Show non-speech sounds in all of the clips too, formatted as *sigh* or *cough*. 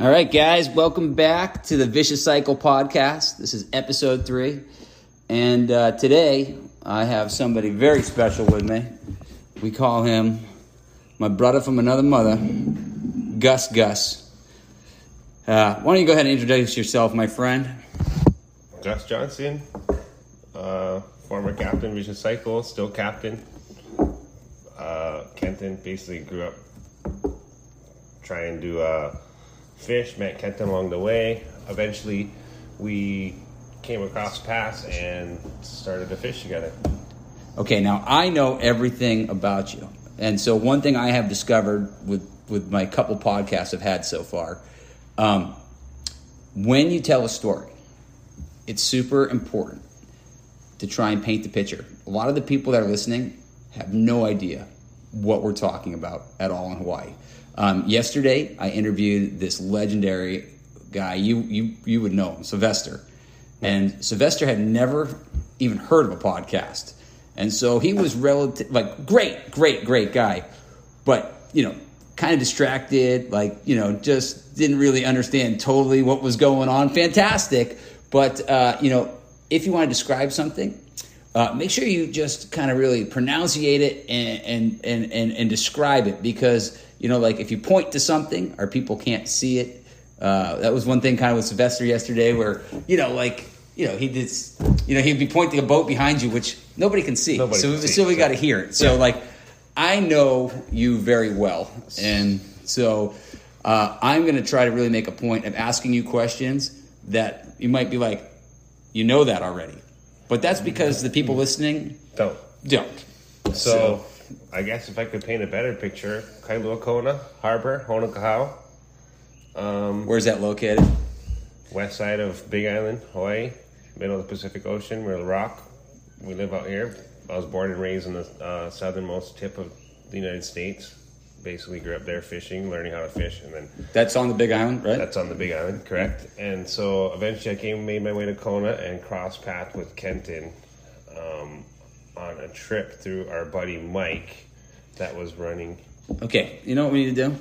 All right, guys, welcome back to the Vicious Cycle podcast. This is episode three. And uh, today I have somebody very special with me. We call him my brother from another mother, Gus Gus. Uh, why don't you go ahead and introduce yourself, my friend? Gus Johnson, uh, former captain, Vicious Cycle, still captain. Uh, Kenton basically grew up trying to uh, fish, met Kenton along the way. Eventually, we came across paths and started to fish together. Okay, now I know everything about you. And so one thing I have discovered with, with my couple podcasts I've had so far, um, when you tell a story, it's super important to try and paint the picture. A lot of the people that are listening have no idea what we're talking about at all in Hawaii. Um, yesterday, I interviewed this legendary guy. You you you would know him, Sylvester, and Sylvester had never even heard of a podcast, and so he was relative like great, great, great guy, but you know, kind of distracted, like you know, just didn't really understand totally what was going on. Fantastic, but uh, you know, if you want to describe something, uh, make sure you just kind of really pronunciate it and, and, and, and, and describe it because, you know, like if you point to something or people can't see it, uh, that was one thing kind of with Sylvester yesterday where, you know, like, you know, he did, you know, he'd be pointing a boat behind you, which nobody can see. Nobody so, can see, so we so- got to hear it. So, like, I know you very well. And so uh, I'm going to try to really make a point of asking you questions that you might be like, you know that already. But that's because the people listening Don't. don't. So, I guess if I could paint a better picture, Kailua Kona Harbor, Honokahau, um, Where's that located? west side of Big Island, Hawaii, middle of the Pacific Ocean. We're the rock. We live out here. I was born and raised in the uh, southernmost tip of the United States. Basically, grew up there fishing, learning how to fish, and then That's on the Big Island, right? that's on the Big Island, correct? And so eventually, I came, made my way to Kona, and crossed path with Kenton um, on a trip through our buddy Mike, that was running. okay, you know what we need to do?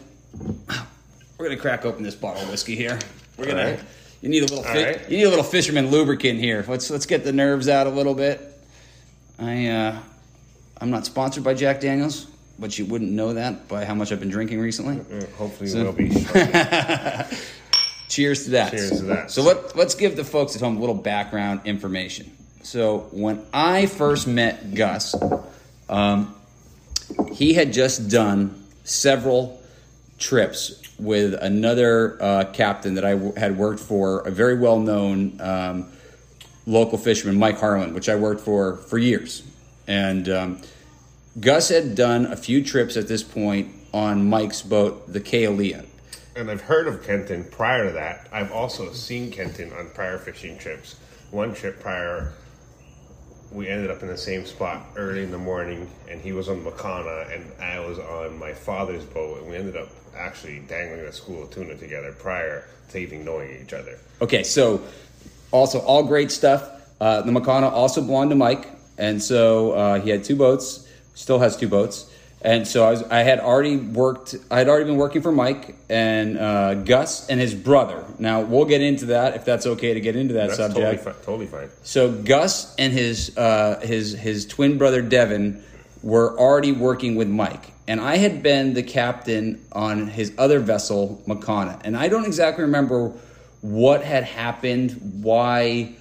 We're gonna crack open this bottle of whiskey here. We're gonna. Right. You need a little. All Fi- right. You need a little fisherman lubricant here. Let's let's get the nerves out a little bit. I uh, I'm not sponsored by Jack Daniels, but you wouldn't know that by how much I've been drinking recently. uh, Hopefully, So- we'll be. *laughs* Cheers to that. Cheers to that. So let, let's give the folks at home a little background information. So when I first met Gus, um, he had just done several trips with another uh, captain that I w- had worked for, a very well known um, local fisherman, Mike Harlan, which I worked for for years. And um, Gus had done a few trips at this point on Mike's boat, the Kaolea. and I've heard of Kenton prior to that. I've also seen Kenton on prior fishing trips. One trip prior, we ended up in the same spot early in the morning, and he was on Makana, and I was on my father's boat, and we ended up actually dangling a school of tuna together prior to even knowing each other. Okay, so also all great stuff. Uh, the Makana also belonged to Mike, and so uh, he had two boats. Still has two boats, and so I, was, I had already worked. I had already been working for Mike and uh, Gus and his brother. Now we'll get into that if that's okay to get into that That's subject. totally, fi- totally fine. So Gus and his uh, his his twin brother Devin were already working with Mike, and I had been the captain on his other vessel, Makana, and I don't exactly remember what had happened, why.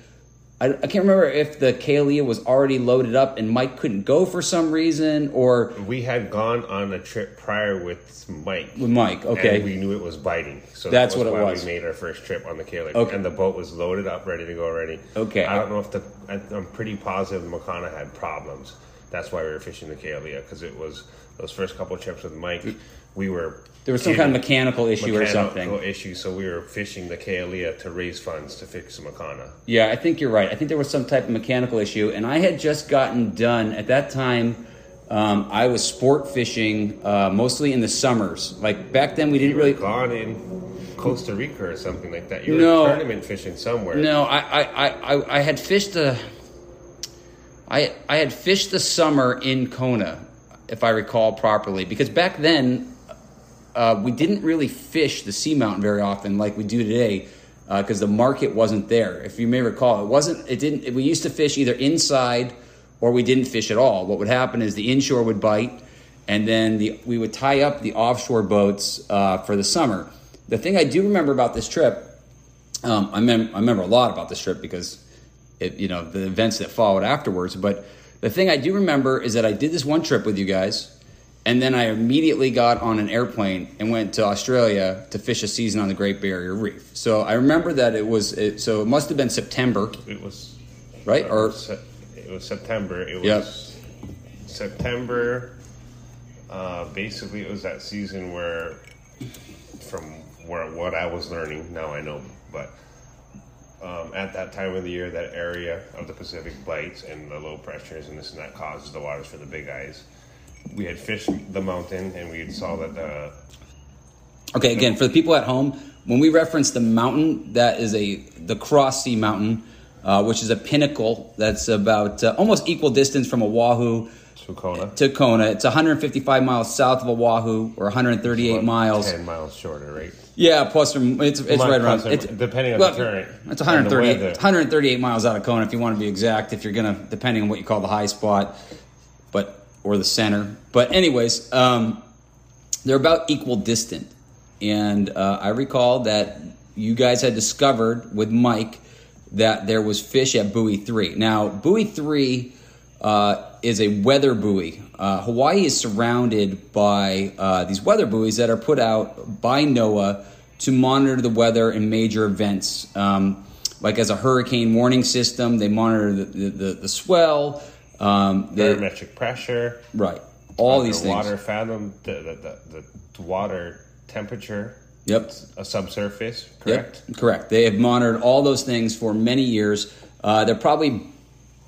I, I can't remember if the Kalia was already loaded up and Mike couldn't go for some reason, or We had gone on a trip prior with Mike. with Mike. Okay, And we knew it was biting. So That's that was what it why was. we made our first trip on the Kayla. Okay. And the boat was loaded up, ready to go already. Okay. I don't know if the, I, I'm pretty positive Makana had problems. That's why we were fishing the Kalia, because it was those first couple trips with Mike, we were. There was some kind of mechanical issue or something. Mechanical issue, so we were fishing the Kalia to raise funds to fix the Makana. Yeah, I think you're right. I think there was some type of mechanical issue, and I had just gotten done at that time. Um, I was sport fishing uh, mostly in the summers. Like back then, we didn't really. Gone in Costa Rica or something like that. You were No. tournament fishing somewhere. No, I, I, I, I, I had fished the. I, I had fished the summer in Kona, if I recall properly, because back then, uh, we didn't really fish the sea mountain very often like we do today because the market wasn't there. If you may recall, it wasn't. It didn't. We used to fish either inside or we didn't fish at all. What would happen is the inshore would bite, and then the, we would tie up the offshore boats uh, for the summer. The thing I do remember about this trip, um, I, mem- I remember a lot about this trip because it, you know the events that followed afterwards. But the thing I do remember is that I did this one trip with you guys, and then I immediately got on an airplane and went to Australia to fish a season on the Great Barrier Reef. So I remember that it was it, so it must have been September, It was right? Or se- it was September. It was Yep. September. Uh, basically, it was that season where, from where what I was learning, now I know, but um, at that time of the year, that area of the Pacific bites and the low pressures and this and that causes the waters for the big eyes. We had fished the mountain and we saw that the Okay, again, for the people at home, when we reference the mountain, that is a the Cross Sea Mountain, uh, which is a pinnacle that's about uh, almost equal distance from Oahu Sukona. to Kona. It's 155 miles south of Oahu, or 138 miles. ten miles shorter, right? Yeah, plus from it's it's right around. It's, depending on well, the current. It's and the 138 138 miles out of Kona, if you want to be exact. If you're gonna, depending on what you call the high spot, but or the center. But anyways, um, they're about equal distant, and uh, I recall that you guys had discovered with Mike that there was fish at buoy three. Now, buoy three uh, is a weather buoy. Uh, Hawaii is surrounded by uh, these weather buoys that are put out by NOAA to monitor the weather and major events. Um, like as a hurricane warning system, they monitor the, the, the, the swell. Um, the, Barometric pressure. right. All these things. Water fathom, the, the, the, water temperature, Yep. a subsurface, correct? Yep, correct. They have monitored all those things for many years. Uh, they're probably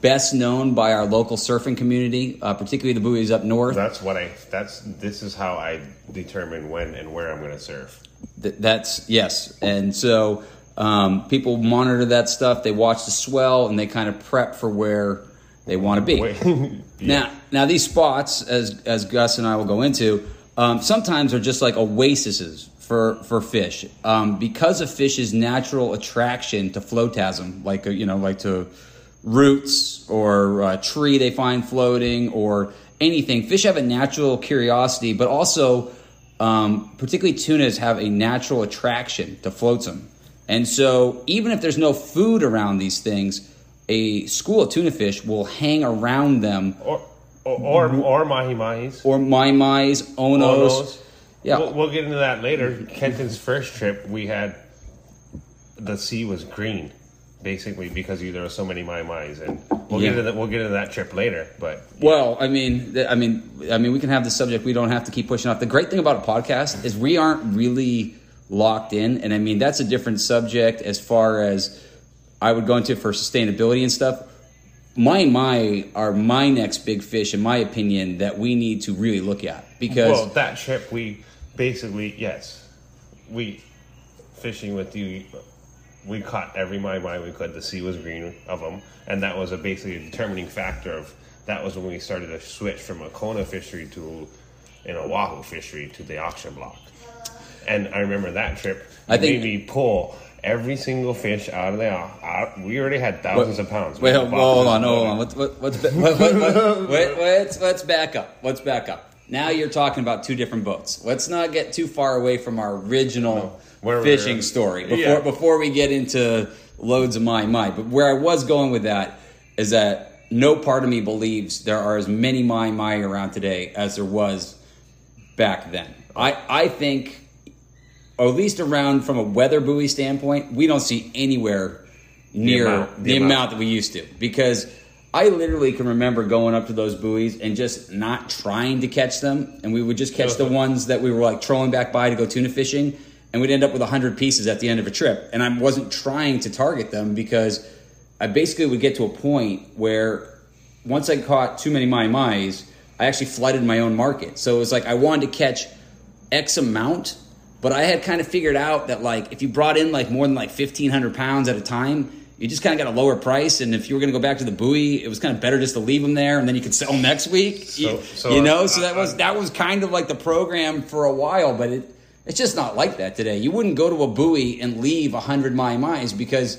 best known by our local surfing community, uh, particularly the buoys up north. That's what I. That's this is how I determine when and where I'm going to surf. Th- that's yes, and so um, people monitor that stuff. They watch the swell and they kind of prep for where they want to be. Wait, *laughs* Now, now these spots, as as Gus and I will go into, um, sometimes are just like oases for for fish um, because of fish's natural attraction to flotsam, like uh, you know, like to roots or a tree they find floating or anything. Fish have a natural curiosity, but also, um, particularly tunas, have a natural attraction to flotsam. And so, even if there's no food around these things, a school of tuna fish will hang around them, or or or, or mahi mahis, or mai mais, onos. onos. Yeah. we'll, we'll get into that later. Kenton's first trip, we had the sea was green, basically because there were so many mai mais, and we'll Yeah. get into that, we'll get into that trip later. But Well, I mean, I mean, I mean, we can have the subject. We don't have to keep pushing off. The great thing about a podcast is we aren't really locked in, and I mean that's a different subject as far as I would go into for sustainability and stuff. My and my are my next big fish, in my opinion, that we need to really look at because well, that trip we basically yes, we fishing with you. We caught every mai mai we could. The sea was green of them, and that was a basically a determining factor of that was when we started to switch from a Kona fishery to an Oahu fishery to the auction block. And I remember that trip. I I think- made me pull every single fish out of the out. We already had thousands of pounds. Wait, hold, hold on, hold on. Let's what, what's what, what, what, wait, let's *laughs* let's back up. Let's back up. Now you're talking about two different boats. Let's not get too far away from our original Where fishing story before Yeah. before we get into loads of my my. But where I was going with that is that no part of me believes there are as many my my around today as there was back then. I I think or at least around from a weather buoy standpoint, we don't see anywhere near the amount- amount, the amount. that we used to. Because I literally can remember going up to those buoys and just not trying to catch them, and we would just catch the ones that we were like trolling back by to go tuna fishing, and we'd end up with hundred pieces at the end of a trip. And I wasn't trying to target them because I basically would get to a point where once I caught too many mai mais, I actually flooded my own market. So it was like I wanted to catch X amount, but I had kind of figured out that like if you brought in like more than like fifteen hundred pounds at a time, you just kind of got a lower price. And if you were going to go back to the buoy, it was kind of better just to leave them there, and then you could sell 'em next week. you, So- so you know, I- so uh, that I- was uh, that was kind of like the program for a while. But it It's just not like that today. You wouldn't go to a buoy and leave 100 mai mais because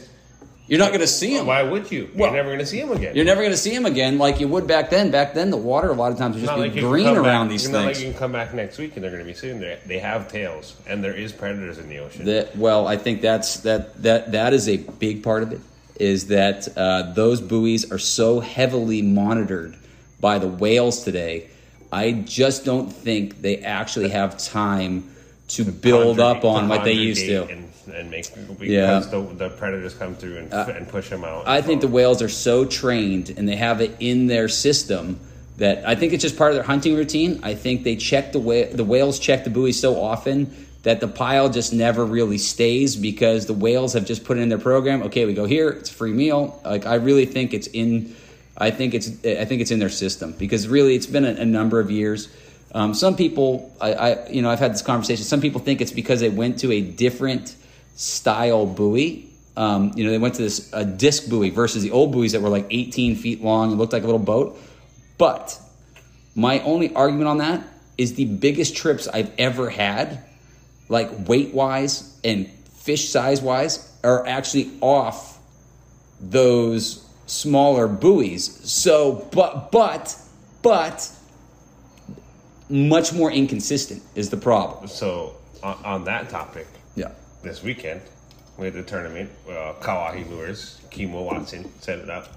you're not going to see them. Why would you? You're never going to see them again. You're never going to see them again like you would back then. Back then, the water a lot of times would just Not be like green around back- these Not like things. you can come back next week and they're going to be sitting there. They have tails, and there is predators in the ocean. That well, I think that's that that that is a big part of it. Is that uh, those buoys are so heavily monitored by the whales today? I just don't think they actually have time to build up on what they used to. And, make because Yeah. the, the predators come through and, and push them out. I think the whales are so trained and they have it in their system that I think it's just part of their hunting routine. I think they check the whale, the whales check the buoy so often that the pile just never really stays because the whales have just put it in their program. Okay, we go here, it's a free meal. Like I really think it's in. I think it's I think it's in their system because really it's been a, a number of years. Um, some people, I, I you know I've had this conversation. Some people think it's because they went to a different style buoy. Um, you know, they went to this a disc buoy versus the old buoys that were like 18 feet long and looked like a little boat. But my only argument on that is the biggest trips I've ever had, like weight wise and fish size wise, are actually off those smaller buoys. So, but, but, but, much more inconsistent is the problem. so. On, on that topic. This weekend we had the tournament. Uh, Kawahi Lures, Kimo Watson set it up.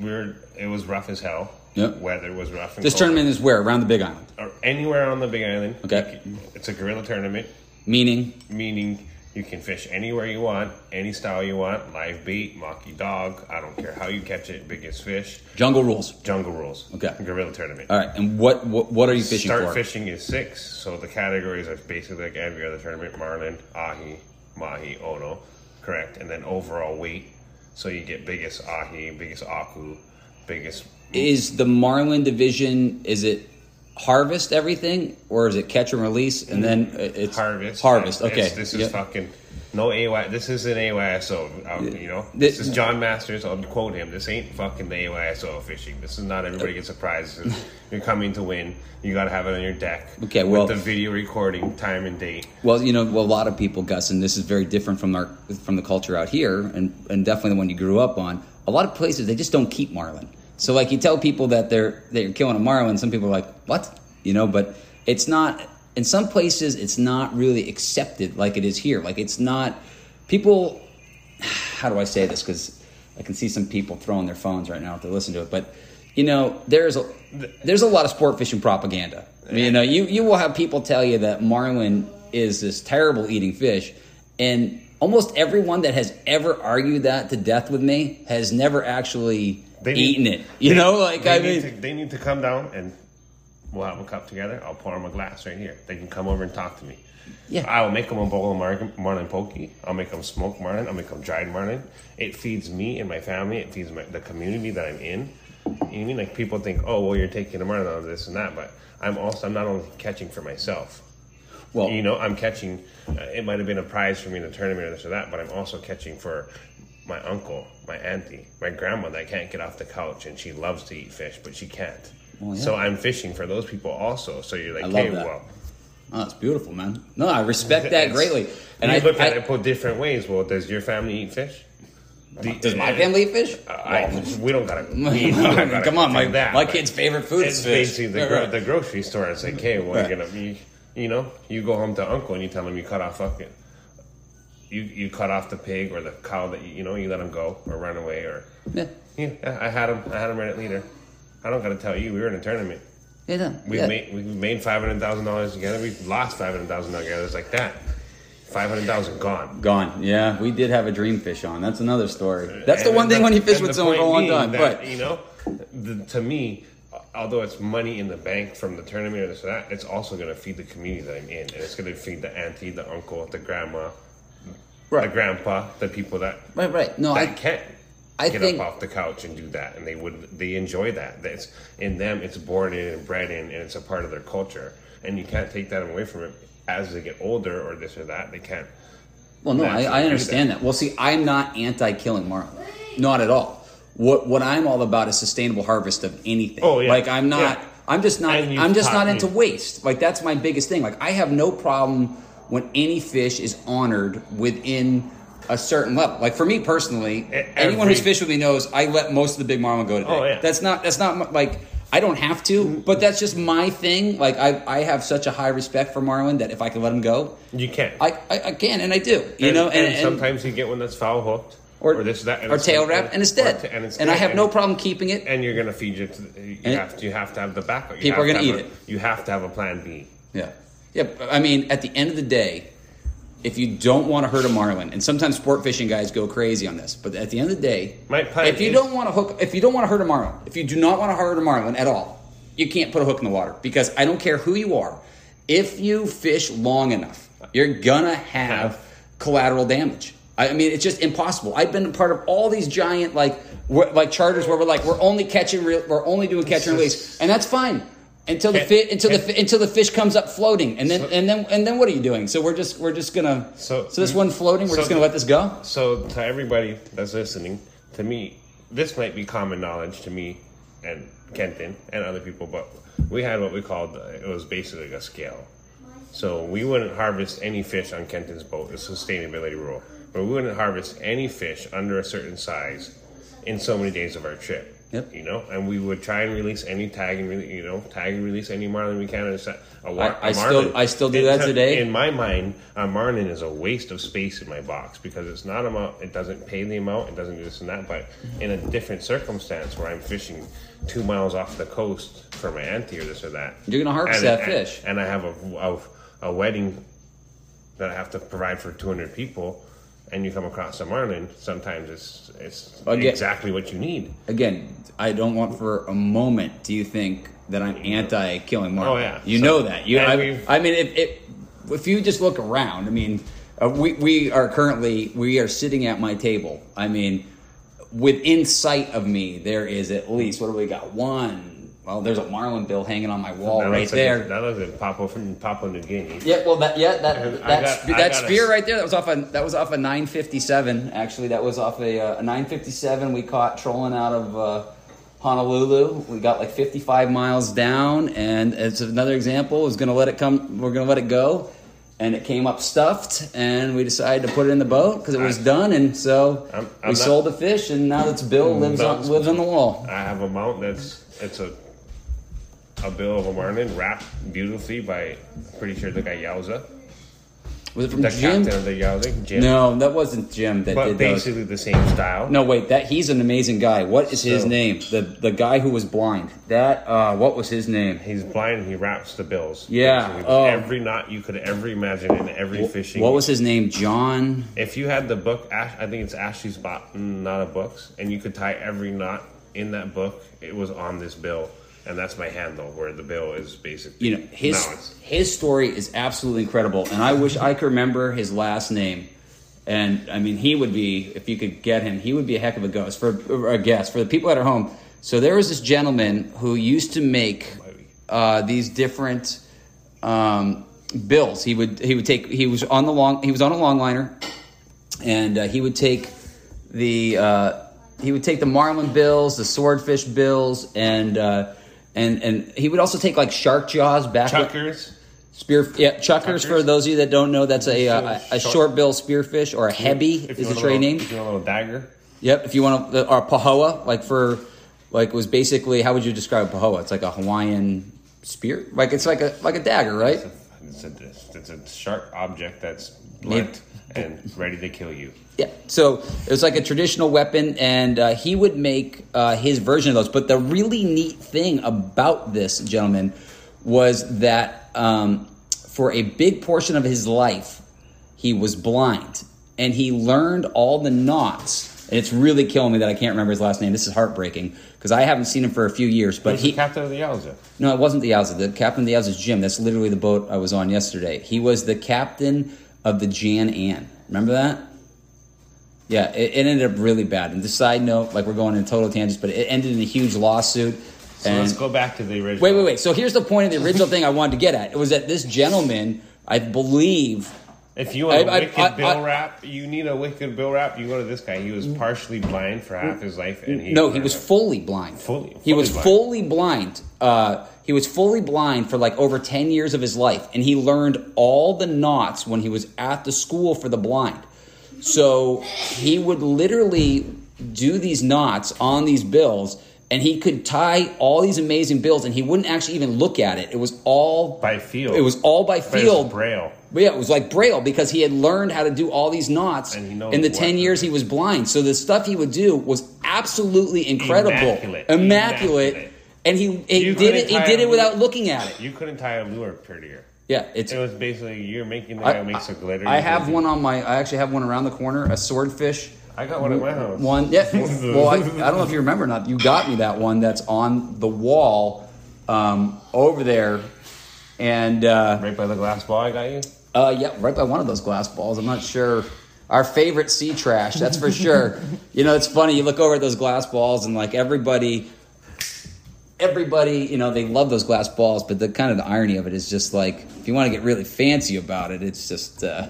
We're it was rough as hell. Yep. Weather was rough. And This cold. tournament is where? Around the Big Island. or anywhere on the Big Island. Okay. It's a guerrilla tournament, Meaning, meaning you can fish anywhere you want, any style you want, live bait, mocky dog. I don't care how you catch it, biggest fish, jungle rules. jungle rules. Okay. Guerrilla tournament. All right. And what what, what are you fishing Start for? fishing is six, so the categories are basically like every other tournament: marlin, ahi, mahi, ono, correct, and then overall weight. So you get biggest ahi, biggest aku, biggest. Is the Marlin division? Is it harvest everything, or is it catch and release, and then it's harvest. Harvest. It's- Okay. this is Yep. fucking no AY. This is an AYSO. Uh, you know, This- this is John Masters. I'll quote him. This ain't fucking the AYSO fishing. This is not everybody gets a prize. *laughs* You're coming to win. You got to have it on your deck. Okay, well- with the video recording, time and date. Well, you know, well, a lot of people, Gus, and this is very different from our from the culture out here, and and definitely the one you grew up on. A lot of places they just don't keep marlin. So, like, you tell people that they're that you're killing a marlin, some people are like, "What?" You know, but it's not. In some places, it's not really accepted like it is here. Like, it's not. People, *sighs* how do I say this? Because I can see some people throwing their phones right now if they listen to it, but you know, there's a there's a lot of sport fishing propaganda. You know, you you will have people tell you that marlin is this terrible eating fish, and almost everyone that has ever argued that to death with me has never actually They need- eaten it. You know, like I mean, to, they need to come down and we'll have a cup together. I'll pour them a glass right here. They can come over and talk to me. Yeah. I will make them a bowl of mar- marlin poke. I'll make them smoked marlin. I'll make them dried marlin. It feeds me and my family. It feeds my, the community that I'm in. You mean? Like people think, oh, well, you're taking a marlin on this and that, but I'm also I'm not only catching for myself. well, You know, I'm catching. Uh, it might have been a prize for me in the tournament or this or that, but I'm also catching for my uncle, my auntie, my grandma that can't get off the couch and she loves to eat fish, but she can't. Well, yeah. So I'm fishing for those people also. So you're like, I love hey, that. well, oh, that's beautiful, man. No, I respect that greatly, and you I, look at I- it both different ways. Well, does your family eat fish? Do- does my family eat fish? Uh, I, we don't gotta. *laughs* We, don't gotta Come on, my that, my kid's favorite food is fish. basically the, Right, gro- right. *laughs* the grocery store. It's like, hey, well, Right. you're gonna be, you know, you go home to uncle and you tell him you cut off fucking, you you cut off the pig or the cow that you, you know you let him go or run away or, Yeah, yeah, I had him, I had him right at leader. I don't gotta tell you, we were in a tournament. yeah, We yeah. made we made five hundred thousand dollars together. We lost five hundred thousand together. It's like that. Five hundred thousand gone. Gone. Yeah, we did have a dream fish on. That's another story. That's the And one thing the- when you fish with someone for a long time. that, But you know, the, to me, although it's money in the bank from the tournament or this or that, it's also going to feed the community that I'm in, and it's going to feed the auntie, the uncle, the grandma, the right, grandpa, the people that right, right. No, I can't I get think- up off the couch and do that, and they would they enjoy that. That's in them. It's born in and bred in, and it's a part of their culture, and you can't take that away from it as they get older or this or that. They can't. Well, no, I, I understand that. Well, see, I'm not anti-killing marlin, not at all. What what I'm all about is sustainable harvest of anything. Oh, yeah. Like I'm not Yeah. I'm just not. I'm just not me. into waste. Like that's my biggest thing. Like I have no problem when any fish is honored within a certain level. Like for me personally, E- anyone who's every- fished with me knows I let most of the big marlin go today. Oh, yeah. That's not. That's not like. I don't have to, mm-hmm. but that's just my thing. Like I, I have such a high respect for marlin that if I can let him go, You can't. I, I, I can and I do. You and, know, and, and, and- sometimes you get one that's foul hooked or, this that and or tail wrap and it's dead. or t- and, it's and I dead. have no problem keeping it. And you're gonna feed it. To the, you have to. You have to have the backup. You People are gonna eat a- it. You have to have a plan B. Yeah. Yeah. I mean, at the end of the day, if you don't want to hurt a marlin, and sometimes sport fishing guys go crazy on this, but at the end of the day, if you is- don't want to hook, if you don't want to hurt a marlin, if you do not want to hurt a marlin at all, you can't put a hook in the water because I don't care who you are. If you fish long enough, you're gonna have collateral damage. I mean, it's just impossible. I've been a part of all these giant like like charters where we're like we're only catching, re- we're only doing catch and release, and that's fine until the fit until the until the fish comes up floating, and then So- and then and then what are you doing? So we're just we're just gonna So- so this one floating, we're so- just gonna let this go. So to everybody that's listening, to me, this might be common knowledge to me and Kenton and other people, but we had what we called it was basically a scale. So we wouldn't harvest any fish on Kenton's boat. It's a sustainability rule. But we wouldn't harvest any fish under a certain size in so many days of our trip. Yep. You know, and we would try and release any tag and re- you know tag and release any marlin we can. A, a, wa- I- I a still- I still do in that today. In my mind, a marlin is a waste of space in my box because it's not amount. It doesn't pay the amount. It doesn't do this and that. But in a different circumstance where I'm fishing two miles off the coast for my auntie or this or that, You're gonna harvest and- that and- fish. and I have a, a, a wedding that I have to provide for 200 people, and you come across a marlin, sometimes it's it's Again- exactly what you need. Again, I don't want for a moment do you think that I'm anti killing marlin. Oh, yeah. you So- know that. You, I, I mean, if, if if you just look around, I mean, uh, we we are currently we are sitting at my table. I mean, within sight of me, there is at least what do we got? One. Well, there's a marlin bill hanging on my wall That right like there. a- that looks like Papua from Papua New Guinea. Yeah, well, that yeah, that And that, got- spe- that got a- spear right there. That was off a that was off a 957. Actually, that was off a, uh, a 957 we caught trolling out of uh, Honolulu. We got like 55 miles down, and it's another example. Is going to let it come. We're going to let it go, and it came up stuffed, and we decided to put it in the boat because it was done, and so I'm- we I'm not- sold the fish, and now its bill lives on lives on the wall. I have a mount that's it's a a bill of a marlin wrapped beautifully by pretty sure the guy Yowza, Was it from the Jim? captain of the Yowza, Jim. No, that wasn't Jim that but did those. basically the same style. No, wait. That he's an amazing guy. What is his name? The the guy who was blind. That uh, what was his name? He's blind. and He wraps the bills. Yeah, oh. every knot you could ever imagine in every fishing. What was his name? John. If you had the book, Ash, I think it's Ashley's not a books, and you could tie every knot in that book. It was on this bill, and that's my handle where the bill is basically. You know his his story is absolutely incredible, and I wish I could remember his last name. And I mean, he would be if you could get him. He would be a heck of a ghost for a guest for the people at our home. So there was this gentleman who used to make uh, these different um, bills. He would he would take he was on the long he was on a longliner, and uh, he would take the uh, he would take the marlin bills, the swordfish bills, and uh, and and he would also take like shark jaws back Chuckers. spear yeah chuckers, for those of you that don't know that's a uh, a, a Short- bill spearfish or a hebi is the trade name. If you want a little dagger. Yep, if you want to, or pahoa, like for, like was basically how would you describe pahoa? It's like a Hawaiian spear, like it's like a like a dagger, right? It's a, it's a sharp object that's blunt and ready to kill you. Yeah. So it was like a traditional weapon, and uh, he would make uh, his version of those. But the really neat thing about this gentleman was that um, for a big portion of his life, he was blind, and he learned all the knots. And it's really killing me that I can't remember his last name. This is heartbreaking because I haven't seen him for a few years. But Who's he, the captain of the Yowza? no, it wasn't the Yowza. The captain of the Yowza is Jim. That's literally the boat I was on yesterday. He was the captain of the Jan Ann. Remember that? Yeah, it, it ended up really bad. And the side note, like we're going in total tangents, but it ended in a huge lawsuit. So and let's go back to the original. wait, wait, wait. So here's the point of the original thing I wanted to get at. It was that this gentleman, I believe, If you want a I- I- wicked I- bill wrap, you need a wicked bill wrap. You go to this guy. He was partially blind for half his life, and he no, he was fully blind. Fully- he was blind. fully blind. Uh, he was fully blind for like over ten years of his life, and he learned all the knots when he was at the school for the blind. So he would literally do these knots on these bills, and he could tie all these amazing bills, and he wouldn't actually even look at it. It was all by feel It was all by it's braille. But yeah, it was like Braille because he had learned how to do all these knots And he knows in the 10 years he was blind. So the stuff he would do was absolutely incredible. Immaculate. Immaculate. Immaculate. And he, he did it he did it without looking at it. You couldn't tie a lure prettier. Yeah, it's It was basically you're making the guy who makes a glitter. I have one on my I actually have one around the corner, a swordfish I got one at my house. one. Yeah. *laughs* Well, I, *laughs* I don't know if you remember or not. You got me that one that's on the wall um, over there. And uh, right by the glass ball. I got you. Uh, yeah, right by one of those glass balls. I'm not sure. Our favorite sea trash, that's for sure. *laughs* you know, it's funny. You look over at those glass balls, and like everybody, everybody, you know, they love those glass balls. But the kind of the irony of it is just like, if you want to get really fancy about it, it's just, uh,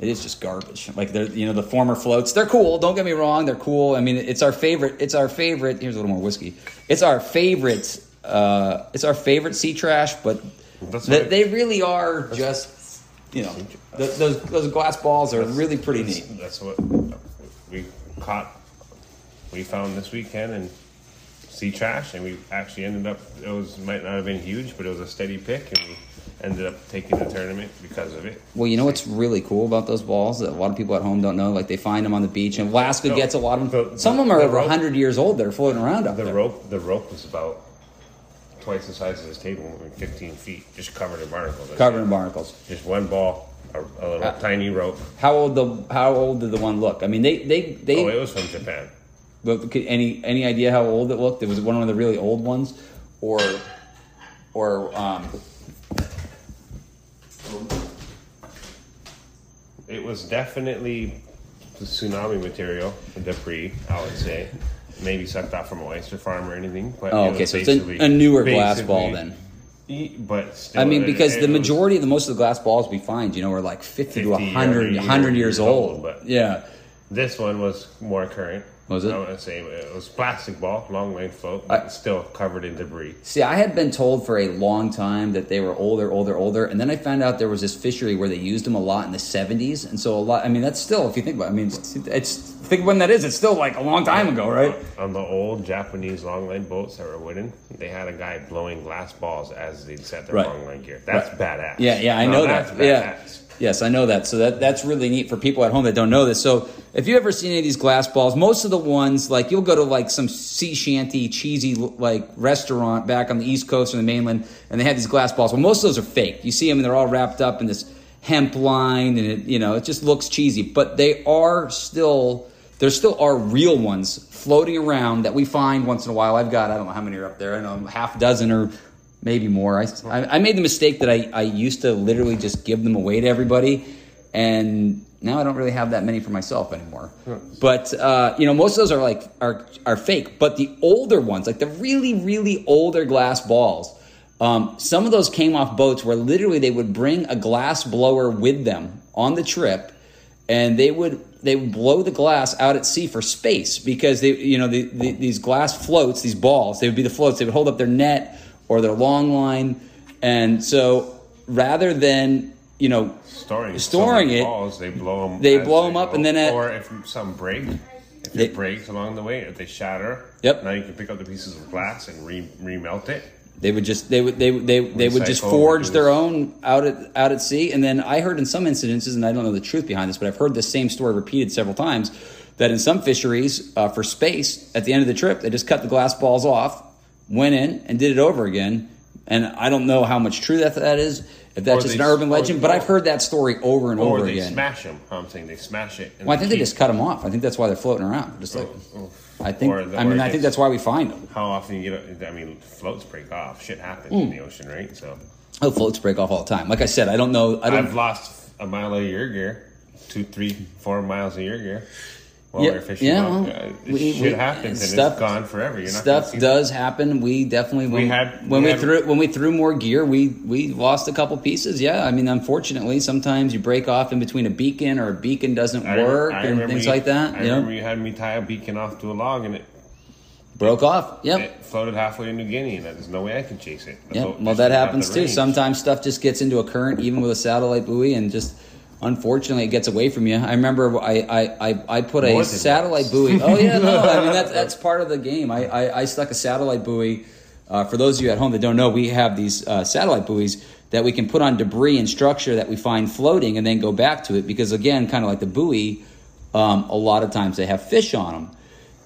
it is just garbage. Like they're, you know, the former floats, they're cool. Don't get me wrong, they're cool. I mean, it's our favorite. It's our favorite. Here's a little more whiskey. It's our favorite. Uh, it's our favorite sea trash, but That's they, what- they really are just, you know, th- those those glass balls are really pretty neat. That's what we caught. We found this weekend and sea trash, and we actually ended up. It was might not have been huge, but it was a steady pick, and we ended up taking the tournament because of it. Well, you know what's really cool about those balls that a lot of people at home don't know? Like they find them on the beach, and Alaska No, gets a lot of them. the- Some of them are the over rope- 100 years old. They're floating around up The there. rope, the rope was about twice the size of this table, maybe 15 feet, just covered in barnacles. Covered in barnacles. Just one ball, a, a little Uh, tiny rope. How old the How old did the one look? I mean, they they they. Oh, it was from Japan. But could- any any idea how old it looked? It was one of the really old ones, or or um, It was definitely the tsunami material, the debris, I would say. Maybe sucked out from an oyster farm or anything. But oh, okay, so it's a, basically- a newer glass ball then. But still, I mean, because it the majority of the most of the glass balls we find, you know, are like 50, to 50 or 100, 100 years years old. old, but- yeah. This one was more current. Was it? I want to say it was plastic ball, long length float, I- still covered in debris. See, I had been told for a long time that they were older, older, older, and then I found out there was this fishery where they used them a lot in the seventies, and so a lot. I mean, that's still, if you think about, it, I mean, it's, it's think when that is, it's still like a long time ago, right? On the old Japanese long line boats that were wooden, they had a guy blowing glass balls as they set their Right. long line gear. That's badass. Yeah, yeah, I No, know that's that. Yeah. badass. Yes, I know that. So that that's really neat for people at home that don't know this. So if you ever seen any of these glass balls, most of the ones like you'll go to like some sea shanty cheesy like restaurant back on the East Coast or the mainland, and they have these glass balls. Well, most of those are fake. You see them and they're all wrapped up in this hemp line, and it you know it just looks cheesy. But they are still there still are real ones floating around that we find once in a while. I've got I don't know how many are up there. I know half a dozen or maybe more. I, I, I made the mistake that I, I used to literally just give them away to everybody, and now I don't really have that many for myself anymore. But uh, you know, most of those are like are are fake. But the older ones, like the really really older glass balls, um, some of those came off boats where literally they would bring a glass blower with them on the trip, and they would they would blow the glass out at sea for space because they you know the, the, these glass floats these balls they would be the floats they would hold up their net or their long line and so rather than you know Storing, Storing it, balls, they blow them. they blow 'em up and then at- or if some break, if They- it breaks along the way, if they shatter, Yep. Now you can pick up the pieces of glass and re remelt it. They would just they would they they they would just forge their own out at out at sea. And then I heard in some incidences, and I don't know the truth behind this, but I've heard this same story repeated several times. That in some fisheries, uh, for space, at the end of the trip, they just cut the glass balls off, went in, and did it over again. And I don't know how much true that that is. If that's Or just they- an urban legend, but I've heard that story over and Or over they again. smash them. I'm saying they smash it. well, I think they just cut them off. I think that's why they're floating around. Just like Oh, I think. The- I mean, I think that's why we find them. How often you get? I mean, floats break off. Shit happens Hmm. in the ocean, right? So Oh, floats break off all the time. Like I said, I don't know. I don't. I've lost a mile of your gear, two, three, four miles of your gear. While Yeah, we were fishing. yeah, well, uh, we- shit we- happens and stuff- it's gone forever. You're not Stuff does happen. We definitely when We had- when we had- threw when we threw more gear, we we lost a couple pieces. Yeah, I mean, unfortunately, sometimes you break off in between a beacon or a beacon doesn't I- work I and things you- like that. I you know, remember you had me tie a beacon off to a log and it, broke off. Yep. it floated halfway to New Guinea and there's no way I can chase it. The Yeah, well, that happens too. range. Sometimes stuff just gets into a current, even with a satellite buoy, and just unfortunately it gets away from you. I remember I I, I, I put a More than satellite once. buoy. *laughs* Oh yeah, no, I mean that's that's part of the game. I I, I stuck a satellite buoy. Uh, for those of you at home that don't know, we have these uh, satellite buoys that we can put on debris and structure that we find floating, and then go back to it. Because again, kind of like the buoy, um, a lot of times they have fish on them.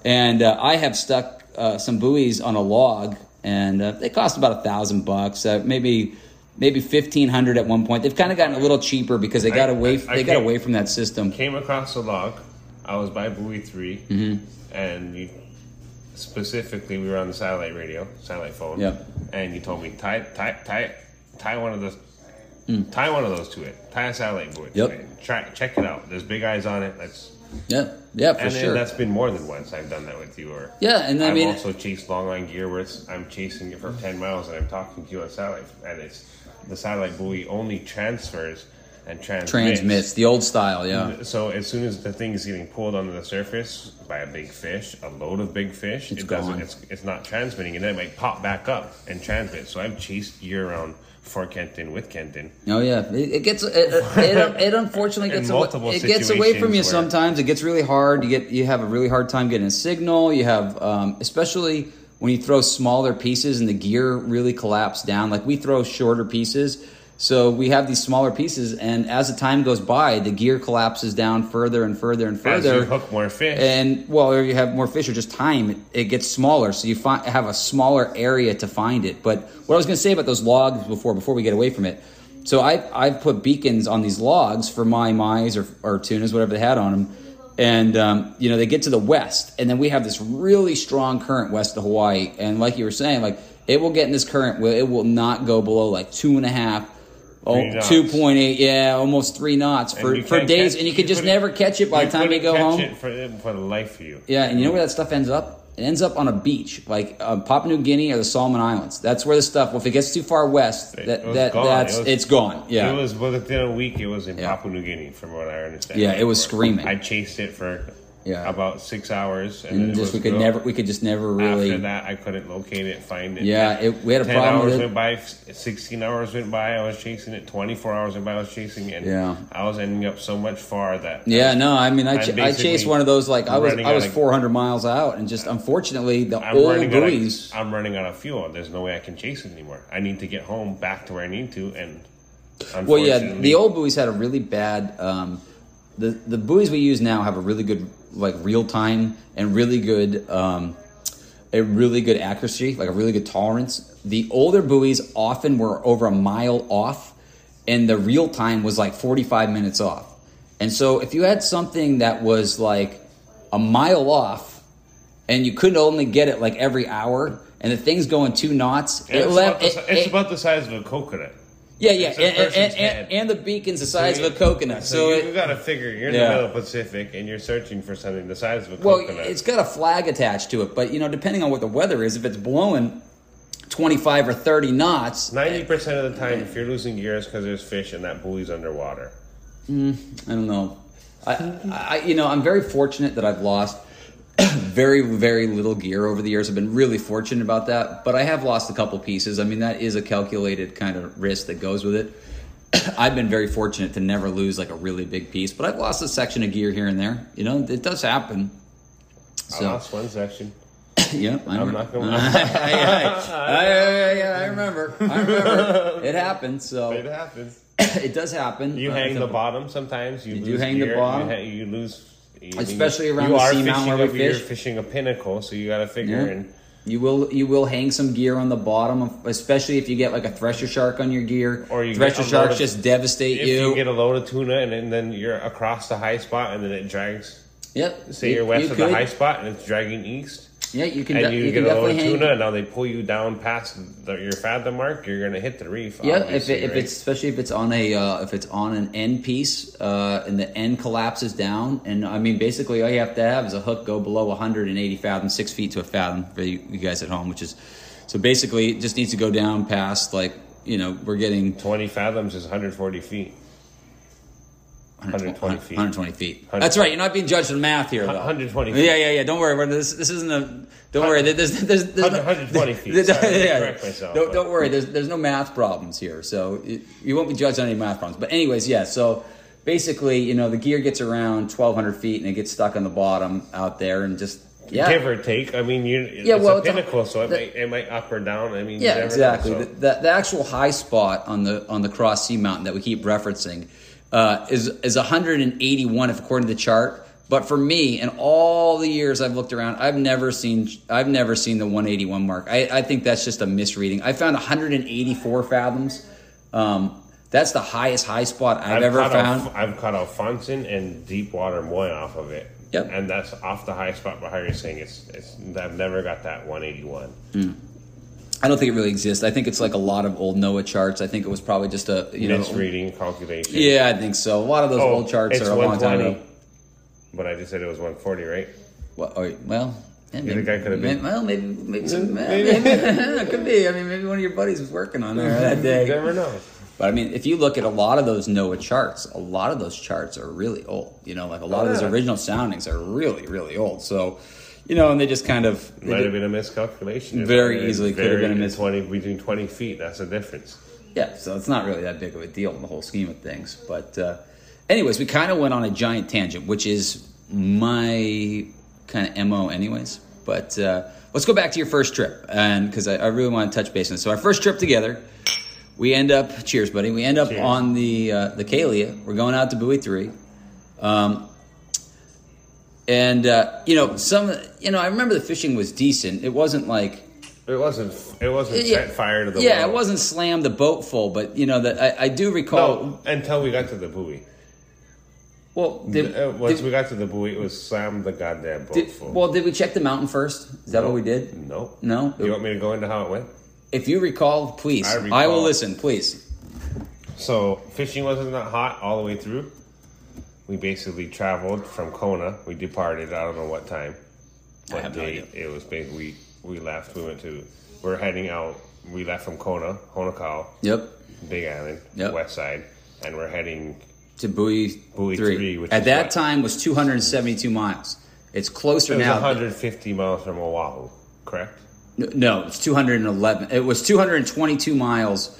And uh, I have stuck uh, some buoys on a log, and uh, they cost about a thousand bucks, uh, maybe maybe fifteen hundred at one point. They've kind of gotten a little cheaper because they got I- away. I- I they got away from that system. came across a log. I was by buoy 3 Mm-hmm. and you, specifically we were on the satellite radio, satellite phone. Yep. And you told me tie tie tie tie one of those. Mm. Tie one of those to it. Tie a satellite buoy. Yep. Try check it out. There's big eyes on it. That's Yeah, yeah, for and sure. that's been more than once I've done that with you. Or Yeah, and I I've mean- also chased long line gear where it's, I'm chasing it for ten miles and I'm talking to you on satellite, and it's the satellite buoy only transfers and transmits. Transmits the old style. Yeah, So as soon as the thing is getting pulled onto the surface by a big fish, a load of big fish, It's it doesn't. gone. It's, it's not transmitting, and then it might pop back up and transmit. So I've chased year round for Kenton with Kenton. Oh yeah, it, it gets it, it, it, unfortunately *laughs* gets away, it gets away from you sometimes. It gets really hard. You get you have a really hard time getting a signal. You have um, especially when you throw smaller pieces and the gear really collapse down. Like we throw shorter pieces, so we have these smaller pieces, and as the time goes by, the gear collapses down further and further and As further. you hook more fish, And well, or you have more fish, or just time, it, it gets smaller, so you find, have a smaller area to find it. But what I was going to say about those logs before, before we get away from it, so I I've put beacons on these logs for my mais or or tunas, whatever they had on them, and um, you know they get to the west, and then we have this really strong current west of Hawaii, and like you were saying, like it will get in this current, where it will not go below like two and a half. Oh, Three knots. 2.8, yeah, almost three knots for, for days, catch- and you can just couldn't- never catch it by the time you go catch home. it for, for the life of you. Yeah, and you know where that stuff ends up? It ends up on a beach, like uh, Papua New Guinea or the Solomon Islands. That's where the stuff. Well, if it gets too far west, that was that gone. that's It was- it's gone. Yeah, It was within a week. It was in Yeah. Papua New Guinea, from what I understand. Yeah, it was screaming. I chased it for Yeah. about six hours, and, and just we could go- never, we could just never really. After that, I couldn't locate it, find it. Yeah, it- we had a Ten problem hours with it. went by. Sixteen hours went by. I was chasing it. Twenty-four hours went by. I was chasing it. And Yeah. I was ending up so much far that. Yeah, no, I mean, I, ch- I chased one of those like I was I was of- 400 miles out, and just unfortunately the I'm old buoys. of, I'm running out of fuel. There's no way I can chase it anymore. I need to get home back to where I need to, and Well, yeah, the old buoys had a really bad. Um, the the buoys we use now have a really good like real time and really good um, a really good accuracy, like a really good tolerance. The older buoys often were over a mile off, and the real time was like forty five minutes off. And so, if you had something that was like a mile off, and you couldn't only get it like every hour, and the thing's going two knots, it's, left- about the, it's it- about the size of a coconut. Yeah, yeah, and, and, and, and the beacon's the size of a coconut. So, So, you, it, got to figure you're in Yeah. the middle of Pacific and you're searching for something the size of a well, coconut. it's got a flag attached to it, but you know, depending on what the weather is, if it's blowing twenty five or thirty knots, Ninety percent of the time, if you're losing gears because there's fish and that buoy's underwater. Mm, I don't know. I, I, you know, I'm very fortunate that I've lost *clears throat* very, very little gear over the years. I've been really fortunate about that, but I have lost a couple pieces. I mean, that is a calculated kind of risk that goes with it. *clears throat* I've been very fortunate to never lose like a really big piece, but I've lost a section of gear here and there. You know, it does happen. I So, lost one section. *clears throat* yeah, I I'm remember. not gonna. I, I, I, I remember. I remember. *laughs* It happens. So it happens. it does happen. You Uh, hang the bottom sometimes. You, You do hang the bottom. You, ha- you lose. You- Especially you, around you the are seamount where we a- You're fish. fishing a pinnacle, so you got to figure Yeah. and. You will you will hang some gear on the bottom, of, especially if you get like a thresher shark on your gear. Or you thresher sharks of- just devastate If you. you get a load of tuna and then, then you're across the high spot and then it drags. yep. Say You- you're west you of the high spot and it's dragging east. Yeah, you can and de- you, you get can a little tuna, and now they pull you down past the, your fathom mark, you're gonna hit the reef. Yeah, if, it, if right? it's especially if it's on a uh, if it's on an end piece uh, and the end collapses down, and I mean basically all you have to have is a hook go below 180 fathoms, six feet to a fathom for you, you guys at home, which is so basically it just needs to go down past like you know we're getting 20 fathoms is 140 feet. 120 feet. 120 feet. That's right. You're not being judged on math here, though. 120 feet. Yeah, yeah, yeah. Don't worry. This this isn't a. Don't worry. There's there's, there's no, 120 feet. There's- Sorry, yeah. correct myself, Don't, don't worry. There's there's no math problems here, so it, you won't be judged on any math problems. But anyways, yeah. So basically, you know, the gear gets around 1,200 feet and it gets stuck on the bottom out there, and just yeah. Give or take. I mean, you, Yeah, it's well, a it's a- pinnacle, so it, the- might, it might up or down. I mean, Yeah, exactly. Know, The, the, the actual high spot on the on the Cross Sea Mountain that we keep referencing uh, is is 181 if according to the chart. But for me, in all the years I've looked around, I've never seen I've never seen the 181 mark. I, I think that's just a misreading. I found 184 fathoms. Um, that's the highest high spot I've, ever found. Alf- I've caught Alfonsin and Deepwater Moy off of it. Yep. And that's off the high spot. But how you're saying it's, it's I've never got that 181. I don't think it really exists. I think it's like a lot of old NOAA charts. I think it was probably just a you know. Misreading calculation. Yeah, I think so. A lot of those Oh, old charts are a long time ago. But I just said it was 140, right? Well, well, yeah, You think I could have maybe, been- well, maybe, maybe, some, Maybe. maybe. *laughs* it could be. I mean, maybe one of your buddies was working on there that You day. never know. But I mean, if you look at a lot of those NOAA charts, a lot of those charts are really old. You know, like a lot Oh, of those yeah. original soundings are really, really old. So, you know, and they just kind of Might did- have been a miscalculation. Very easily could have been a mis- 20 between 20 feet. That's the difference. Yeah, so it's not really that big of a deal in the whole scheme of things. But, uh, anyways, we kind of went on a giant tangent, which is my kind of mo, anyways. But uh, let's go back to your first trip, and because I, I really want to touch base on this. So our first trip together, we end up. Cheers, buddy. We end up Cheers. on the uh, the Kalia. We're going out to Buoy Three. Um, and uh, you know some you know I remember the fishing was decent. It wasn't like It wasn't. It wasn't yeah, set fire to the yeah, well. it wasn't slam the boat full, but you know that I, I do recall. No, until we got to the buoy. Well, did, Uh, Once did- we got to the buoy, it was slam the goddamn boat did- full. well, did we check the mountain first? Is that what we did? No. No. You want me to go into how it went? If you recall, please, I I, will listen. Please. So fishing wasn't that hot all the way through. We basically traveled from Kona. We departed. I don't know what time. I What have no date it was. Basically, we we left. We went to. We're heading out. We left from Kona, Honokohau, Yep. Big Island, Yep. west side, and we're heading. To Buoy, Buoy three. three, which At that what? time was 272 miles. It's closer It now. 150 miles from Oahu, correct? No, it's 211. It was 222 miles.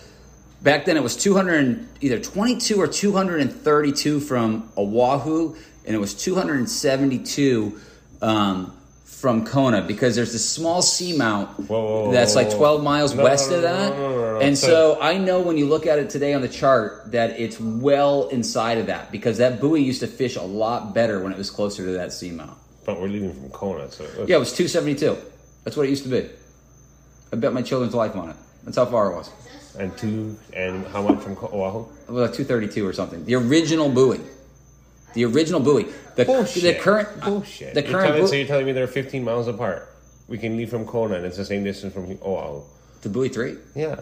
Back then, it was 200 either 22 or 232 from Oahu, and it was 272 um, from Kona because there's this small seamount Whoa, that's like 12 miles No, west of that. no, no. And So- so I know when you look at it today on the chart that it's well inside of that because that buoy used to fish a lot better when it was closer to that seamount. But we're leaving from Kona, so Yeah, it was 272. That's what it used to be. I bet my children's life on it. That's how far it was. And two and how much from Oahu? Well, 232 or something. The original buoy. The original buoy. The, Bullshit. the current Bullshit. The You're current telling, so you're telling me they're 15 miles apart. We can leave from Kona and it's the same distance from Oahu. the buoy three. Yeah.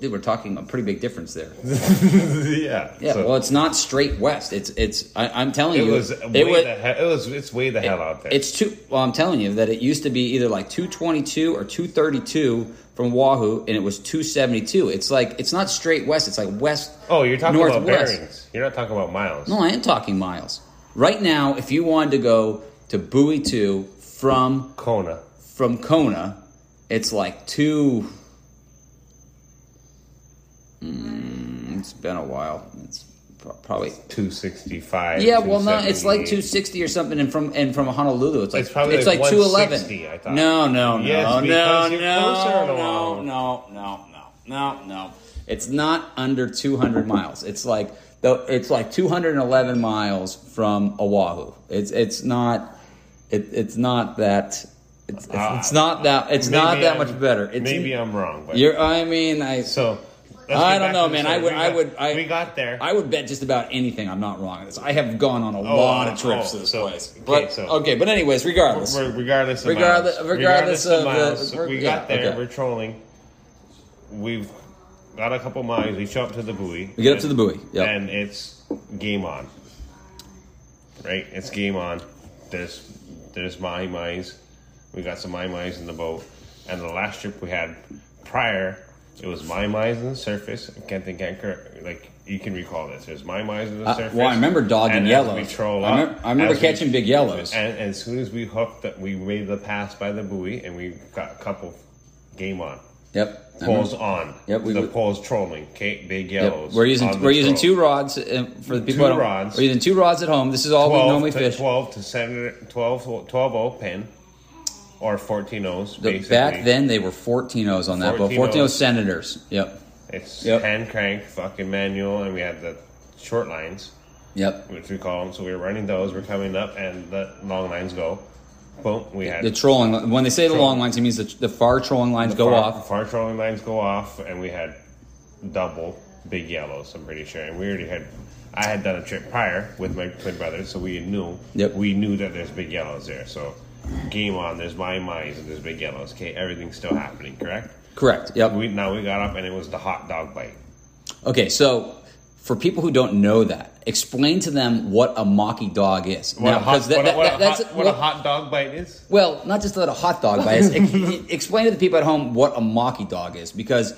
Dude, we're talking a pretty big difference there. *laughs* yeah. Yeah, So well, it's not straight west. It's it's. I, I'm telling it you, was it way was. the hell. It was. It's way the hell out there. It's two. Well, I'm telling you that it used to be either like 222 or 232 from Oahu, and it was 272. It's like it's not straight west. It's like west. oh, you're talking about bearings. You're not talking about miles. No, I am talking miles. Right now, if you wanted to go to Buoy 2 from Kona. from Kona, it's like two. Mm, it's been a while. It's probably 265. yeah. Well, no, it's like two sixty or something, and from and from Honolulu, it's like It's probably it's like like two eleven. I thought. No, no, no, Yes, no, no, no, no, no, no, no, no. It's not under two hundred miles. It's like though. It's like two hundred and eleven miles from Oahu. It's it's not. It, it's not that. It's, it's, it's not that. It's not that I'm- much better. It's, maybe I'm wrong, but You're. I mean, I. so I don't know, man. I would, We I would, I, we got there. I would bet just about anything. I'm not wrong. I have gone on a oh, lot of oh, trips to this so- place. okay, But so- okay, but anyways, regardless, We're- regardless of Regardless- miles. regardless of the- miles, we're- yeah, got there. okay. We're trolling. We've got a couple miles. We show up to the buoy. we get up to the buoy. Yep. and it's game on. Right, it's game on. There's there's mahi mahis. We got some mahi mahis in the boat, and the last trip we had prior, it was my mahis on the surface. I can't think anchor like you can recall this. There's mahi mahis on the Uh, surface. well, I remember dogging yellows. We troll I up, remember, I remember as we- catching big yellows. and, and as soon as we hooked, that we made the pass by the buoy, and we got a couple game on. yep. Poles on. Yep, we the would- poles trolling. Okay, big Yep. yellows. We're using we're using troll. two rods uh, for the people. Two rods. We're using two rods at home. This is all we normally to, fish. 12 to 7, 12, 12 O Penn or 14 O's. The- basically. back then they were 14 O's on that boat. 14 14 O's O's. Senators. Yep. It's Yep. hand crank, fucking manual, and we had the short lines, Yep. which we call them. So we were running those, we're coming up, and the long lines go. Boom, we had The trolling. When they say the long lines, it means the, the far trolling lines go far, off. Far trolling lines go off, and we had double big yellows. I'm pretty sure, and we already had. I had done a trip prior with my twin brother, so we knew. Yep. We knew that there's big yellows there. So, game on. There's my mice and there's big yellows. Okay, everything's still happening. Correct. Correct. Yep. We now we got up and it was the hot dog bite. Okay, so for people who don't know that, explain to them what a mocky dog is. What, Now, a, hot, that- what, that- what, a, that's hot, what a hot dog bite is? Well, not just that a hot dog bite is. *laughs* ex- explain to the people at home what a mocky dog is, because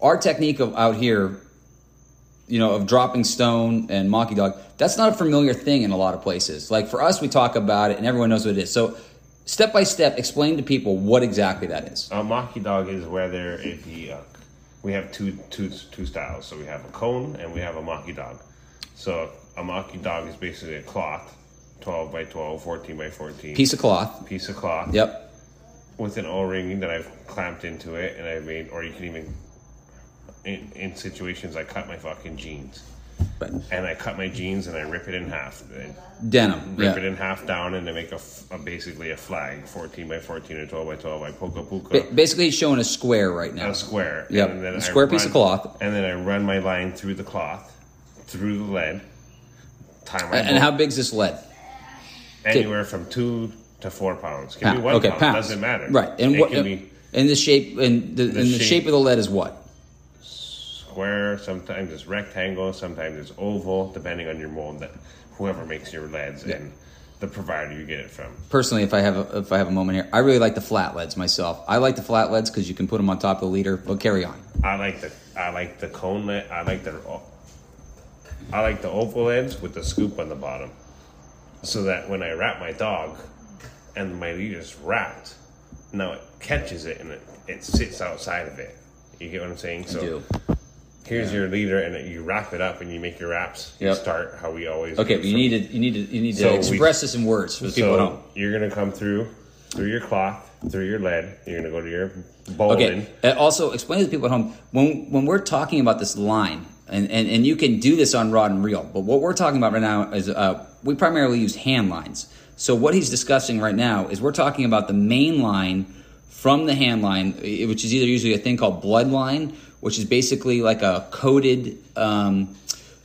our technique of out here, you know, of dropping stone and mocky dog, that's not a familiar thing in a lot of places. Like for us, we talk about it and everyone knows what it is. So, step by step, explain to people what exactly that is. A maki dog is whether if it. Uh, we have two two two styles. So we have a cone and we have a maki dog. So a maki dog is basically a cloth, twelve by 12, 14 by fourteen Piece of cloth. piece of cloth. Yep. with an O-ring that I've clamped into it, and I made, or you can even, in, in situations, I cut my fucking jeans, Right. and I cut my jeans and I rip it in half, and Denim. rip Yeah. it in half down, and I make a basically a flag, fourteen by fourteen or twelve by twelve. I poke a puka, Ba- basically, showing a square right now. a square, Yep, and then a I square piece run- of cloth. and then I run my line through the cloth, through the lead, Time. And boat, how big's this lead? anywhere from two to four pounds. Can Pound. be one okay, pound, pounds. doesn't matter. Right. And it what? can be and the shape and the, and the shape. shape of the lead is what? Square, sometimes it's rectangle, sometimes it's oval, depending on your mold that whoever makes your leads and the provider you get it from. Personally, if I have a, if I have a moment here, I really like the flat leads myself. I like the flat leads because you can put them on top of the leader. But carry on. I like the I like the cone lead. I like the I like the oval leads with the scoop on the bottom, so that when I wrap my dog, and my leader's wrapped, now it catches it and it, it sits outside of it. You get what I'm saying? So do. Here's your leader, and you wrap it up and you make your wraps. You Yep. start how we always Okay, but you from- need to you need to you need to So we- express this in words for the people so at home. you're gonna come through through your cloth, through your lead. You're gonna go to your bowling. Okay. And also, explain to the people at home when when we're talking about this line, and, and, and you can do this on rod and reel, but what we're talking about right now is uh, we primarily use hand lines. So what he's discussing right now is we're talking about the main line from the hand line, which is either usually a thing called blood line, which is basically like a coated um,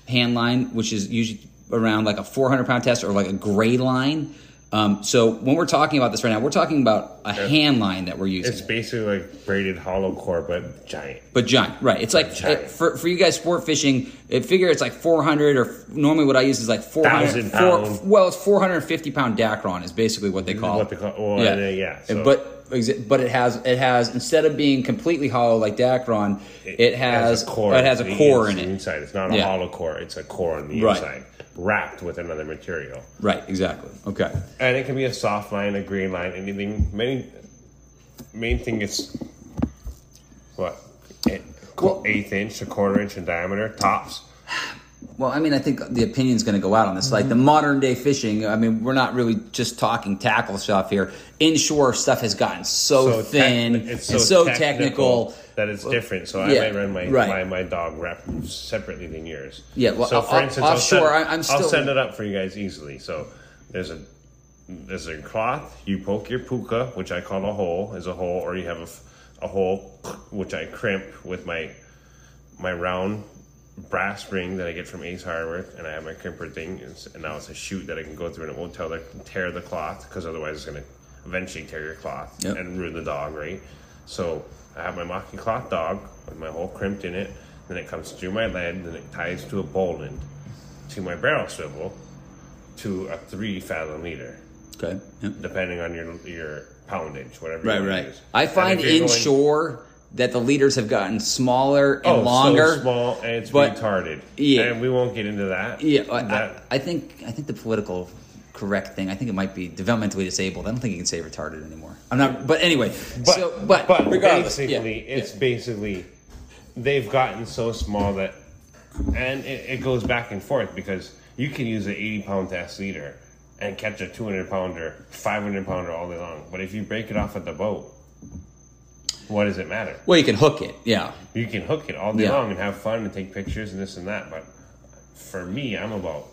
hand line, which is usually around like a 400 pound test, or like a gray line. Um, so when we're talking about this right now, we're talking about a hand line that we're using. It's basically like braided hollow core, but giant. But giant, right? It's like uh, for for you guys sport fishing. It figure it's like four hundred, or normally what I use is like four hundred. Thousand pound. Well, it's four hundred and fifty pound Dacron is basically what they call what it. they call- well, yeah, yeah, so- but but it has it has instead of being completely hollow like Dacron, it, has a core. It has a core in it. Inside, it's not a Yeah. hollow core. It's a core on the Right. inside, wrapped with another material. Right. Exactly. Okay. And it can be a soft line, a green line, anything. Many main thing is what Eight- Well- eighth inch, a quarter inch in diameter, tops. Well, I mean, I think the opinion's going to go out on this. Like the mm-hmm. modern day fishing, I mean, we're not really just talking tackle stuff here. Inshore stuff has gotten so, So thin tec- it's so, and so technical, technical. that it's different. So yeah, I might run my, right. my my dog wrap separately than yours. Yeah, well, so for instance, I'll offshore, send, I- I'm I'll still- send it up for you guys easily. So there's a there's a cloth. You poke your puka, which I call a hole, is a hole, or you have a, a hole which I crimp with my my round brass ring that I get from Ace Hardware, and I have my crimper thing, and, now it's a chute that I can go through, and it won't tell the, tear the cloth because otherwise it's going to eventually tear your cloth Yep. and ruin the dog, right? So I have my mocking cloth dog with my hole crimped in it. Then it comes through my lead, then it ties to a bowl end, to my barrel swivel, to a three fathom leader, Okay. Yep. depending on your your poundage, whatever. Right, you right. use. I find inshore that the leaders have gotten smaller and oh, longer. so small and it's but- retarded. Yeah. and we won't get into that. Yeah, I, I, I think I think the political correct thing. I think it might be developmentally disabled. I don't think you can say retarded anymore. I'm not. But anyway, but so but, regardless, basically, yeah, it's yeah. basically they've gotten so small that, and it, it goes back and forth because you can use an 80 pound test leader and catch a 200 pounder, 500 pounder all day long. But if you break it off at the boat, what does it matter? well, you can hook it. Yeah, You can hook it all day Yeah. long and have fun and take pictures and this and that. But for me, I'm about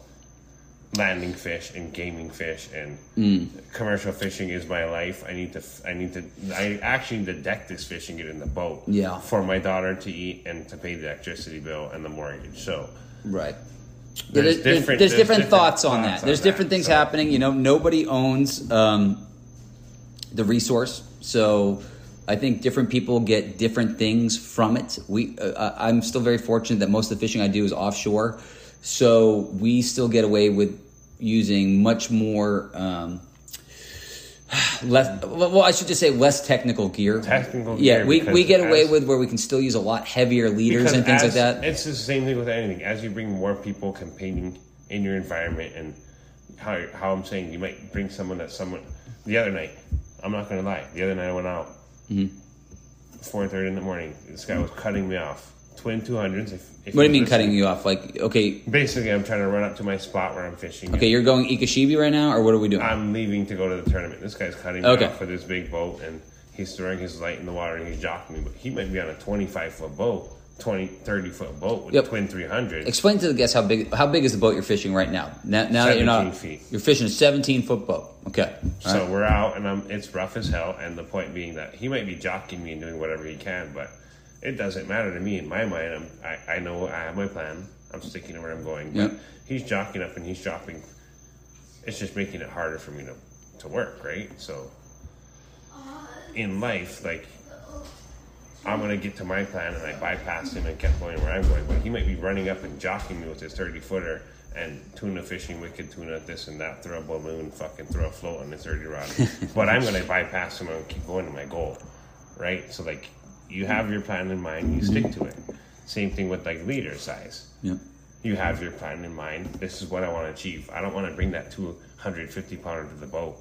landing fish and gaming fish and Mm. commercial fishing is my life. I need to, I need to, I actually need to deck this fish and get in the boat. Yeah. For my daughter to eat and to pay the electricity bill and the mortgage. So right. There's there's, there's- different- there's there's different different thoughts on thoughts that. There's on different that, things so- happening. You know, nobody owns um, the resource, so I think different people get different things from it. We, uh, I'm still very fortunate that most of the fishing I do is offshore, so we still get away with using much more. Um, *sighs* less well i should just say less technical gear Technical yeah gear, we, we get away as- with where we can still use a lot heavier leaders and things like that It's the same thing with anything. As you bring more people competing in your environment, and how how I'm saying, you might bring someone that someone. The other night, I'm not gonna lie. The other night I went out, Mm-hmm. four thirty in the morning. This guy was cutting me off. Twin two hundreds. If, if what do you mean cutting you off like okay Basically, I'm trying to run up to my spot where I'm fishing. Okay, you're going Ikashibi right now, or what are we doing? I'm leaving to go to the tournament. This guy's cutting me Okay. off with his big boat, and he's throwing his light in the water, and he's jocking me. But he might be on a 25 foot boat, 20, 30 foot boat with Yep. twin 300. Explain to the guests how big how big is the boat you're fishing right now? Now, now that you're not feet. you're fishing a 17 foot boat. Okay, All So right. we're out, and I'm, it's rough as hell. And the point being that he might be jockeying me and doing whatever he can, but it doesn't matter to me. In my mind, I'm, I, I know I have my plan. I'm sticking to where I'm going. But Yep. he's jocking up and he's dropping. It's just making it harder for me to, to work, right? So in life, like I'm gonna get to my plan and I bypassed him and kept going where I'm going. But he might be running up and jockeying me with his 30 footer and tuna fishing, wicked tuna, this and that, throw a balloon, fucking throw a float on his 30 rod. *laughs* but I'm gonna bypass him and keep going to my goal, right? So like you have your plan in mind, you stick to it. Same thing with like leader size. Yep. You have your plan in mind. This is what I want to achieve. I don't want to bring that 250 pounder to the boat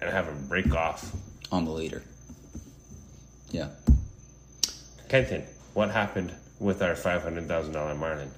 and have him break off. on the leader. Yeah. Kenton, what happened with our $500,000 Marlin?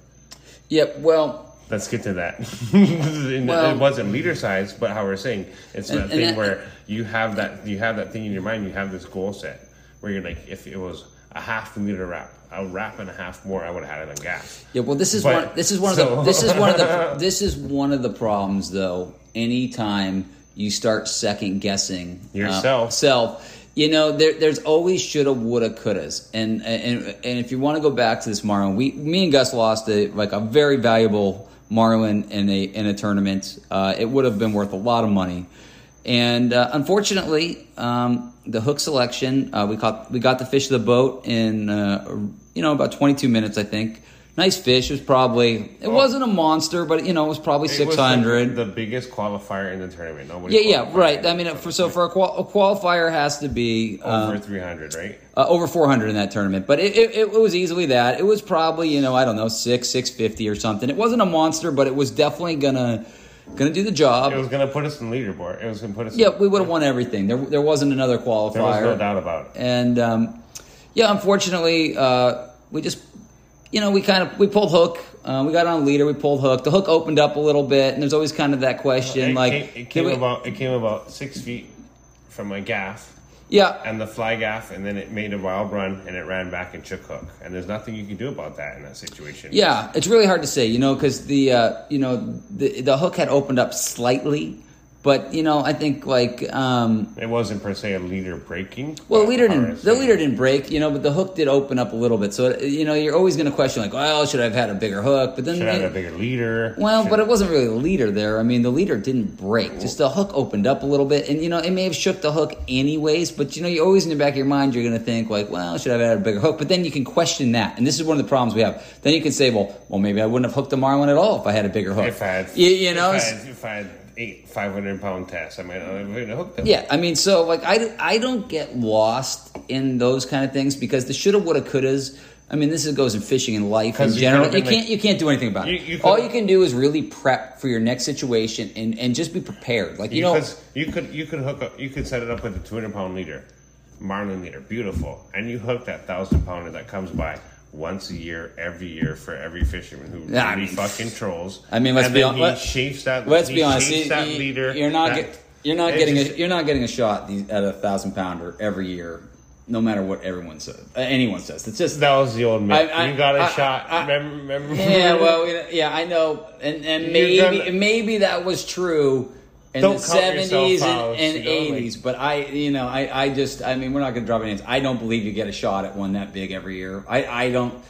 Yep. Well, Let's get to that. *laughs* Well- it wasn't leader size, but how we're saying it's And- that and thing that- where you have that you have that thing in your mind. You have this goal set where you're like, if it was a half liter wrap, a wrap and a half more, I would have had it on gas. yeah. Well, this is But- one. This is one of so- the. This is one of the. *laughs* This is one of the problems, though. Anytime you start second guessing uh, Yourself. self. You know, there, there's always shoulda, woulda, couldas, and and and if you want to go back to this Marlin, we, me and Gus lost a like a very valuable Marlin in a in a tournament. Uh, it would have been worth a lot of money, and uh, unfortunately, um, the hook selection uh, we caught we got the fish of the boat in uh, you know about 22 minutes, I think. Nice fish. It was probably it wasn't a monster, but you know it was probably 600. the, the biggest qualifier in the tournament. Nobody Yeah, yeah, right. I mean, for, so for a, qual- a qualifier has to be uh, over 300, right? uh, over 400 in that tournament, but it, it, it was easily that. It was probably you know I don't know six six fifty or something. It wasn't a monster, but it was definitely gonna gonna do the job. It was going to put us in leaderboard. It was to put us. yeah, we would have won everything. There there wasn't another qualifier. There was no doubt about it. And um, yeah, unfortunately, uh, we just you know we kind of we pulled hook. Uh, we got on leader. We pulled hook. The hook opened up a little bit, and there's always kind of that question It like, came, it came we- about. It came about six feet from my gaff yeah, and the fly gaff, and then it made a wild run and it ran back and shook hook. And there's nothing you can do about that in that situation. Yeah, it's really hard to say, you know, because the uh, you know the the hook had opened up slightly, But you know, I think like um, It wasn't per se a leader breaking. well, the leader didn't. The leader didn't break, you know, but the hook did open up a little bit. So you know, you're always going to question like, well, should I have had a bigger hook? But then, should have had a bigger leader. well, Should- but it wasn't really the leader there. I mean, the leader didn't break. Just the hook opened up a little bit, and you know, it may have shook the hook anyways. But you know, you're always in the back of your mind, you're going to think like, well, should I have had a bigger hook? But then you can question that, and this is one of the problems we have. Then you can say, well, well, maybe I wouldn't have hooked the marlin at all if I had a bigger hook. if I had, you, you know, if I had, if I had eight five hundred pound tests, I might not have been hooked them. Yeah, I mean, so like I, I don't get lost in those kind of things because the shoulda, woulda, couldas. I mean, this is, goes in fishing and life in general. could've You can't like- you can't do anything about it. You- you All could've- you can do is really prep for your next situation and, and just be prepared. Like you know, because you could you could hook up you could set it up with a two hundred pound leader, marlin leader, beautiful, and you hook that thousand pounder that comes by once a year, every year for every fisherman who Yeah, I mean, fucking trolls. I mean, let's and be then hon- he let- shapes that. let's be honest. you- that you- leader. you're not that- get, you're not getting just- a, you're not getting a shot at a thousand pounder every year, no matter what everyone says. Uh, anyone says it's just That was the old myth. I- I- you got a shot. Remember, remember? Yeah, well, *laughs* yeah, I know, and and maybe gonna- maybe that was true in Don't the seventies and, and you know, like- eighties, but I, you know, I, I just, I mean, we're not going to drop any names. I don't believe you get a shot at one that big every year. I, I don't.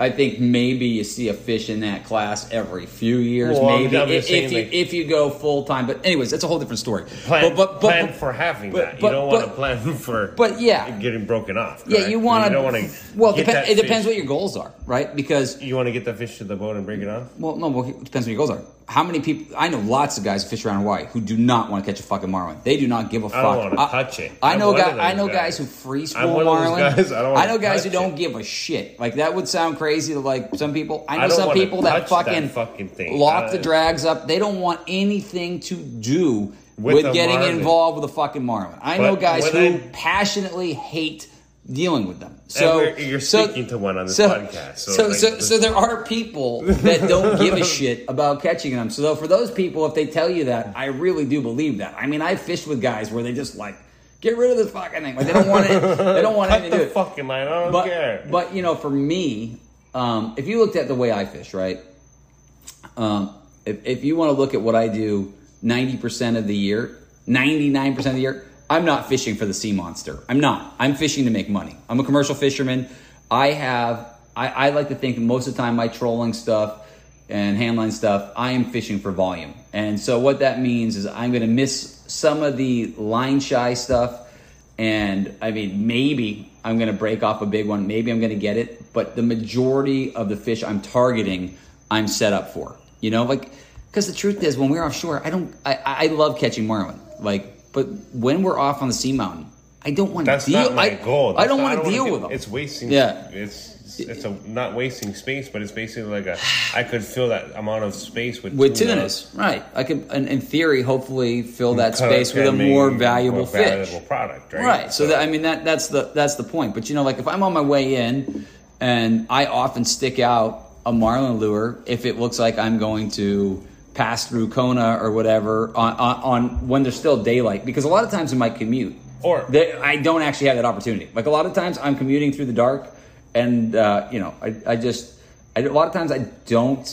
I think maybe you see a fish in that class every few years, Well, maybe if, if you if you go full time. But anyways, that's a whole different story. plan, but, but, but, plan for having but- that. you don't want to plan *laughs* for. but yeah. getting broken off. yeah, correct? you want You don't want to. Well, get depen- that it depends what your goals are, right? Because You want to get the fish to the boat and bring it off. Well, no, well, it depends what your goals are. How many people? I know lots of guys who fish around Hawaii who do not want to catch a fucking marlin. They do not give a fuck. I don't wanna touch it. I know guys. I know guys. guys who free I'm spool one of those marlin. guys, I I know guys who don't it. give a shit. Like that would sound crazy to like some people. I know I some people that touch that fucking, fucking thing. lock the drags up. They don't want anything to do With with, getting marlin. involved with a fucking marlin. I But know guys who passionately hate dealing with them. So you're so- speaking to one on this so, podcast, so, So like, so, so there are people that don't give a shit about catching them. So though, for those people, if they tell you that, I really do believe that. I mean, I've fished with guys where they just like get rid of this fucking thing. Like they don't want it. They don't want anything to do it. fucking line. I don't But care. but you know, for me, um, if you looked at the way I fish, right? Um, if, if you want to look at what I do 90% of the year, 99% of the year, I'm not fishing for the sea monster. I'm not. I'm fishing to make money. I'm a commercial fisherman. I have, I, I like to think most of the time my trolling stuff and handline stuff, I am fishing for volume. And so what that means is I'm going to miss some of the line shy stuff. And I mean, maybe I'm going to break off a big one. Maybe I'm going to get it. But the majority of the fish I'm targeting, I'm set up for. You know, like, because the truth is, when we're offshore, I don't, I, I love catching marlin. Like, but when we're off on the sea mountain, I don't want to deal. not my I, goal. I don't want to deal with them. It's wasting. Yeah. It's it's a not wasting space, but it's basically like a. I could fill that amount of space with with tuna. tunas, right? I could, in, in theory, hopefully fill that space with a more valuable more fish. valuable product, right? Right. So, that I mean that that's the that's the point. But you know, like if I'm on my way in, and I often stick out a marlin lure if it looks like I'm going to pass through Kona or whatever on on, on when there's still daylight, because a lot of times in my commute, Or- they, I don't actually have that opportunity. Like a lot of times I'm commuting through the dark, and uh, you know, I I just I, a lot of times I don't.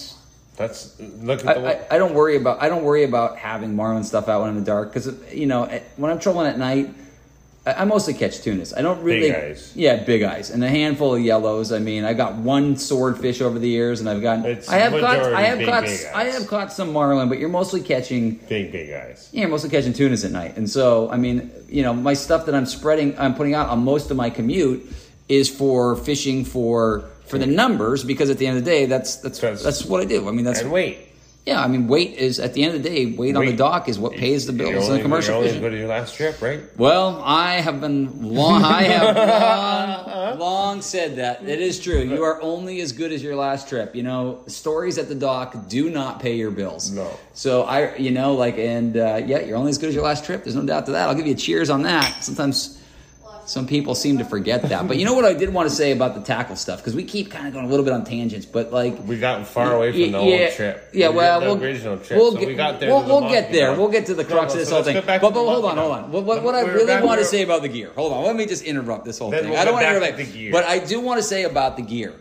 That's look I, at the. I, I don't worry about I don't worry about having marlin stuff out when I'm in the dark because you know when I'm trolling at night, I, mostly catch tunas. I don't really Big eyes. yeah big eyes and a handful of yellows. I mean I got one swordfish over the years and I've gotten It's I have caught I have big, caught big I have caught some marlin, but you're mostly catching big big eyes. yeah, mostly catching tunas at night. And so, I mean, you know, my stuff that I'm spreading, I'm putting out on most of my commute is for fishing for for the numbers because at the end of the day, that's that's that's what I do. I mean, that's And wait, yeah. I mean, weight is at the end of the day, weight, on the dock is what pays the bills in the commercial you're only fishing. go to your last trip, right? Well, I have been long. I have *laughs* long, long said that. It is true. You are only as good as your last trip. You know, stories at the dock do not pay your bills. No. So I, you know, like, and uh, yeah, you're only as good as your last trip. There's no doubt to that. I'll give you a cheers on that. Sometimes. Some people seem to forget that, but you know what I did want to say about the tackle stuff because we keep kind of going a little bit on tangents, but like We got far away from the yeah, old trip. Yeah, We well, we'll, original trip. We'll so get, we got there. We'll, the we'll get there. We'll get to the crux no, of this so whole thing. But, but hold on, hold on. What, what, what I really want to say about the gear. Hold on. Let me just interrupt this whole Then thing. we'll I don't want to interrupt. the gear. But I do want to say about the gear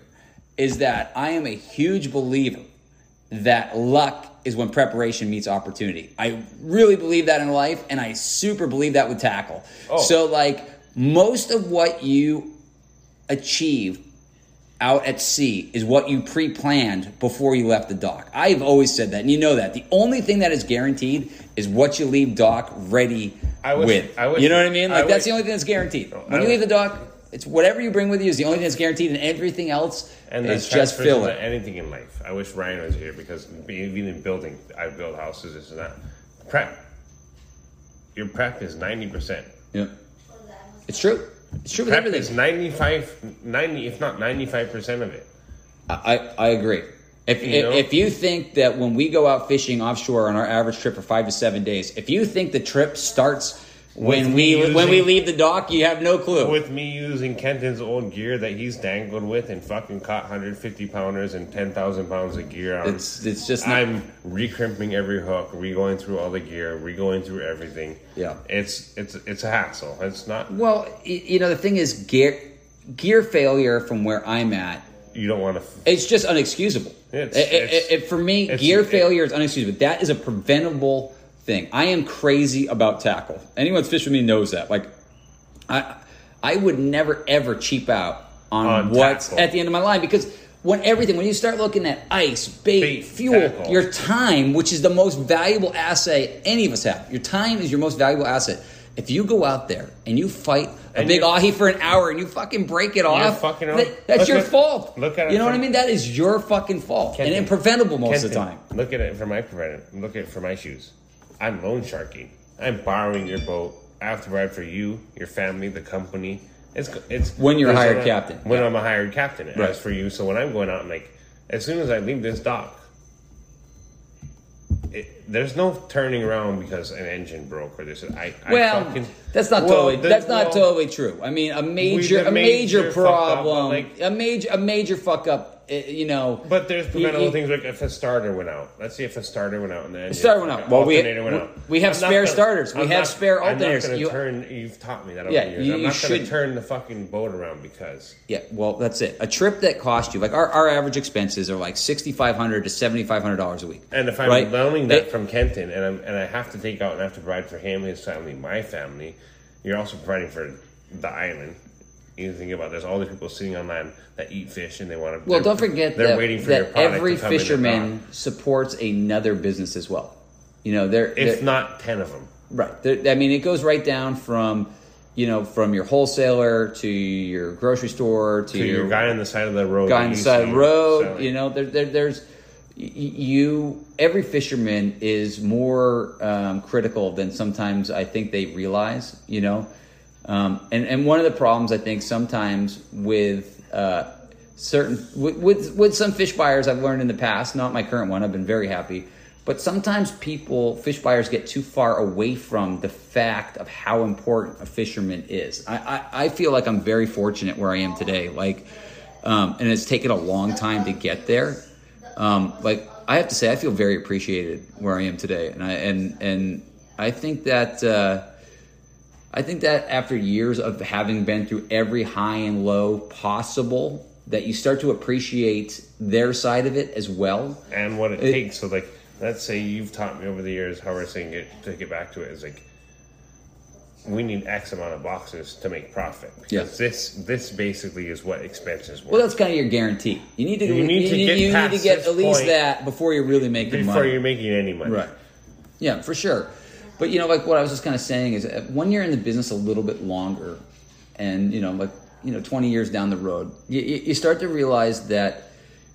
is that I am a huge believer that luck is when preparation meets opportunity. I really believe that in life, and I super believe that with tackle. Oh. So, like, most of what you achieve out at sea is what you pre-planned before you left the dock. I've always said that, and you know that. The only thing that is guaranteed is what you leave dock ready I wish- with. I wish- you know what I mean? I Like that's wish- the only thing that's guaranteed. When you leave the dock, it's whatever you bring with you is the only thing that's guaranteed, and everything else And is just transfers fill. Anything in life. I wish Ryan was here because even in building, I build houses, this and that. Prep. Your prep is 90%. Yeah. It's true. It's true with Prep everything. is 95, 90, if not 95% of it. I, I agree. If, You if, know? if you think that when we go out fishing offshore on our average trip for five to seven days, if you think the trip starts when With we me when we leave the dock, you have no clue. With me using Kenton's old gear that he's dangled with and fucking caught 150 pounders and 10,000 pounds of gear on. it's it's just not, I'm re-crimping every hook, re-going through all the gear, re-going through everything. Yeah. It's it's it's a hassle. It's not well, you know the thing is gear gear failure from where I'm at you don't want to It's just unexcusable. It's- It- it- it's- it- for me, gear it- failure is unexcusable. That is a preventable thing. I am crazy about tackle. Anyone that's fished with me knows that. Like, I I would never ever cheap out on, On what's tackle. at the end of my line because when everything when you start looking at ice, bait, Bait, fuel, tackle. your time, which is the most valuable asset any of us have. Your time is your most valuable asset. If you go out there and you fight a And big ahi for an hour and you fucking break it off, that- that's Look your at- fault. look at it you know what I mean? That is your fucking fault, Kenton, and preventable most of the time. Look at it for my preventive. Look at it for my shoes. I'm loan sharking. I'm borrowing your boat. I have to ride for you, your family, the company. It's it's When you're a hired captain. When Yeah. I'm a hired captain, Right. as for you. So when I'm going out, I'm like, as soon as I leave this dock, it, there's no turning around because an engine broke or this. I, I Well, fucking, that's not Well, totally the- that's not well, totally true. I mean, a major a major, major fuck up, problem, like- a major a major fuck up. Eh, You know, But there's preventable you- things like if a starter went out. Let's see if a starter went out and the engine, starter went out. Well, we- went we- out. we have I'm spare gonna- starters. We I'm have not- spare I'm alternators. not You- turn. You've taught me that over Yeah, the years. you- I'm not going to turn the fucking boat around because yeah. Well, that's it. A trip that cost you like our, our average expenses are like sixty five hundred to seventy five hundred dollars a week. And if I'm right? loaning that It- from Kenton, and I'm, and I have to take out and I have to provide for him, his family, my family, you're also providing for the island. You think about there's all these people sitting on land that eat fish and they want to. Well, don't forget they're that, waiting for your that every fisherman supports another business as well. You know, they're, if they're- not ten of them. right. They're- I mean, it goes right down from you know from your wholesaler to your grocery store to, To your guy on the side of the road, guy on the side of the road. selling. You know, there, there, there's you. Every fisherman is more um, critical than sometimes I think they realize. You know, um, and and one of the problems I think sometimes with uh, certain with, with with some fish buyers I've learned in the past, not my current one. I've been very happy. But sometimes people, fish buyers, get too far away from the fact of how important a fisherman is. I, I, I feel like I'm very fortunate where I am today. Like, um, and it's taken a long time to get there. Um, like I have to say, I feel very appreciated where I am today, and I and and I think that uh, I think that after years of having been through every high and low possible, that you start to appreciate their side of it as well. and what it, It- takes. So, like, let's say you've taught me over the years how we're saying it to get back to it is like we need X amount of boxes to make profit. Because Yeah. this this basically is what expenses were. Well, that's kind of your guarantee. You need to You need to get you need to get at least that before you're really making before money. you're making any money. Right. Yeah, for sure. But you know, like what I was just kind of saying is, uh, when you're in the business a little bit longer, and you know, like you know, 20 years down the road, you, you start to realize that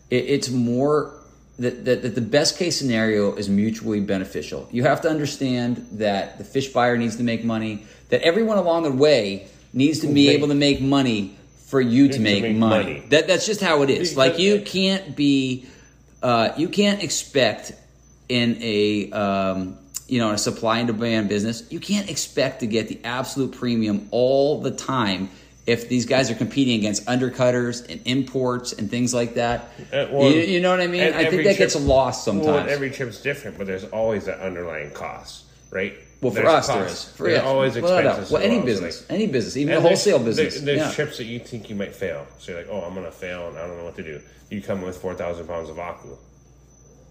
it, it's more that, that that the best case scenario is mutually beneficial. You have to understand that the fish buyer needs to make money, that everyone along the way needs to be Make- able to make money for you to to make, make money. money. That that's just how it is. Like you can't be, uh, you can't expect in a um, you know in a supply and demand business, you can't expect to get the absolute premium all the time if these guys are competing against undercutters and imports and things like that. Uh, well, you, you know what I mean? I think that trip- gets lost sometimes. Well, every trip's different, but there's always that underlying cost, right? Well, for There's us, there is. For There's yeah, always without a doubt. expenses. Well, any well. So, business, like- any business, even a wholesale business. There's yeah. trips that you think you might fail. So you're like, oh, I'm gonna fail, and I don't know what to do. You come with four thousand pounds of aku.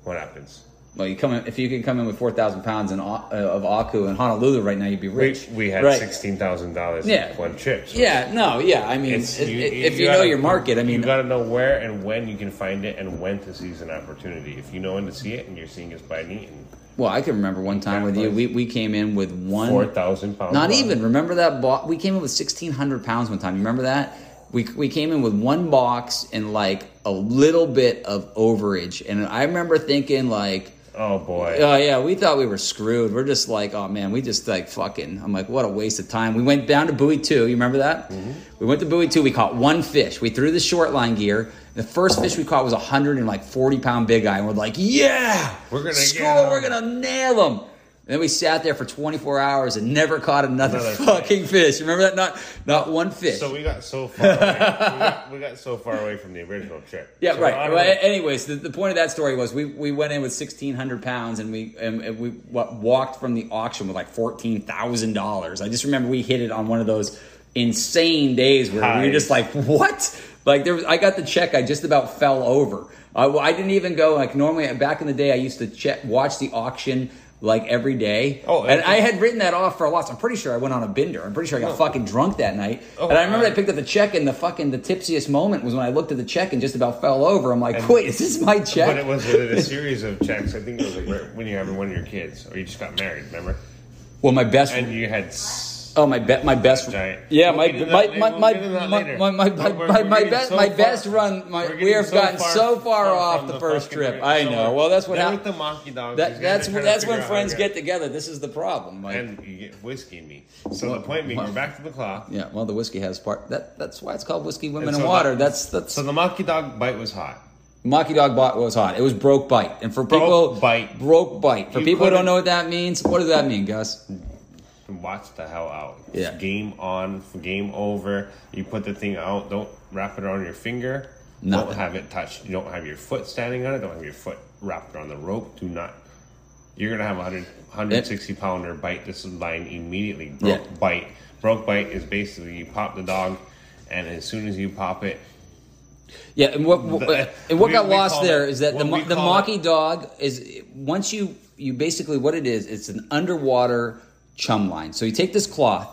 What happens? Well, you come in, if you can come in with four thousand pounds in, uh, of aku in Honolulu right now, you'd be rich. we had Right. sixteen thousand dollars Yeah. in one trip. so Yeah, no, yeah. I mean, It's, it- you, it- if you, gotta- know your market, I mean, you got to know where and when you can find it and when to seize an opportunity. If you know when to see it and you're seeing it by eating well, I can remember one time with you. We, we came in with one four thousand pounds, Not box. even. Remember that box? We came in with sixteen hundred pounds one time. You remember that? We we came in with one box and like a little bit of overage, and I remember thinking like, Oh boy, oh yeah, we thought we were screwed. We're just like, oh man, we just like fucking. I'm like, what a waste of time. We went down to buoy two. You remember that? Mm-hmm. We went to buoy two. We caught one fish. We threw the short line gear. The first fish we caught was a hundred and like forty pound big guy, and we're like, yeah, We're gonna screw get we're gonna nail him. And then we sat there for 24 hours and never caught another, Another *laughs* fucking fish. Remember that? Not not one fish. So we got so far. Away, we, got, we got so far away from the original trip. yeah, So right. I don't Well, know- anyways, the, the point of that story was we, we went in with 1,600 pounds and we and, and we walked from the auction with like $14,000. I just remember we hit it on one of those insane days where we were just like, what? Like there was, I got the check. I just about fell over. I, I didn't even go like normally back in the day. I used to check watch the auction like every day. Oh, and I had written that off for a loss. I'm pretty sure I went on a bender. I'm pretty sure I got Oh. fucking drunk that night. Oh, and I remember I- I picked up the check and the fucking the tipsiest moment was when I looked at the check and just about fell over. I'm like, And- wait, is this my check? But it was a series of checks. I think it was like when you're having one of your kids, or you just got married. Remember? well, my best. And you had. s- Oh, my bet, my best. Giant. Yeah, my my my my We'll get into that my my my my my best my best run. My we have gotten so far off the first trip. I know. Well, that's what happens. with the monkey these that's are what trying to that's when friends get together. This is the problem. And you get whiskey me. So the point being, we're back to the clock. yeah, well, the whiskey has part. That that's why it's called whiskey, women, And water. that's that's So the monkey dog bite was hot. Maki Dog bite was hot. It was broke bite, and for Broke people bite. broke bite. For You people who don't know what that means, what does that mean, Gus? Watch the hell out. Yeah. Game on, game over. You put the thing out. Don't wrap it around your finger. Nothing. Don't have it touched. You don't have your foot standing on it. Don't have your foot wrapped around the rope. Do not. You're gonna have a 100, 160 pounder bite this line immediately. Broke Yeah. bite. Broke bite is basically you pop the dog, and as soon as you pop it, Yeah, and what The- and what we- got we lost there it- is that the the it- Maki Dog is once you you basically what it is. It's an underwater chum line. So you take this cloth,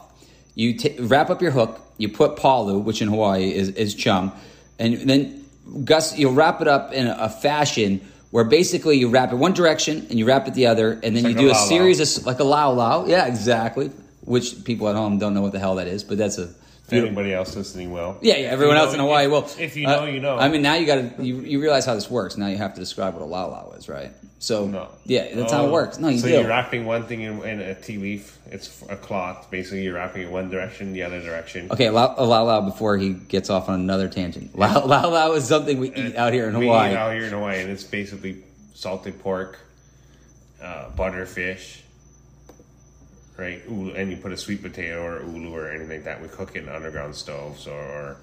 you ta wrap up your hook, you put palu, which in Hawaii is, is chum, and then Gus, you'll wrap it up in a fashion where basically you wrap it one direction and you wrap it the other, and then you do a a, series of like a laulau. Yeah, exactly. Which people at home don't know what the hell that is, but that's a anybody else listening will. yeah, yeah. Everyone You else know- in Hawaii will. If you know, Uh, you know. I mean, now you got to you, you realize how this works. Now you have to describe what a lao is, right? So No. yeah, that's how Oh, it works. No, you so do. you're wrapping one thing in, in a tea leaf. It's a cloth. Basically, you're wrapping it one direction, the other direction. okay, a lao before he gets off on another tangent. Lao is something we eat out here in we Hawaii. eat out here in Hawaii, and it's basically salted pork, uh, butterfish, right? And you put a sweet potato or ulu or anything like that. We cook it in underground stoves or,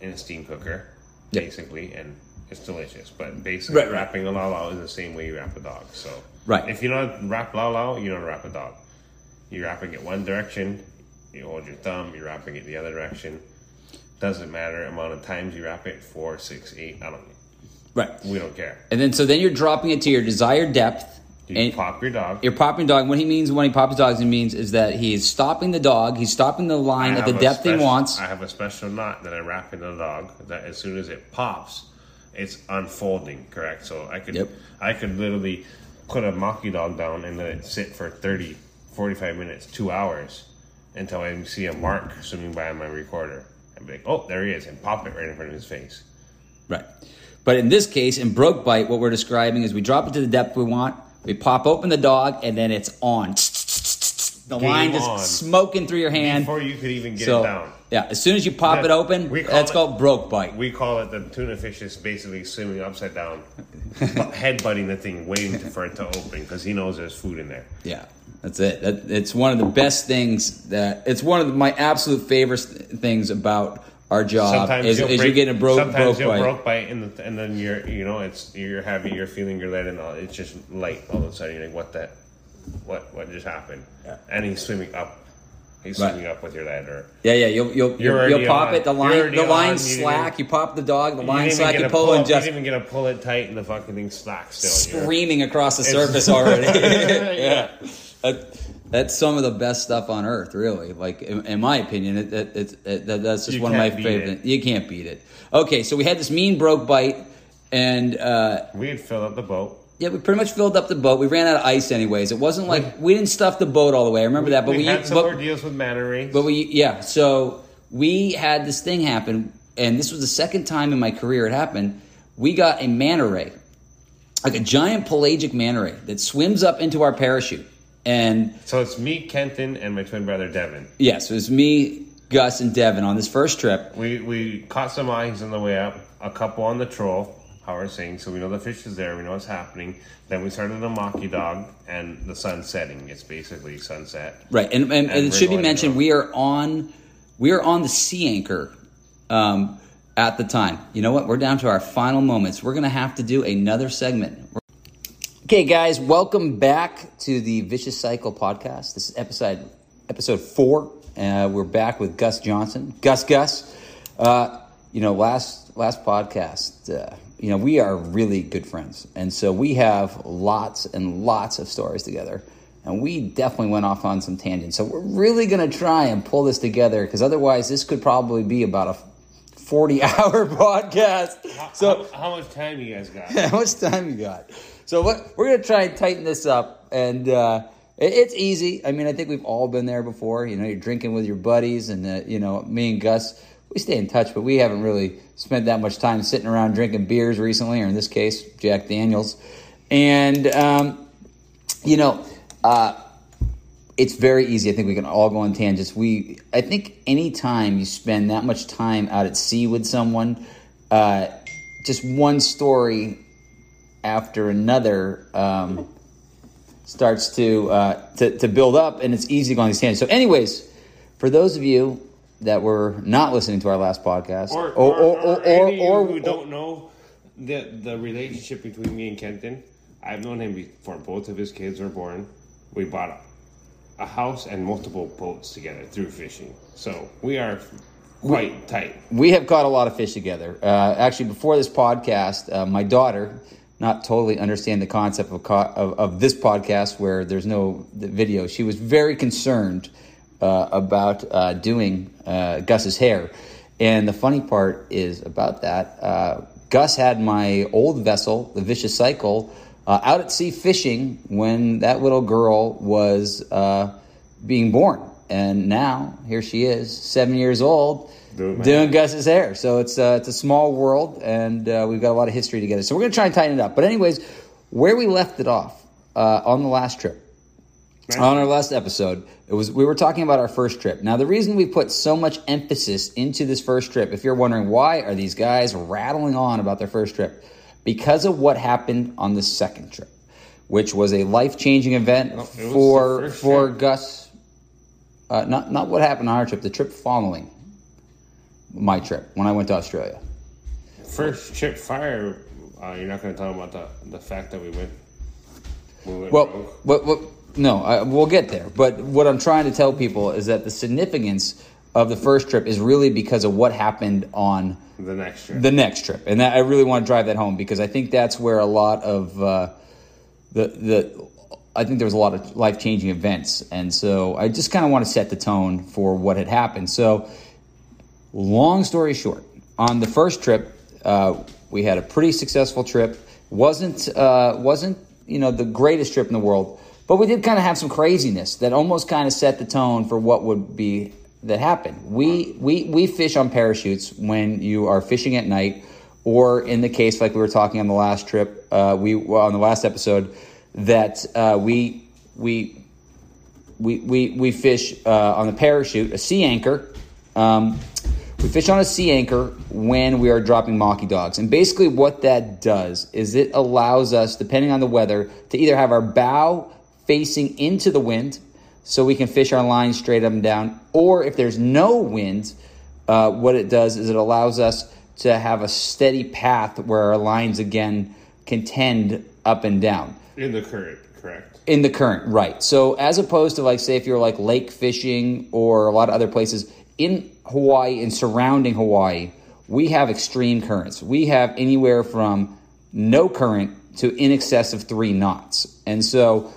in a steam cooker, Yeah. basically, and it's delicious. But basically, Right, right. wrapping a laulau is the same way you wrap a dog. So, Right. if you don't wrap laulau, you don't wrap a dog. You're wrapping it one direction. You hold your thumb. You're wrapping it the other direction. Doesn't matter amount of times you wrap it. Four, six, eight. I don't. right, We don't care. and then so then you're dropping it to your desired depth. You and pop your dog. you're popping dog. What he means when he pops dogs, he means is that he is stopping the dog. He's stopping the line I at the depth he wants. I have a special knot that I wrap in the dog that as soon as it pops, it's unfolding. Correct. So I could Yep. I could literally put a maki dog down and let it sit for 30, 45 minutes, two hours until I see a mark swimming by on my recorder. I'd be like, oh, there he is, and pop it right in front of his face. Right. But in this case, in broke bite, what we're describing is we drop it to the depth we want, we pop open the dog, and then it's on. The Game line just smoking through your hand. Before you could even get so, it down. yeah, as soon as you pop That- it open, we call that's it- called broke bite. We call it the tuna fish is basically swimming upside down, but *laughs* headbutting the thing, waiting for it to open because he knows there's food in there. Yeah, that's it. That, it's one of the best things that it's one of my absolute favorite things about our job is, you'll is you break- getting a broke sometimes broke you'll bite. broke bite, and, the, and then you're you know it's you're heavy, you're feeling your lead, and all it's just light. All of a sudden, you're like, what that, what what just happened? Yeah. And he's swimming up. He's Right. swinging up with your leader. Yeah, yeah. You'll you'll You're you'll, you'll pop on. it. The You're line the on. line's You slack. You pop the dog. The line slack. You to pull and just You didn't even get to pull it tight, and the fucking thing slack still. You're- screaming across the surface already. *laughs* Yeah. *laughs* yeah, That- *laughs* that's some of the best stuff on earth, really. Like in, in my opinion, it, it, it's it, that, that's just You one of my favorite. it. You can't beat it. Okay, so we had this mean broke bite, and uh, We had filled up the boat. yeah, we pretty much filled up the boat. We ran out of ice, anyways. It wasn't like we didn't stuff the boat all the way. I remember that, but we, we, had some but, ordeals with manta rays. but we yeah. So we had this thing happen, and this was the second time in my career it happened. We got a manta ray, like a giant pelagic manta ray that swims up into our parachute, and so it's me, Kenton, and my twin brother Devin. yes, it was me, Gus, and Devin on this first trip. We we caught some eyes on the way up. A couple on the troll. How we're saying, so we know the fish is there. We know what's happening. Then we started a maki dog, and the sun's setting. It's basically sunset. Right, and and, and, And it should be mentioned we are on we are on the sea anchor um, at the time. You know what? We're down to our final moments. We're gonna have to do another segment. Okay, guys, welcome back to the Vicious Cycle podcast. This is episode episode four. Uh, we're back with Gus Johnson. Gus, Gus. Uh, you know, last last podcast. Uh, you know, we are really good friends, and so we have lots and lots of stories together. And we definitely went off on some tangents. So we're really going to try and pull this together because otherwise, this could probably be about a forty-hour *laughs* podcast. So how, how much time you guys got? *laughs* how much time you got? So what we're gonna try and tighten this up, and uh, it- it's easy. I mean, I think we've all been there before. You know, you're drinking with your buddies, and uh, you know, me and Gus, we stay in touch, but we haven't really spent that much time sitting around drinking beers recently, or in this case, Jack Daniels. And um, you know, uh, it's very easy. I think we can all go on tangents. We, I think, any time you spend that much time out at sea with someone, uh, just one story after another um, starts to, uh, to to build up, and it's easy to go on these tangents. So, anyways, for those of you that were not listening to our last podcast, Or or, or, or, or- of you who don't know the the relationship between me and Kenton, I've known him before both of his kids were born. We bought a, a house and multiple boats together through fishing, so we are quite tight. we have caught a lot of fish together. Uh, actually, before this podcast, uh, my daughter, not totally understand the concept of, of, of this podcast where there's no the video, she was very concerned uh, about uh, doing uh, Gus's hair. And the funny part is about that, uh, Gus had my old vessel, the Vicious Cycle, uh, out at sea fishing when that little girl was uh, being born. And now here she is, seven years old, Doing doing Gus's hair. So it's uh, it's a small world, and uh, we've got a lot of history together. So we're gonna try and tighten it up. But anyways, where we left it off uh, on the last trip, on our last episode, it was we were talking about our first trip. Now the reason we put so much emphasis into this first trip, if you're wondering why are these guys rattling on about their first trip, because of what happened on the second trip, which was a life changing event was the for for trip. Gus. Uh, not not what happened on our trip, the trip following my trip when I went to Australia. First trip fire. Uh, you're not going to talk about the the fact that we went. We went Well, what, no, I, we'll get there. But what I'm trying to tell people is that the significance of the first trip is really because of what happened on the next trip. the next trip, and that I really want to drive that home because I think that's where a lot of uh, the the I think there was a lot of life changing events, and so I just kind of want to set the tone for what had happened. So, long story short, on the first trip, uh, we had a pretty successful trip. wasn't uh, wasn't you know the greatest trip in the world, but we did kind of have some craziness that almost kind of set the tone for what would be that happened. We we we fish on parachutes when you are fishing at night, or in the case like we were talking on the last trip, uh, we well, on the last episode that uh, we we we we we fish uh, on the parachute, a sea anchor. Um, we fish on a sea anchor when we are dropping maki dogs, and basically what that does is it allows us, depending on the weather, to either have our bow facing into the wind, so we can fish our line straight up and down, or if there's no wind, uh, what it does is it allows us to have a steady path where our lines again can tend up and down. In the current, correct. in the current, right. So as opposed to like say if you're like lake fishing or a lot of other places in Hawaii and surrounding Hawaii, we have extreme currents. We have anywhere from no current to in excess of 3 knots. And so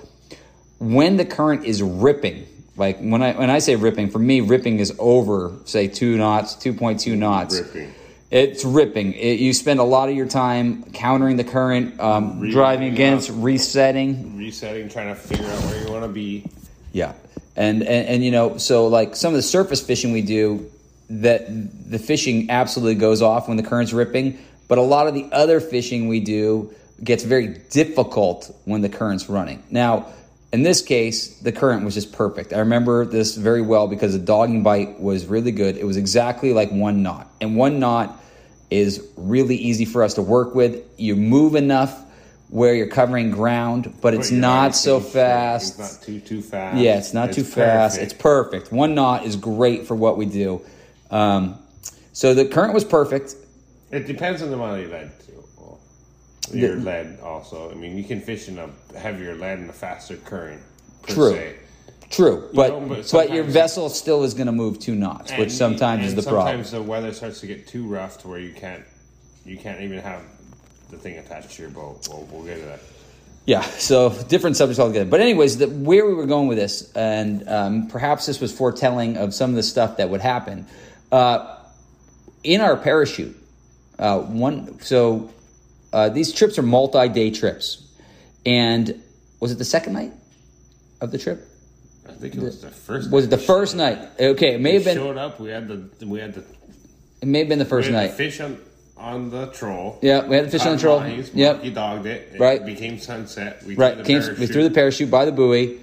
when the current is ripping, like when I when I say ripping, for me ripping is over say 2 knots, 2.2 knots. Ripping. It's ripping. It, you spend a lot of your time countering the current, um, Re- driving against, yeah. resetting. Resetting, trying to figure out where you want to be. Yeah, and, and and you know, so like some of the surface fishing we do, that the fishing absolutely goes off when the current's ripping. But a lot of the other fishing we do gets very difficult when the current's running. Now, in this case, the current was just perfect. I remember this very well because the dogging bite was really good. It was exactly like one knot, and one knot is really easy for us to work with. You move enough where you're covering ground, but it's But not so fast. It's not too too fast. Yeah, it's not too fast. It's perfect. One knot is great for what we do. Um, so the current was perfect. It depends on the amount of lead too. Your lead also. I mean, you can fish in a heavier lead and a faster current. Per True. Se. True, but know, but but, your vessel still is going to move two knots, which And- sometimes is the problem. Sometimes the weather starts to get too rough to where you can't you can't even have the thing attached to your boat. We'll, we'll get to that. Yeah, so different subjects altogether. But anyways, the, where we were going with this, and um, perhaps this was foretelling of some of the stuff that would happen uh, in our parachute. Uh, one, so uh, these trips are multi-day trips, and was it the second night of the trip? I think it was the first. Was it night the first night? up. Okay, it may We have been. showed up. We had the we had the, It may have been the we first had the night. fish on on the troll. Yeah, we had the fish on the troll. lines, Yep. he dogged it. It Right. became sunset. We Right, the came, we threw the parachute by the buoy,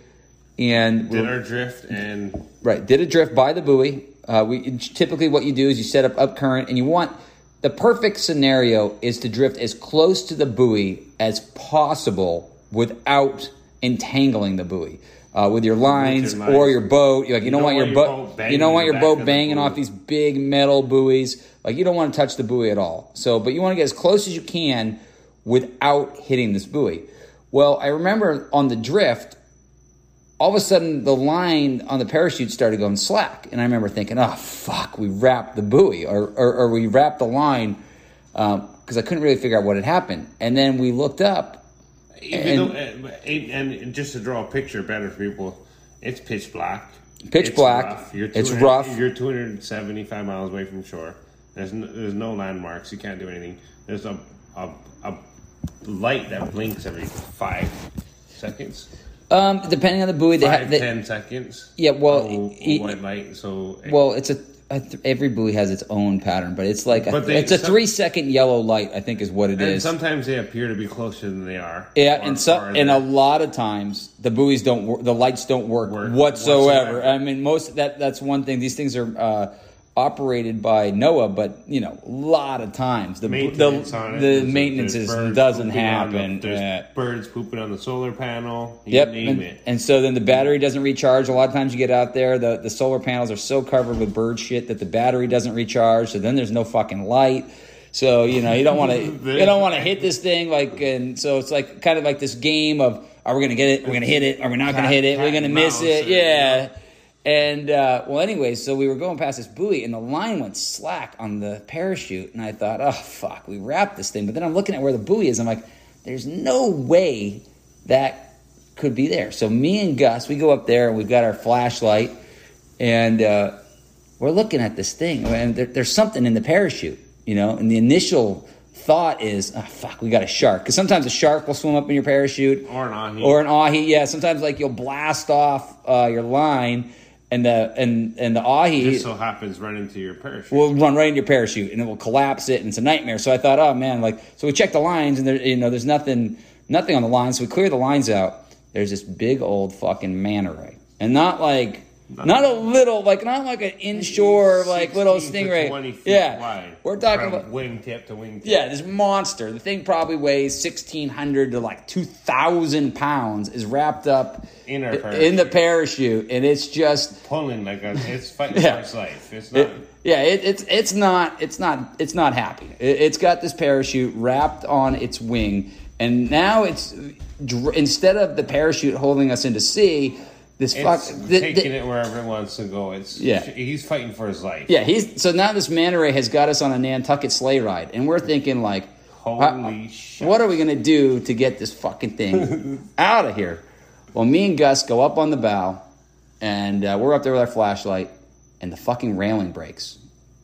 and Did our drift and Right, did a drift by the buoy. Uh, we typically what you do is you set up up current, and you want the perfect scenario is to drift as close to the buoy as possible without entangling the buoy uh, with your lines your or your boat. Like you, don't, want your boat, banging you don't want your boat of the off these big metal buoys. Like you don't want to touch the buoy at all. So, but you want to get as close as you can without hitting this buoy. Well, I remember on the drift, all of a sudden the line on the parachute started going slack and i remember thinking oh fuck we wrapped the buoy or, or, or we wrapped the line um, because i couldn't really figure out what had happened and then we looked up And- though, and, and just to draw a picture better for people, it's pitch black. Pitch It's black. rough. You're It's rough. You're 275 miles away from shore. There's no, there's no landmarks. You can't do anything. There's a, a a light that blinks every five seconds. Um, depending on the buoy they Five, have they, ten seconds. Yeah, well, e- white light. So well it's a, a th- every buoy has its own pattern but it's like a, But they- it's a some- three second yellow light i think is what it and is sometimes they appear to be closer than they are. Yeah, and so and a lot of times the buoys don't work, the lights don't work, Work whatsoever. whatsoever. I mean, most that that's one thing. These things are uh, operated by NOAA, but you know, a lot of times the maintenance the, the maintenance is, doesn't on the- happen. there's Yeah. birds pooping on the solar panel. You Yep, name and, it. and so then the battery doesn't recharge. A lot of times you get out there, the, the solar panels are so covered with bird shit that the battery doesn't recharge. So then there's no fucking light. So you know you don't want to *laughs* you don't want to hit this thing like and so it's like kind of like this game of are we gonna get it? We're gonna hit it? Are we not gonna hit it? We're cat gonna miss it? or, Yeah. And uh, well, anyways, so we were going past this buoy, and the line went slack on the parachute, and I thought, oh fuck, we wrapped this thing. But then I'm looking at where the buoy is. I'm like, there's no way that could be there. So me and Gus, we go up there, and we've got our flashlight, and uh, we're looking at this thing, and there, there's something in the parachute, you know. And the initial thought is, oh fuck, we got a shark, because sometimes a shark will swim up in your parachute, Or an ahi. or an ahi. Yeah, sometimes like you'll blast off uh, your line, and the and and the ahi just so happens run into your parachute. will run right into your parachute, and it will collapse it, and it's a nightmare. So I thought, oh man, like so we checked the lines, and there you know there's nothing nothing on the lines. So we clear the lines out. There's this big old fucking manta ray, and not like. Not a little, like not like an inshore, like little 16 to stingray. 20 feet yeah, wide. we're talking about wingtip to wingtip. yeah, this monster. The thing probably weighs sixteen hundred to like two thousand pounds. Is wrapped up In in the parachute, and it's just pulling like a, it's fighting *laughs* Yeah. for its life. It's not. it, yeah. It, it's it's not it's not it's not happy. It, it's got this parachute wrapped on its wing, and now it's instead of the parachute holding us into sea, this fuck. The- the- taking it wherever it wants to go. It's Yeah. He's fighting for his life. yeah, he's so now this manta ray has got us on a Nantucket sleigh ride, and we're thinking like, Holy shit. what are we gonna do to get this fucking thing *laughs* out of here? Well, me and Gus go up on the bow, and uh, we're up there with our flashlight, and the fucking railing breaks,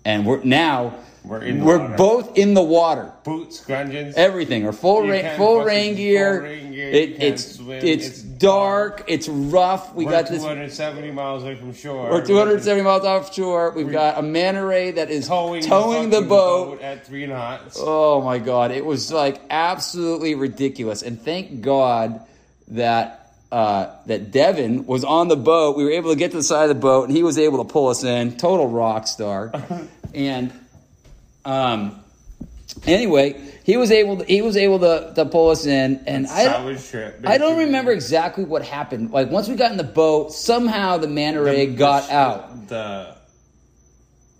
and we're now We're in the we're water. both in the water. Boots, Grundens. Everything, or full rain, full rain gear. full rain gear, It, it's it's it's dark. It's rough. We We're got this. 270 miles away from shore. We're 270 miles offshore. We've got a manta ray that is towing, towing, the fucking boat. at three knots. Oh my god, it was like absolutely ridiculous. And thank God that uh, that Devin was on the boat. We were able to get to the side of the boat, and he was able to pull us in. Total rock star. *laughs* and um, anyway, he was able to, he was able to, to pull us in, and I trip. I don't remember exactly what happened. Like once we got in the boat, somehow the manta ray got the, out. The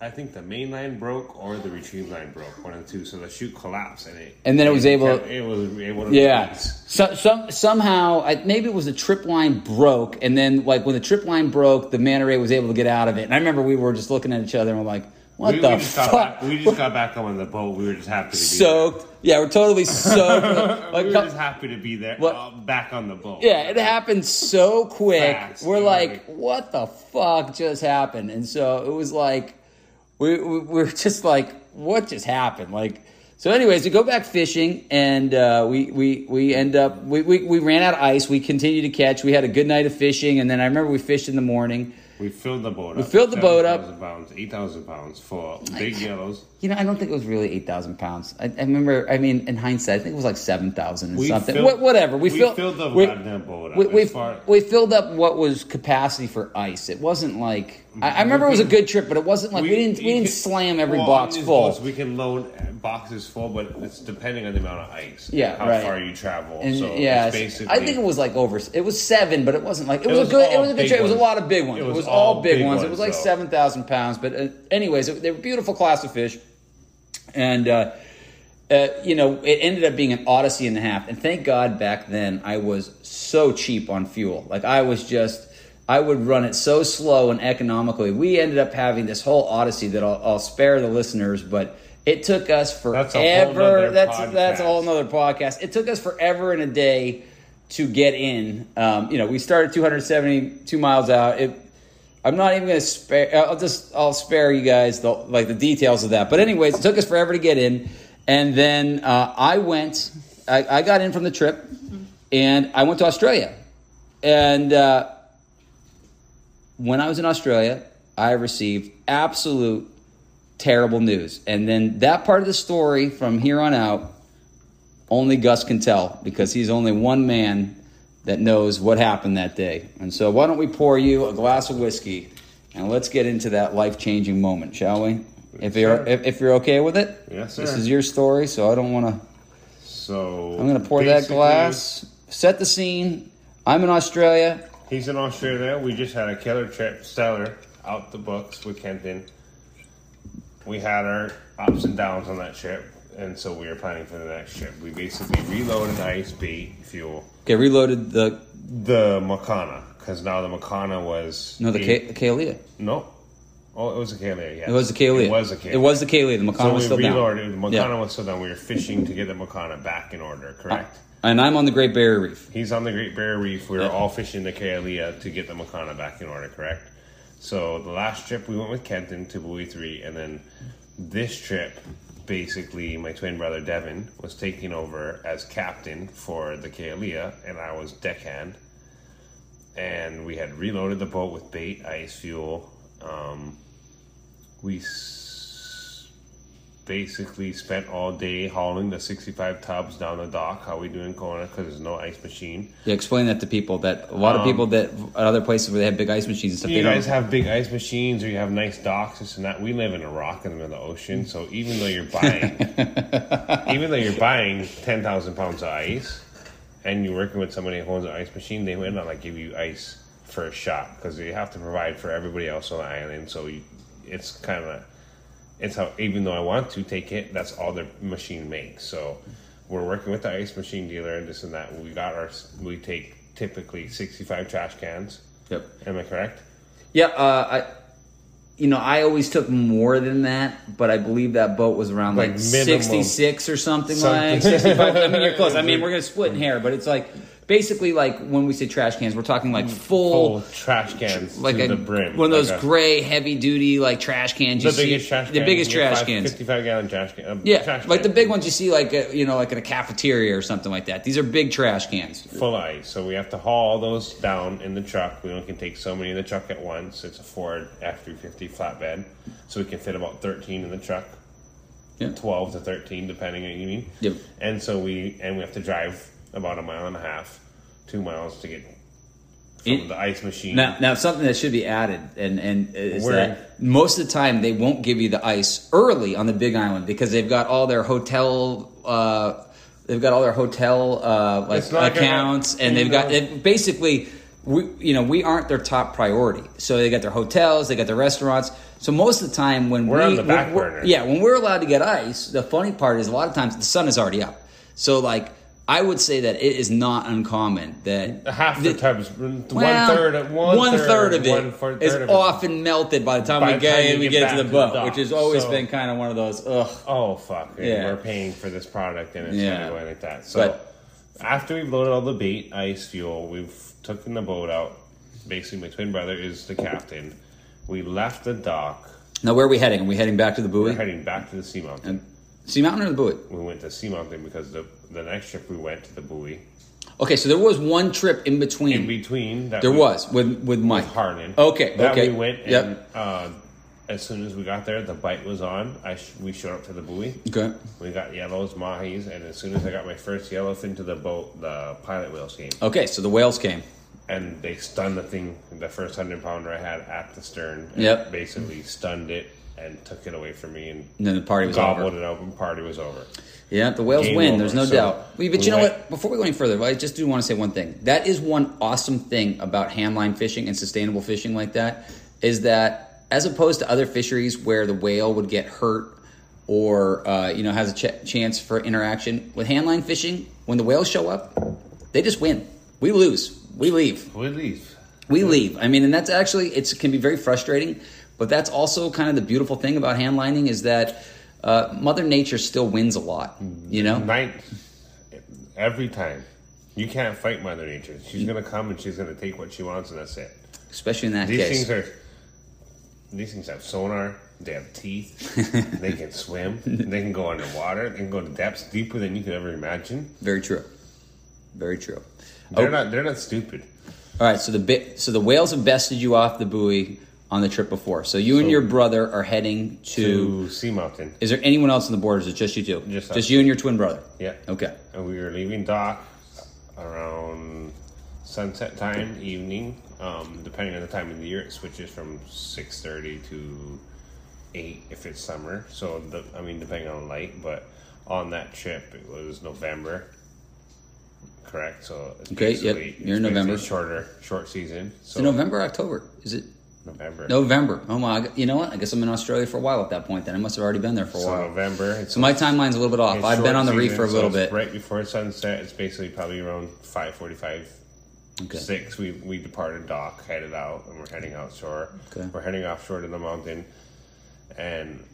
I think the main line broke or the retrieve line broke, one of the two. So the chute collapsed and it And then it was able- kept- It was able to Yeah. So, some somehow I, maybe it was the trip line broke, and then like when the trip line broke, the manta ray was able to get out of it. And I remember we were just looking at each other and we're like, "What We, the we just got fuck?" back, we just got back on the boat. We were just happy to be there. soaked. Yeah, we're totally soaked. *laughs* like, we were just happy to be there. What- uh, back on the boat. yeah, it happened so quick. Fast, we're like, know, "What the fuck just happened?" And so it was like, we, we we're *laughs* just like, "What just happened?" Like. So, anyways, we go back fishing, and uh, we, we we end up we, we, we ran out of ice. We continued to catch. We had a good night of fishing, and then I remember we fished in the morning. We filled the boat up. We filled the boat up. pounds, 8,000 pounds for Big yellows. You know, I don't think it was really eight thousand pounds. I, I remember. I mean, in hindsight, I think it was like seven thousand We something. filled- Wha- whatever. We, we filled, filled the we, goddamn boat up. We, we, far- we filled up what was capacity for ice. It wasn't like I, I remember it was a good trip, but it wasn't like we, didn't we didn't can- slam every well, box full. boats, we can load boxes full, but it's depending on the amount of ice. Yeah, how right. far you travel. And so yeah, it's basically. I think it was like over. It was seven, but it wasn't like it, was, was a good. It was a good big trip. It was a lot of big ones. It was, all big, ones. It was like though. seven thousand pounds. But uh, anyways, it, they were beautiful class of fish, and uh, uh, you know it ended up being an odyssey and a half. And thank God back then I was so cheap on fuel. Like I was just. I would run it so slow and economically. We ended up having this whole odyssey that I'll, I'll spare the listeners, but it took us That's a forever. That's that's a whole nother podcast. It took us forever and a day to get in. Um, you know, we started 272 miles out. It, I'm not even going to spare. I'll just I'll spare you guys the like the details of that. But anyways, it took us forever to get in, and then uh, I went. I, I got in from the trip, and I went to Australia, and uh, when I was in Australia, I received absolute terrible news. And then that part of the story from here on out, only Gus can tell because he's only one man that knows what happened that day. And so, why don't we pour you a glass of whiskey and let's get into that life changing moment, shall we? If you're if, if you're okay with it, Yes, This is your story, so I don't want to. So I'm going to pour that glass, set the scene. I'm in Australia. He's in Australia. We just had a killer trip, stellar, out the books with Kenton. We had our ups and downs on that trip, and so we were planning for the next trip. We basically reloaded ice, bait, fuel, Okay, reloaded the the Makana, because now the Makana was no the a- K- Kalia. no. Oh, it was a Kalia. Yeah, It was the Kalia. It was a Kalia. It was the Kalia. The Makana So was we still reloaded. The. Makana Yeah. was still down. We were fishing to get the Makana back in order. Correct. Uh, And I'm on the Great Barrier Reef. He's on the Great Barrier Reef. We were Yeah. all fishing the Kalia to get the Makana back in order, correct? So the last trip we went with Kenton to Buoy 3, and then this trip, basically, my twin brother Devin was taking over as captain for the Kalia, and I was deckhand. And we had reloaded the boat with bait, ice, fuel. Um, we basically spent all day hauling the 65 tubs down the dock. How we do in Kona because there's no ice machine. Yeah, explain that to people. That a lot of people that at other places where they have big ice machines and stuff. Um, You they guys have big ice machines or you have nice docks, this and that. We live in a rock in the middle of the ocean, so even though you're buying, *laughs* even though you're buying ten thousand pounds of ice, and you're working with somebody who owns an ice machine, they might not like give you ice for a shot because you have to provide for everybody else on the island. So you, it's kind of, it's how even though I want to take it, that's all their machine makes. So we're working with the ice machine dealer and this and that. We got our we take typically sixty five trash cans. Yep. Am I correct? Yeah, uh, I, you know, I always took more than that, but I believe that boat was around like, Like 66 or something, Something. like 65. I mean, you're *laughs* close. I mean, we're going to split in hair, but it's like basically like when we say trash cans, we're talking like full. Full trash cans like to a, the brim. one of those Like a- gray, heavy duty like trash cans. You the see, biggest trash the can, biggest trash five- cans. 55 gallon trash can. uh, Yeah, trash like the big ones you see, like uh, you know, like in a cafeteria or something like that. These are big trash cans. full ice. So we have to haul all those down in the truck. We only can take so many in the truck at once. It's a Ford F three fifty flatbed, so we can fit about thirteen in the truck. Yeah. Twelve to thirteen, depending on what you mean Yep. And so we and we have to drive about a mile and a half, two miles to get from It- the ice machine. Now, now something that should be added, and and is Where- that most of the time they won't give you the ice early on the Big Island because they've got all their hotel. Uh, they've got all their hotel uh, like not gonna- accounts, and they've got it, basically. We, you know, we aren't their top priority. So they got their hotels, they got their restaurants. So most of the time, when We're we, on the back burner. yeah, when we're allowed to get ice, the funny part is a lot of times the sun is already up. So like, I would say that it is not uncommon that half the times, well, one third, of one, one third of it one is third of it. often melted by the time By we the get time in, we get get to the to the boat, which has always So- been kind of one of those. Ugh. Oh fuck! Yeah. we're paying for this product, and it's Yeah. gonna like that. So But- after we've loaded all the bait, ice, fuel, we've taken the boat out. Basically, my twin brother is the captain. We left the dock. Now, where are we heading? Are we heading back to the buoy? We're heading back to the sea mountain. And Sea Mountain or the buoy? We went to sea mountain because the the next trip we went to the buoy. Okay, so there was one trip in between. In between, that there we- was with with Mike. with Harlan. Okay, that okay. we went and Yep. uh, as soon as we got there, the bite was on. I sh- we showed up to the buoy. Okay. We got yellows, mahis, and as soon as I got my first yellowfin to the boat, the pilot whales came. Okay, so the whales came. and they stunned the thing, the first hundred pounder I had at the stern. Yep. Basically stunned it and took it away from me and And then the party was gobbled over. it up and party was over. Yeah, the whales Game win. over. There's no So, doubt. But we you know went- what? Before we go any further, I just do want to say one thing. That is one awesome thing about handline fishing and sustainable fishing like that is that as opposed to other fisheries where the whale would get hurt or uh, you know has a ch- chance for interaction with handline fishing, when the whales show up, they just win. We lose. We leave. We leave. We leave. I mean, and that's actually it can be very frustrating, but that's also kind of the beautiful thing about handlining is that uh, Mother Nature still wins a lot. You know, Night every time. You can't fight Mother Nature. She's gonna come and she's gonna take what she wants and that's it. especially in that These case. things are these things have sonar, they have teeth, *laughs* they can swim, they can go underwater, they can go to depths deeper than you could ever imagine. Very true. Very true. They're Oh. not they're not stupid. All right, so the so the whales have bested you off the buoy on the trip before. So you and your brother are heading to. To Sea Mountain. Is there anyone else on the board? Or is it just you two? Just just you and your twin brother. Yeah. Okay. And we were leaving dock around sunset time, evening. Um, depending on the time of the year, it switches from six thirty to eight if it's summer. So the, I mean, depending on light, but on that trip it was November. Correct. So it's Okay, yep, you're in November. Shorter, short season. So So November, October. Is it November. November? Oh my! You know what? I guess I'm in Australia for a while at that point. Then I must have already been there for a So while. November. It's So my timeline's a little bit off. I've been on the reef for a so little it's bit. Right before sunset, it's basically probably around five forty-five, Okay. six. We we departed dock, headed out, and we're heading outshore. Okay. We're heading offshore to the mountain, and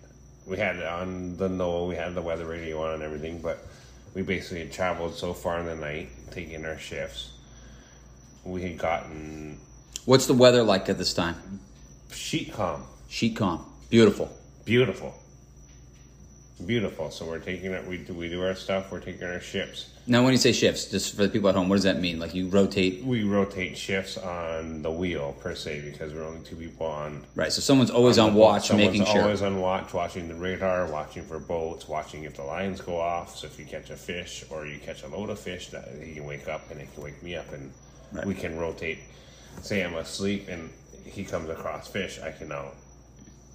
we had it on the NOAA. We had the weather radio on and everything, but we basically had traveled so far in the night, taking our shifts. We had gotten What's the weather like at this time? sheet calm, Sheet calm. Beautiful. beautiful, beautiful. So we're taking it. We do we do our stuff. We're taking our shifts. Now, when you say shifts, just for the people at home, what does that mean? Like you rotate, we rotate shifts on the wheel per se because we're only two people on. right? So someone's always on, boat. watch, Someone's making sure. Always on watch, watching the radar, watching for boats, watching if the lines go off. So if you catch a fish or you catch a load of fish, that he can wake up and he can wake me up, and Right. we can rotate. Say I'm asleep and he comes across fish, I can now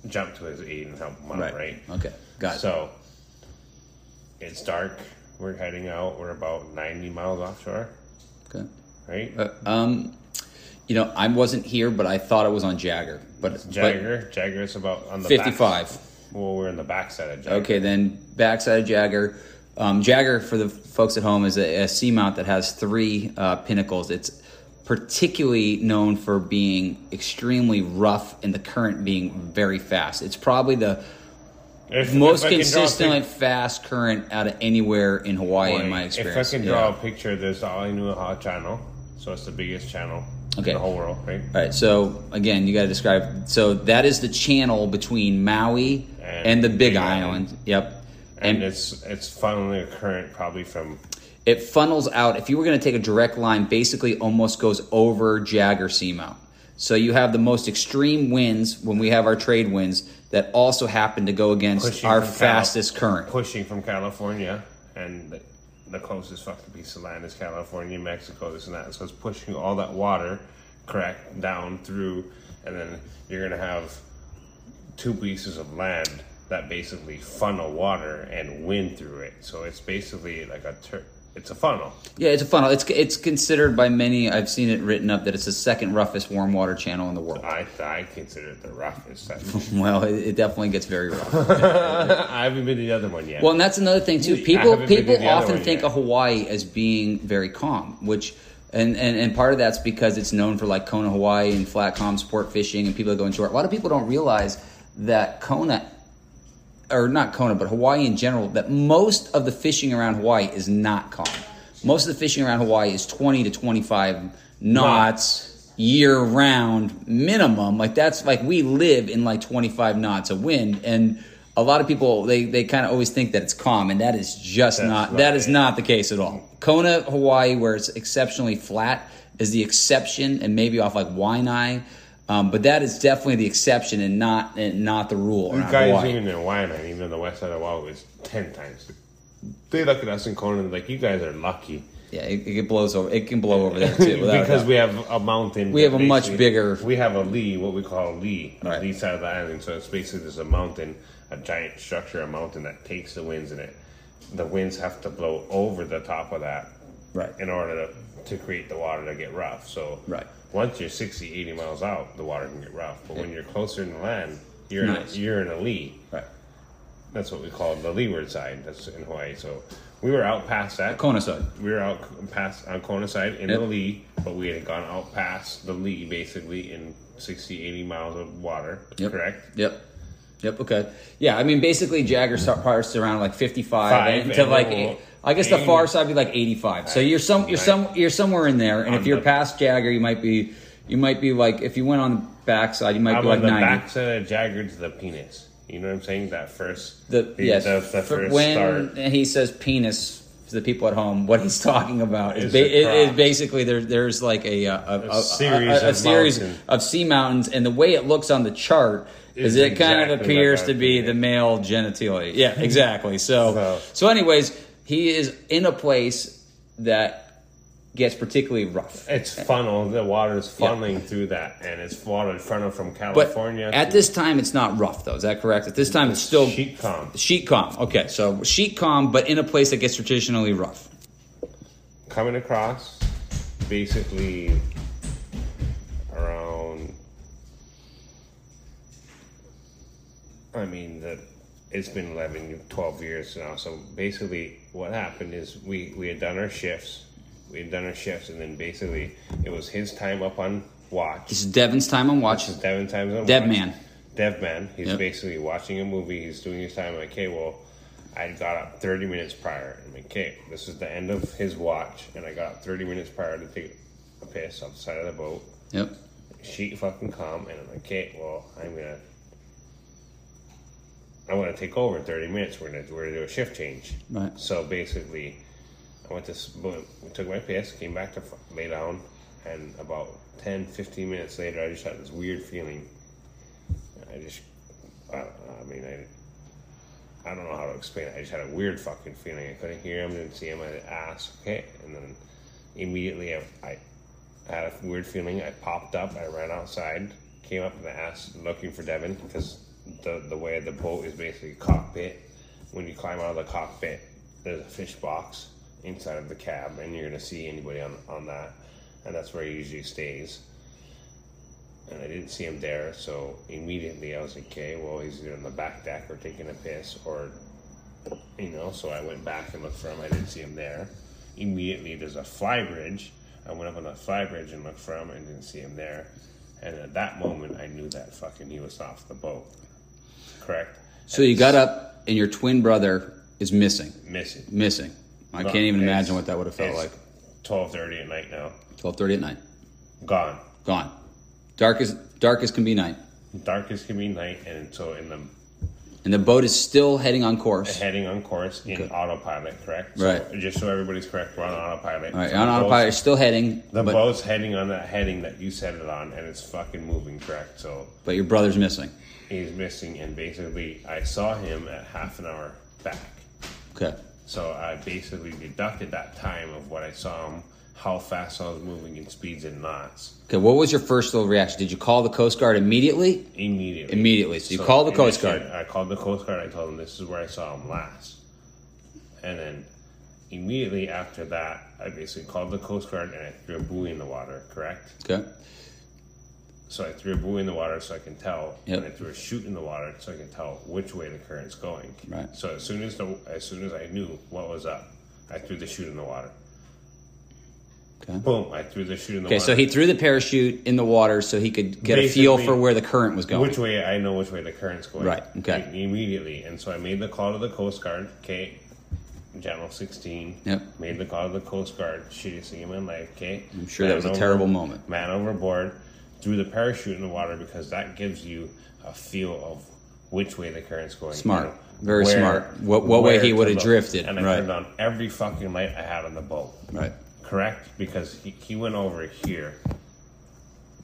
jump to his aid and help him out. right. Right. Okay. Got it. So it's dark. We're heading out. We're about 90 miles offshore. okay. Right. Uh, um, you know, I wasn't here, but I thought it was on Jagger. But Jagger. Jagger is about on but the back- 55. well, we're in the backside of Jagger. Okay, then backside of Jagger. Um, Jagger, for the folks at home, is a, a seamount that has three uh, pinnacles. It's particularly known for being extremely rough and the current being very fast. It's probably the If- most if I can draw a consistently pic- fast current out of anywhere in Hawaii, in my experience. If. I can draw Yeah. a picture, there's the Alenuihaha channel. So it's the biggest channel Okay. in the whole world, right? All right, so again, you got to describe. So that is the channel between Maui and, And the Big Big Island. Island. Yep. And, And, it's it's funneling a current probably from it funnels out. If you were going to take a direct line, basically almost goes over Jagger Seamount. So you have the most extreme winds when we have our trade winds that also happen to go against Pushing our fastest current. pushing from California, and the, the closest fucking piece of land is California, Mexico, this and that. So it's pushing all that water, correct, down through, and then you're gonna have two pieces of land that basically funnel water and wind through it. So it's basically like a tur- it's a funnel. Yeah, it's a funnel. It's it's considered by many. I've seen it written up that it's the second roughest warm water channel in the world. I I consider it the roughest. *laughs* Well, it, it definitely gets very rough. *laughs* I haven't been to the other one yet. Well, and that's another thing too. People haven't been to people often think yet. of Hawaii as being very calm, which and, and and part of that's because it's known for like Kona, Hawaii, and flat calm sport fishing, and people that go inshore. A lot of people don't realize that Kona, or not Kona, but Hawaii in general, that most of the fishing around Hawaii is not calm. Most of the fishing around Hawaii is twenty to twenty five knots year round minimum. Like that's like we live in like 25 knots of wind and a lot of people they, they kind of always think that it's calm and that is just That's not not that is not the case at all. Kona, Hawaii, where it's exceptionally flat, is the exception, and maybe off like Waianae, um, but that is definitely the exception and not and not the rule You guys Hawaii. even in Waianae, even on the west side of Oahu, is ten times. They look at us in Kona and like you guys are lucky yeah, it, it blows over. It can blow over there too. *laughs* without because we have a mountain. We have a much bigger- We have a lee, what we call a lee, on Right. the lee side of the island. So it's basically there's a mountain, a giant structure, a mountain that takes the winds in it. The winds have to blow over the top of that right. in order to, to create the water to get rough. So Right. once you're 60, 80 miles out, the water can get rough. But when you're closer to the land, you're Nice. in a, you're in a lee. Right. That's what we call the leeward side. That's in Hawaii. So we were out past that. Kona side. We were out past on Kona side in Yep. the lee, but we had gone out past the lee basically in 60, 80 miles of water. Yep. Correct. Yep. Yep. Okay. Yeah. I mean, basically, Jagger start parts around like fifty-five Five, and to and like. then we'll- I guess the far side would be like eighty-five. So you're some you're some you're somewhere in there. And if you're past Jagger, you might be you might be like if you went on the backside, you might I'm be like on the ninety. backside of Jagger to the penis. You know what I'm saying? That first. The, yes, The, the for- first when start. he says penis to the people at home, what he's *laughs* talking about is, Is ba- the it- is cross. basically there, there's like uh, a, a, a, a- series a, a of series mountains. of sea mountains, and the way it looks on the chart is Is it kind of exactly appears like to be the male genitalia. Yeah, *laughs* exactly. So, So- so anyways, he is in a place that gets particularly rough. It's funnel. The water is funneling through that, and it's water funneled from But California. at this time, it's not rough, though. Is that correct? At this time, it's still sheet calm. Sheet calm. Okay, so sheet calm, but in a place that gets traditionally rough. coming across basically around I mean that it's been 11 12 years now so basically what happened is we we had done our shifts we had done our shifts and then basically it was his time up on watch This is Devin's time on watch. this is Devin times on Dev watch. man. Dev man. He's Yep. basically watching a movie. He's doing his time. Like, okay, well, I got up 30 minutes prior. I'm like, okay, this is the end of his watch, and I got up 30 minutes prior to take a piss off the side of the boat. Yep. Sheet fucking calm, and I'm like, okay, well, I'm gonna, I'm gonna take over in 30 minutes. We're gonna we're gonna do a shift change. Right. So basically, I went to boom, took my piss, came back to lay down, and about 10, 15 minutes later, I just had this weird feeling. I just, I, know, I mean, I, I don't know how to explain it. I just had a weird fucking feeling. I couldn't hear him, didn't see him. I asked, okay, and then immediately I, I had a weird feeling. I popped up. I ran outside, came up and I asked, looking for Devin because the the way the boat is basically cockpit. When you climb out of the cockpit, there's a fish box inside of the cab, and you're gonna see anybody on on that, and that's where he usually stays. And I didn't see him there, so immediately I was like, okay, well, he's either on the back deck or taking a piss or You know, so I went back and looked for him. I didn't see him there. Immediately, there's a fly bridge. I went up on the fly bridge and looked for him and didn't see him there. And at that moment, I knew that fucking he was off the boat. Correct? So you got up, and your twin brother is missing. Missing. Missing. I can't even imagine what that would have felt like. 12.30 at night now. Twelve thirty at night, Gone. gone. Dark as dark as can be night, Dark as can be night. And so in the and the boat is still heading on course. heading on course in Okay. autopilot, correct? Right. Just so everybody's correct, we're on autopilot. All right, So on the boat's- autopilot, still heading, The but, boat's heading on that heading that you set it on, and it's fucking moving, correct? So but your brother's missing. He's missing, and basically, I saw him at half an hour back. Okay. So I basically deducted that time of what I saw him, how fast I was moving in speeds and knots Okay. What was your first little reaction? Did you call the Coast Guard immediately? immediately. Immediately. So you called the Coast Guard. I called the Coast Guard. I told them this is where I saw him last, and then immediately after that, I basically called the Coast Guard and I threw a buoy in the water. Correct. Okay. So I threw a buoy in the water so I can tell, Yep. and I threw a chute in the water so I can tell which way the current's going. Right. So as soon as the as soon as I knew what was up, I threw the chute in the water. Okay. Boom! I threw the chute in the Okay. water. So he threw the parachute in the water so he could get a feel for where the current was going. Which way I know which way the current's going. Right, okay. Immediately, and so I made the call to the Coast Guard. Okay, Channel sixteen. Yep. Made the call to the Coast Guard. Shittiest thing in my life. Okay. I'm sure that was a terrible moment. Man overboard. Threw the parachute in the water because that gives you a feel of which way the current's going. Smart. You know, Very smart. What- what way he would've drifted, And I right. turned on every fucking light I had on the boat Right. correct? Because he, he went over here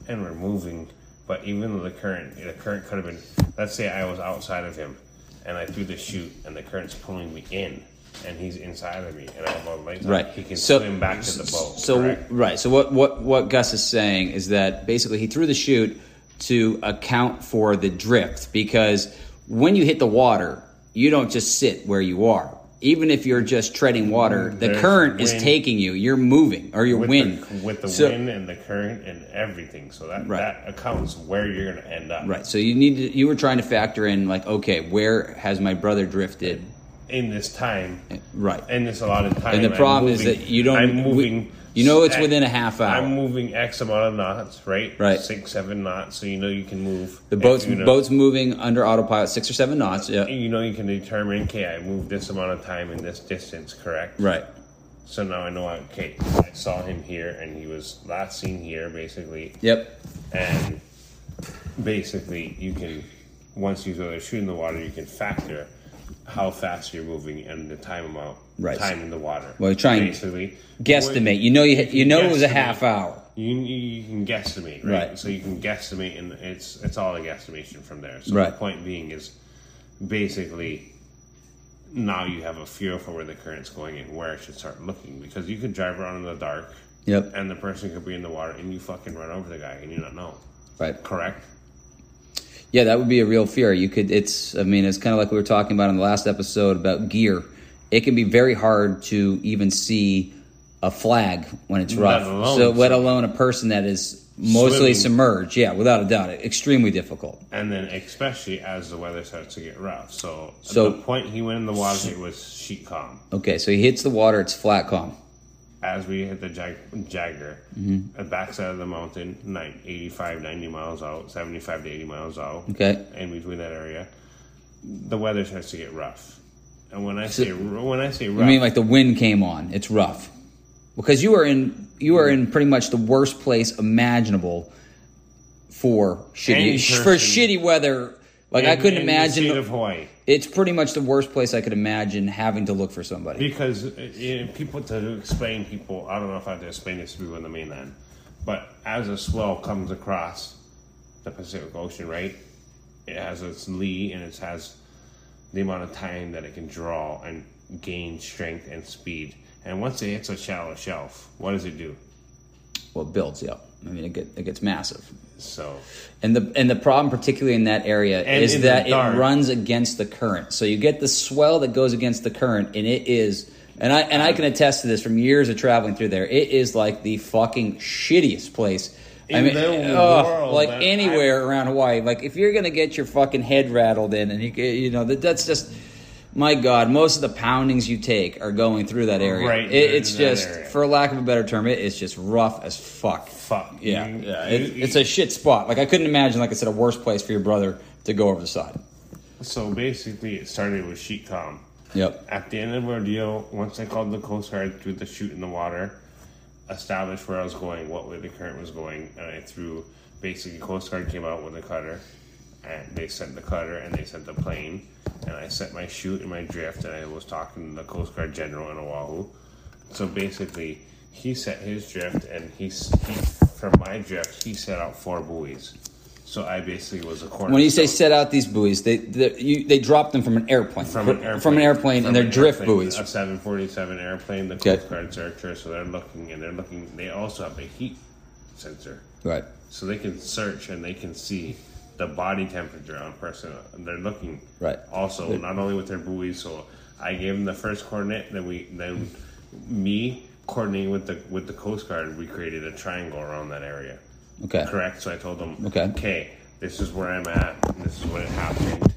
and we're moving, but even though the current the current could have been let's say I was outside of him and I threw the chute and the current's pulling me in and he's inside of me and I have all the lights on, Right. he can so, swim back to the boat. So correct? right. So what what what Gus is saying is that basically he threw the chute to account for the drift because when you hit the water, you don't just sit where you are. Even if you're just treading water, the There's current is taking you. You're moving, or your with wind. the, with the So- wind and the current and everything. So that Right. that accounts where you're going to end up. Right. So you need to, you were trying to factor in like, okay, where has my brother drifted? In this time, Right. in this allotted time, And the problem is that you don't- I'm we- moving. you know it's X- within a half hour. I'm moving X amount of knots, right? Right. Six, seven knots, so you know you can move. The boat's you know, boat's moving under autopilot six or seven knots. Yeah. You know you can determine. Okay, I moved this amount of time in this distance, correct? Right. So now I know. Okay, I saw him here, and he was last seen here, basically, Yep. and basically you can once you throw the chute in the water, you can factor how fast you're moving and the time amount, Right. time in the water. Well, you're trying basically Guesstimate. You know you you know it was a half hour. You, you can guesstimate, right? Right. So you can guesstimate, and it's it's all a guesstimation from there. So Right. the point being is basically now you have a feel for where the current's going and where I should start looking because you could drive around in the dark Yep. and the person could be in the water and you fucking run over the guy and you don't know. Right. Correct? Yeah, that would be a real fear. You could. It's. I mean, it's kind of like we were talking about in the last episode about gear. It can be very hard to even see a flag when it's rough. Let alone so, let alone a person that is mostly Swimming. submerged. Yeah, without a doubt, extremely difficult. And then especially as the weather starts to get rough. So, So- the point he went in the water it was sheet calm. Okay, so he hits the water. It's flat calm. As we hit the jag- Jagger, Mm-hmm. at backside of the mountain, nine, 85, 90 miles out, 75 to 80 miles out, Okay. in between that area, the weather starts to get rough. And when I say when I say rough, I mean, like the wind came on. It's rough because you are in you are in pretty much the worst place imaginable for shitty for shitty weather. Like I couldn't in the imagine. state of Hawaii. it's pretty much the worst place I could imagine having to look for somebody. Because uh, you know, people to explain people, I don't know if I have to explain this to people in the mainland, but as a swell comes across the Pacific Ocean, right? It has its lee and it has the amount of time that it can draw and gain strength and speed. And once it hits a shallow shelf, what does it do? Well, it builds, yeah. I mean, it, get, it gets massive. So And the and the problem, particularly in that area, And is that it runs against the current. So you get the swell that goes against the current, and it is. And I and I can attest to this from years of traveling through there. It is like the fucking shittiest place. I mean, the world, like anywhere around Hawaii. Like if you're gonna get your fucking head rattled in, and you you know that that's just my God, most of the poundings you take are going through that area. Right It, it's just, for lack of a better term, it, it's just rough as fuck. Fuck. Yeah, You- yeah. you- It, it's a shit spot. Like I couldn't imagine, like I said, a worse place for your brother to go over the side. So basically, it started with sheet calm. Yep. At the end of our deal, once I called the Coast Guard, threw the chute in the water, established where I was going, what way the current was going, and I threw. Basically, Coast Guard came out with a cutter, and they sent the cutter and they sent the plane, and I set my chute and my drift, and I was talking to the Coast Guard General in Oahu. So basically, he set his drift, and he, he from my drift, he set out four buoys. So I basically was a corner. When you say set out these buoys, they they, you, they drop them from an airplane, from an airplane, from an airplane, from and they're drift airplane, buoys. A 747 airplane, the Okay. Coast Guard searcher. So they're looking and they're looking. They also have a heat sensor, Right. so they can search and they can see the body temperature on a person. They're looking Right. Also, not only with their buoys. So I gave them the first coordinate. Then we then me coordinating with the with the Coast Guard. We created a triangle around that area. Okay. Correct. So I told them, Okay. okay, this is where I'm at. This is when it happened.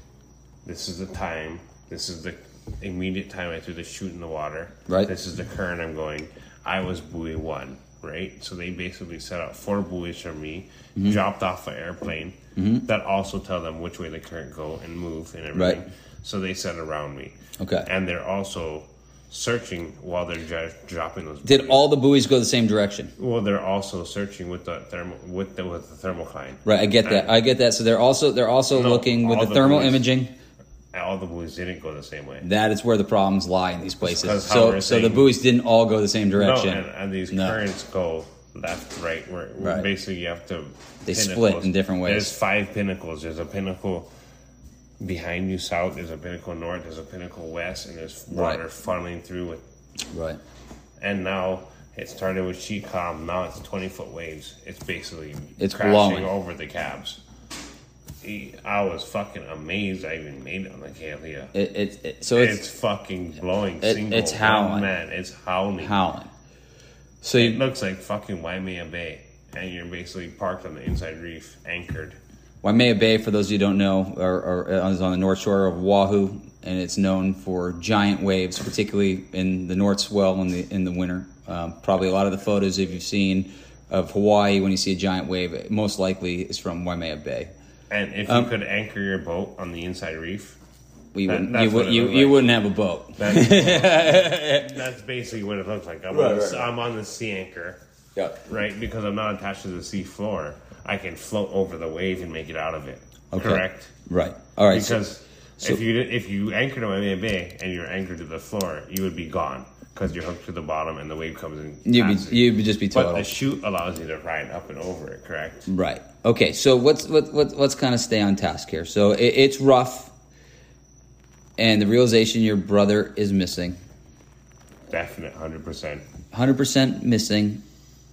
This is the time. This is the immediate time I threw the chute in the water. Right. This is the current I'm going. I was buoy one, right? So they basically set up four buoys for me, Mm-hmm. dropped off an airplane that also tell them which way the current go and move and everything. Right. So they set around me. Okay. And they're also searching while they're dropping those. Did buoys. all the buoys go the same direction? Well, they're also searching with the thermal with the with the thermocline. Right, I get that. I get that. So they're also they're also No, looking with the the thermal buoys. imaging. All the buoys didn't go the same way. That is where the problems lie in these places. So so the buoys didn't all go the same No, direction. and, and these No. currents go left, right. Where, Right. basically you have to. They split in different ways. There's five pinnacles. There's a pinnacle behind you south. There's a pinnacle north. There's a pinnacle west, and there's water Right. funneling through it. Right. And now it started with sheet calm. Now it's 20 foot waves. It's basically It's crashing blowing. over the cabs. I was fucking amazed. I even made it on the Kalia. It, it, it so It's, it's, fucking blowing. it- single it's howling. Man, it's howling. howling. So It you, looks like fucking Waimea Bay, and you're basically parked on the inside reef, anchored. Waimea Bay, for those of you who don't know, are, are, is on the north shore of Oahu, and it's known for giant waves, particularly in the north swell in the in the winter. Um, probably a lot of the photos if you've seen of Hawaii when you see a giant wave, it most likely is from Waimea Bay. And if Um, you could anchor your boat on the inside reef, You That- wouldn't, that's you, would, it you, looked you like. wouldn't have a boat. that's, that's basically *laughs* what it looks like. I'm, on Right, the, right, right. I'm on the sea anchor, Yeah. right? Because I'm not attached to the sea floor. I can float over the wave and make it out of it. Okay. Correct? Right. All right. Because so- if you if you anchored on Waimea Bay and you're anchored to the floor, you would be gone because you're hooked to the bottom and the wave comes in. You'd be, you'd just be But total. the chute allows you to ride up and over it, correct? Right. Okay. So let's let, let, let's kind of stay on task here. So it, it's rough, and the realization your brother is missing, Definite, hundred percent. hundred percent missing,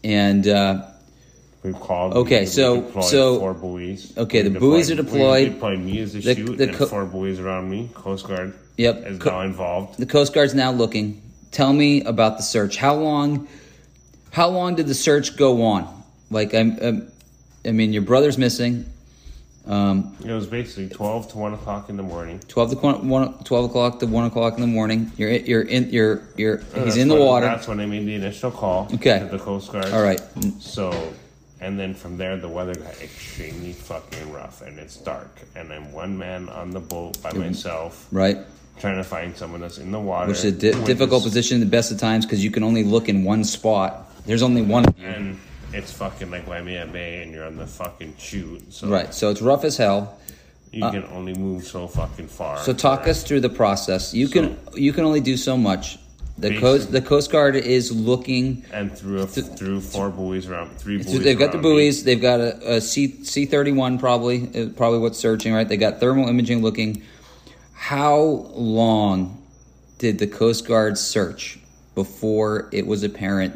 and uh, We've called. Okay, so- so- four buoys. okay, We the buoys are we deployed. deployed me as the, The- chute the and four buoys around me. Coast Guard. Yep. is Co- now involved. the Coast Guard's now looking. Tell me about the search. How long? How long did the search go on? Like I'm, um, I mean, your brother's missing. Um, It was basically twelve to one o'clock in the morning. 12 to one, one, 12 o'clock to one o'clock in the morning. You're you're in you're you're he's in the when- water. That's when I made the initial call. Okay. To the Coast Guard. All right. So, and then from there, the weather got extremely fucking rough, and it's dark, and I'm one man on the boat by myself, Right. trying to find someone that's in the water. Which is a di- difficult position in the best of times because you can only look in one spot. There's only one. And it's fucking like Waimea Bay, and you're on the fucking chute. So Right. So it's rough as hell. You uh, can only move so fucking far. So talk us through the process. You can you can only do so much. The coast the Coast Guard is looking. and through a, through four buoys around three buoys. So they've got the around me. buoys. They've got a, a C C thirty one probably is probably what's searching right. They got thermal imaging looking. How long did the Coast Guard search before it was apparent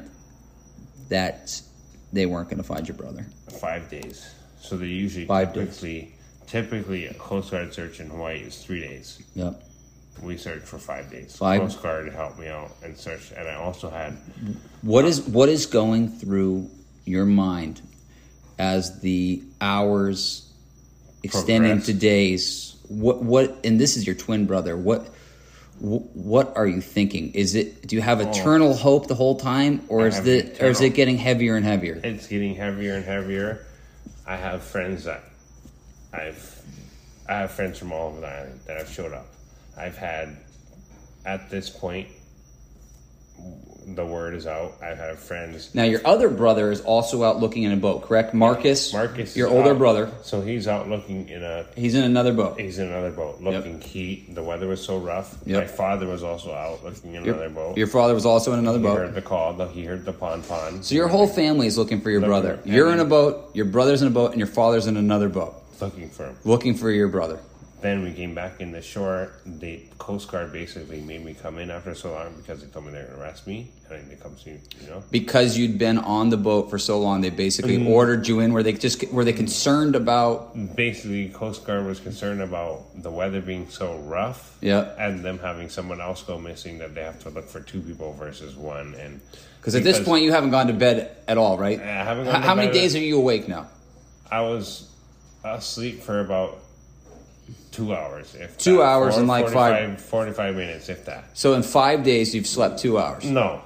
that they weren't going to find your brother? Five days. So they usually Five days. typically typically a Coast Guard search in Hawaii is three days. Yep. We searched for five days. Five? Coast Guard helped me out and searched, and I also had What is what is going through your mind as the hours extending to days? What what and this is your twin brother. What what are you thinking? Is it do you have oh. eternal hope the whole time, or I is have the or is it getting heavier and heavier? It's getting heavier and heavier. I have friends that I've I have friends from all over the island that have showed up. I've had at this point the word is out. I've had friends Now your other brother is also out looking in a boat, correct? Marcus, Marcus your older out. brother, So he's out looking in a he's in another boat. he's in another boat looking heat. The weather was so rough. Yep. My father was also out looking in another boat. Your father was also in another he boat. heard the call, the- he heard the pan pan. So your whole family is looking for your Looking- brother. You're in a boat, your brother's in a boat, and your father's in another boat, looking for him. looking for your brother. Then we came back in the shore. The Coast Guard basically made me come in after so long because they told me they're gonna arrest me. I they come see, you know. Because you'd been on the boat for so long, they basically Mm. ordered you in. Were they just were they concerned about? Basically, Coast Guard was concerned about the weather being so rough, Yeah. and them having someone else go missing that they have to look for two people versus one. And Because at this point, you haven't gone to bed at all, right? I haven't H- to How many days are you awake now? I was asleep for about two hours. If Two that. hours and like five- 45 45 minutes, if that. So in five days, you've slept two hours. No.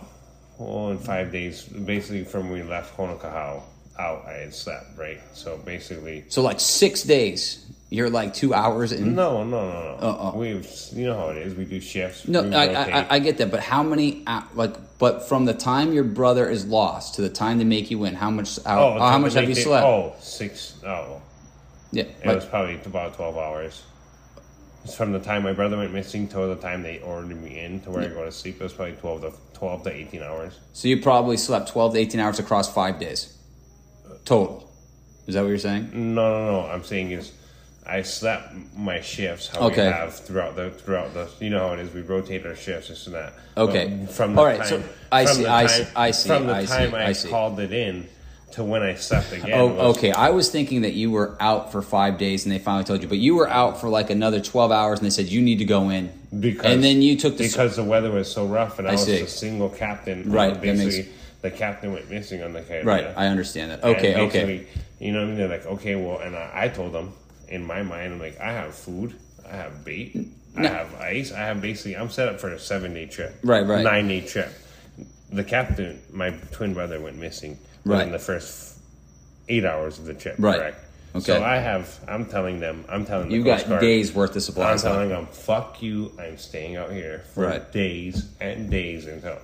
Well, in five days, basically from when we left Honokohau out, I had slept, right? So basically, So like six days, you're like two hours in. no, no, no, no. Uh-uh. We've, you know how it is. We do shifts. No, I. I, I get that, but how many? Uh, like, but from the time your brother is lost to the time they make you in, how much? Oh, how, oh, how much have you slept? Oh, six. Oh, yeah, it like- was probably about twelve hours. It's from the time my brother went missing to the time they ordered me in to where I go to sleep. It was probably twelve to twelve to eighteen hours. so you probably slept twelve to eighteen hours across five days, total. Is that what you're saying? No, no, no. I'm saying is, I slept my shifts how Okay. we have throughout the throughout the. You know how it is. We rotate our shifts, this and that. Okay. But from the All right, time, so I see, I see, I see, From the I see, time I, I see. called it in to when I slept again. Oh, okay. I was thinking that you were out for five days and they finally told you, but you were out for like another twelve hours and they said you need to go in. Because and then you took the because the weather was so rough and I, I was see. a single captain. Right, that makes- Basically, the captain went missing on the Caribbean. right. I understand that. Okay, okay. You know what I mean? They're like, okay, well, and I, I told them in my mind, I'm like, I have food, I have bait, I have ice, I have basically, I'm set up for a seven day trip, Right, right. nine day trip. The captain, my twin brother, went missing Right. within the first eight hours of the trip. Right. Correct. Okay. So I have, I'm telling them, I'm telling the You Coast got Guard, days worth of supplies. I'm telling them, fuck you, I'm staying out here for Right. days and days until.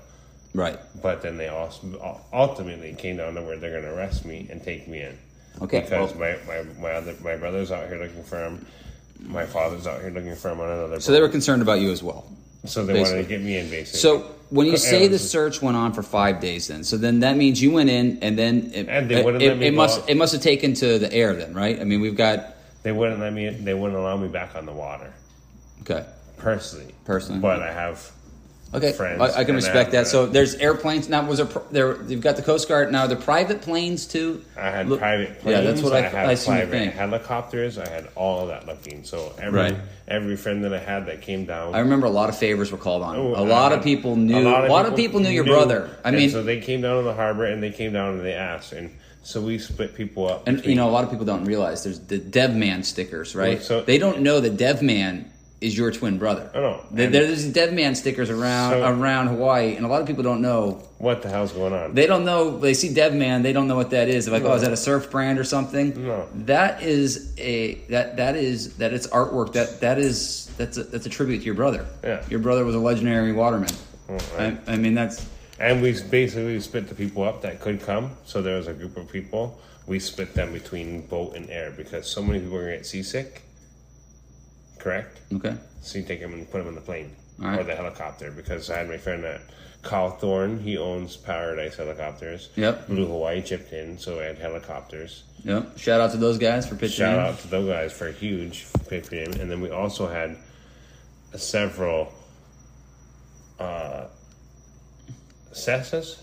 Right. But then they also ultimately came down to where they're going to arrest me and take me in. Okay, Because well- my, my, my other my brother's out here looking for him. My father's out here looking for him on another. So they were concerned about you as well. So they basically. wanted to get me in basically. So when you say the search went on for five days, then so then that means you went in and then it, And they wouldn't it, let me it must out. it must have taken to the air then, right? I mean, we've got they wouldn't let me. They wouldn't allow me back on the water okay, personally. Personally. but I have. Okay, Friends I, I can respect that. that- So there's airplanes now. Was there there? You've got the Coast Guard now. The private planes too. I had Look- private planes. Yeah, that's what I, had I seem to private think. helicopters. I had all of that looking. So every Right. every friend that I had that came down. I remember a lot of favors were called on. Oh, a I lot of had- people knew. A lot, of, people knew your brother. I mean, so they came down to the harbor and they came down and they asked, and so we split people up. And you know, a lot of people don't realize there's the DevMan stickers, right? So- they don't know that DevMan is your twin brother. I know. There- There's DevMan stickers around So- around Hawaii, and a lot of people don't know. what the hell's going on? They don't know. They see DevMan, they don't know what that is. They're like, oh, is that a surf brand or something? No. That is a that that is that it's artwork. That that is that's a, that's a tribute to your brother. Yeah. Your brother was a legendary waterman. Oh, right. I, I mean, that's and we basically split the people up that could come. So there was a group of people. We split them between boat and air because so many people were going to get seasick. Correct. okay. So you take them and put them in the plane right. or the helicopter because I had my friend that Carl Thorne. He owns Paradise Helicopters. Yep. Blue Hawaii chipped in, so I had helicopters. Yep. Shout out to those guys for pitching. Shout in. out to those guys for a huge for him. And then we also had several uh, Cessnas,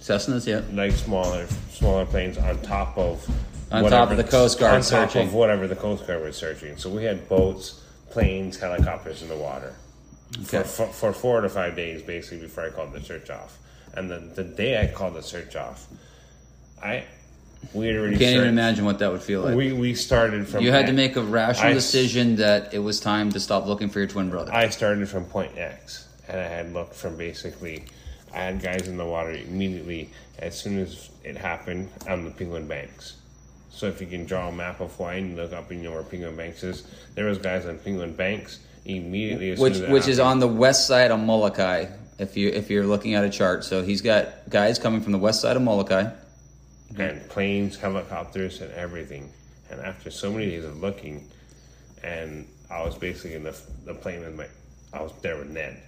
Cessnas. Yeah. like smaller smaller planes on top of On top of the Coast Guard on top searching. of whatever the Coast Guard was searching. So we had boats, planes, helicopters in the water Okay. for, for for four to five days, basically before I called the search off. And the the day I called the search off, I we had already Can't even imagine what that would feel like. we we started from you had to make a rational I- decision that it was time to stop looking for your twin brother. I started from point X, and I had looked from basically. I had guys in the water immediately as soon as it happened on the Penguin Banks. So if you can draw a map of Hawaii and look up, and you know where Penguin Banks is. There was guys on Penguin Banks immediately. As which soon as is on the west side of Molokai. If you if you're looking at a chart, so he's got guys coming from the west side of Molokai. and planes, helicopters, and everything. And after so many days of looking, and I was basically in the, the plane with my, I was there with Ned.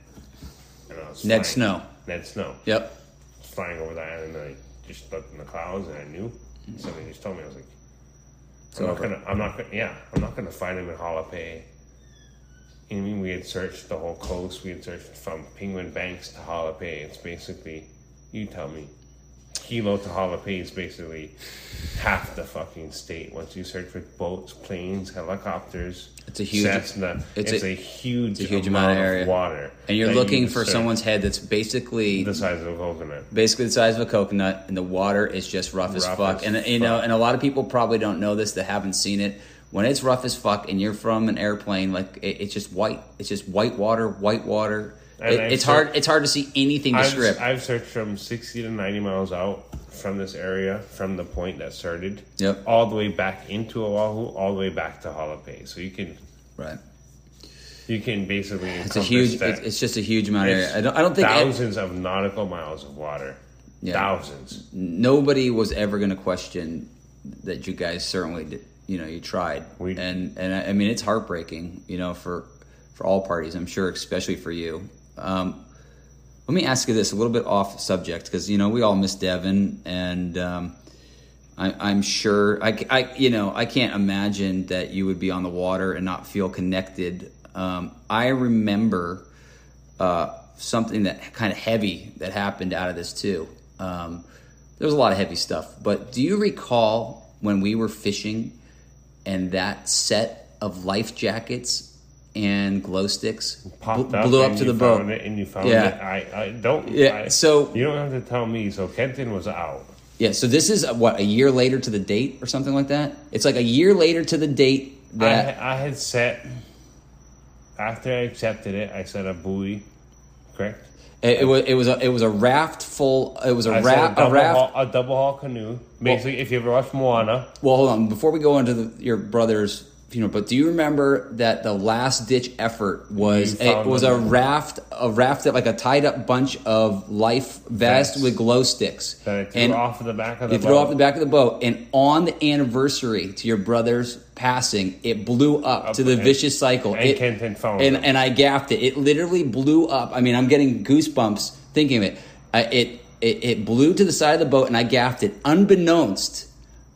And I was Ned flying- Snow. Ned Snow. Yep. Flying over the island, and I just looked in the clouds, and I knew. Mm. Somebody just told me, I was like, I'm not gonna, I'm not gonna, yeah, I'm not gonna find him in Halape. You know what I mean? We had searched the whole coast. We had searched from Penguin Banks to Halape. It's basically, you tell me, Kilo to Halape is basically half the fucking state. Once you search for boats, planes, helicopters, It's a huge- Cessna, it's it's, a- a, huge, it's a huge amount of area. water. And you're that you looking for someone's head that's basically the size of a coconut. basically the size of a coconut, and the water is just rough, as fuck. as and you know, and a lot of people probably don't know this that haven't seen it. When it's rough as fuck, and you're from an airplane, like it, it's just white. It's just white water, white water. It, it's hard. It's hard to see anything to I've. I've searched from 60 to 90 miles out from this area, from the point that started, Yep. all the way back into Oahu, all the way back to Halape. So you can right. you can basically It's a huge. It's, just a huge amount of area. I don't. I don't think thousands of nautical miles of water. Yeah. Thousands. nobody was ever going to question that you guys certainly did. You know, you tried, We- and and I, I mean it's heartbreaking. You know, for for all parties, I'm sure, especially for you. Um, let me ask you this a little bit off subject because you know we all miss Devin, and um, I, I'm sure I, you know I can't imagine that you would be on the water and not feel connected. Um, I remember uh, something that kind of heavy that happened out of this too. Um, there was a lot of heavy stuff, but do you recall when we were fishing and that set of life jackets and glow sticks Popped bl- up blew up to the boat? It and you found Yeah. it. I, I don't. Yeah, I- so- you don't have to tell me. So Kenton was out. Yeah, so this is what a year later to the date or something like that. It's like a year later to the date that I, I had set after I accepted it. I set a buoy. Correct. it, it was it was a it was a raft full. It was a raft. A double raft. haul, a double haul canoe. Basically, if you ever watched Moana, Well, hold on. Before we go into the, your brother's funeral, but do you remember that the last ditch effort was You it was a raft, a raft that like a tied up bunch of life vest Vests. with glow sticks, that threw and off the back of the you boat. threw off the back of the boat, and on the anniversary to your brother's passing, it blew up, Up to the and- Vicious Cycle. and It- Kenton found and and I gaffed it. It literally blew up. I mean, I'm getting goosebumps thinking of it. I, it, it it blew to the side of the boat, and I gaffed it, unbeknownst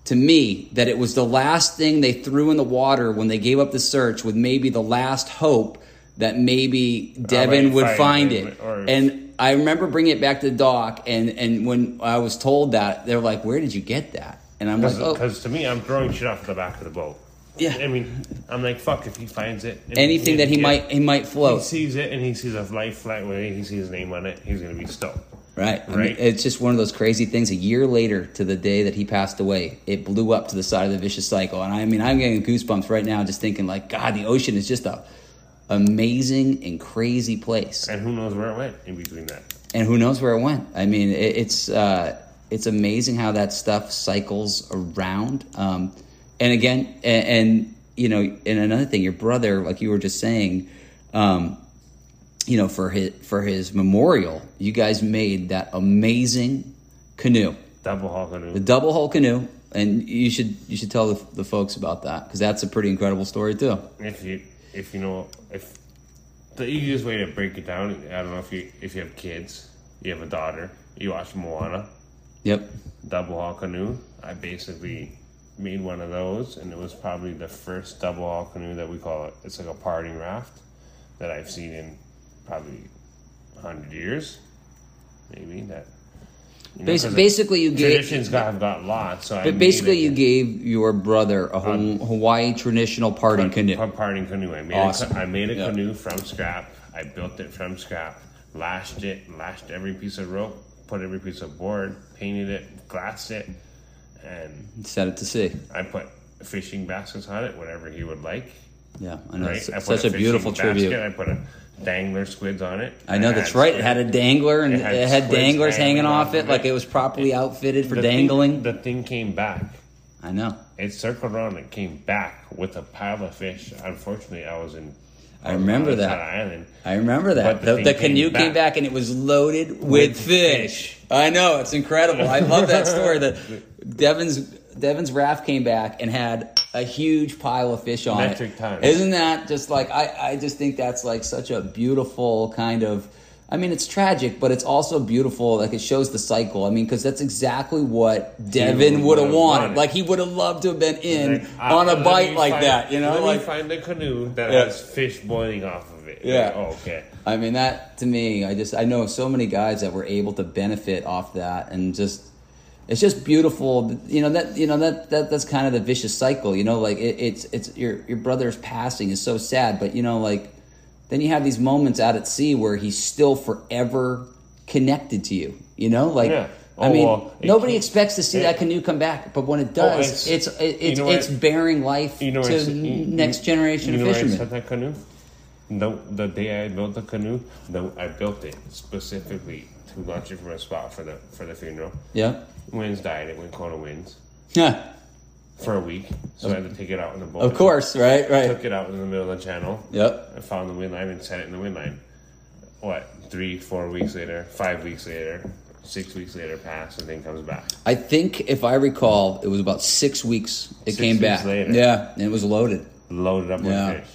to me that it was the last thing they threw in the water when they gave up the search, with maybe the last hope that maybe Devin would find it. or- And I remember bringing it back to the dock, and and when I was told that, they're like, "Where did you get that?" And I'm like, Because "Oh, to me, I'm throwing shit off the back of the boat. Yeah. I mean, I'm like, fuck, if he finds it. anything that he yeah, might he might float. He float." sees it and he sees a life flat where he sees his name on it, he's going to be stoked. Right. I mean, Right. it's just one of those crazy things. A year later to the day that he passed away, it blew up to the side of the Vicious Cycle. And I mean, I'm getting goosebumps right now just thinking, like, God, the ocean is just a amazing and crazy place. And who knows where it went in between that. And who knows where it went? I mean, it, it's uh, it's amazing how that stuff cycles around. Um, and again, and, and you know, and another thing, your brother, like you were just saying, um, you know, for his for his memorial, you guys made that amazing canoe, Double haul canoe. the double hull canoe, and you should you should tell the, the folks about that because that's a pretty incredible story too. if you if you know if the easiest way to break it down, I don't know if you if you have kids, you have a daughter, you watch Moana, Yep. double hull canoe. I basically made one of those, and it was probably the first double hull canoe that we call it. It's like a parting raft that I've seen in probably hundred years, maybe that. You know, Basi- 'cause basically, you gave- traditions got, have got lots. So But made basically, you gave your brother a Haw- um, Hawaii traditional parting canoe. Parting canoe. I made Awesome. a, made a Yeah. canoe from scrap. I built it from scrap. Lashed it. Lashed every piece of rope. Put every piece of board. Painted it. Glassed it. and Set it to sea. I put fishing baskets on it, whatever he would like. Yeah, I know. Right? It's I such a fishing beautiful basket, tribute. I put a dangler squids on it. I know that's had right. It had a dangler and It it had had, danglers hanging off it, like it. it was properly outfitted for the thing- dangling. the thing came back. I know. It circled around and came back with a pile of fish. Unfortunately, I was in. I remember that. Island. I remember that. The The, the came canoe came back. back and it was loaded with, With fish. fish. I know it's incredible. I love that story. That *laughs* Devin's Devin's raft came back and had a huge pile of fish on Metric it. tons. Isn't that just like I? I just think that's like such a beautiful kind of. I mean, it's tragic, but it's also beautiful. Like it shows the cycle. I mean, because that's exactly what Devin would have wanted. wanted. Like he would have loved to have been in Like, on a bite like find- that. You know, let like me find a canoe that Yeah. has fish boiling off of it. Yeah. Like, oh, okay. I mean that to me, I just I know so many guys that were able to benefit off that, and just it's just beautiful. You know that you know that that that's kind of the vicious cycle. You know, like it, it's it's your your brother's passing is so sad, but you know like then you have these moments out at sea where he's still forever connected to you. You know, like. Yeah. I Oh, mean, well, nobody can't- expects to see it- that canoe come back, but when it oh, does, it's- it's it's you know it's bearing life You know to where I next generation you know of where I fishermen. set that canoe? No, the day I built the canoe, no, I built it specifically to launch it from a spot for the for the funeral. Yeah, Winds died. It went Kona winds yeah, for a week, so I had to take it out in the boat. of course, right, right. Took it out in the middle of the channel. Yep. I found the wind line and set it in the wind line. What? Three, four weeks later, five weeks later, six weeks later, pass, and then comes back. I think if I recall, it was about six weeks. It Six came weeks back. later. Yeah, and it was loaded. Loaded up Yeah. with fish.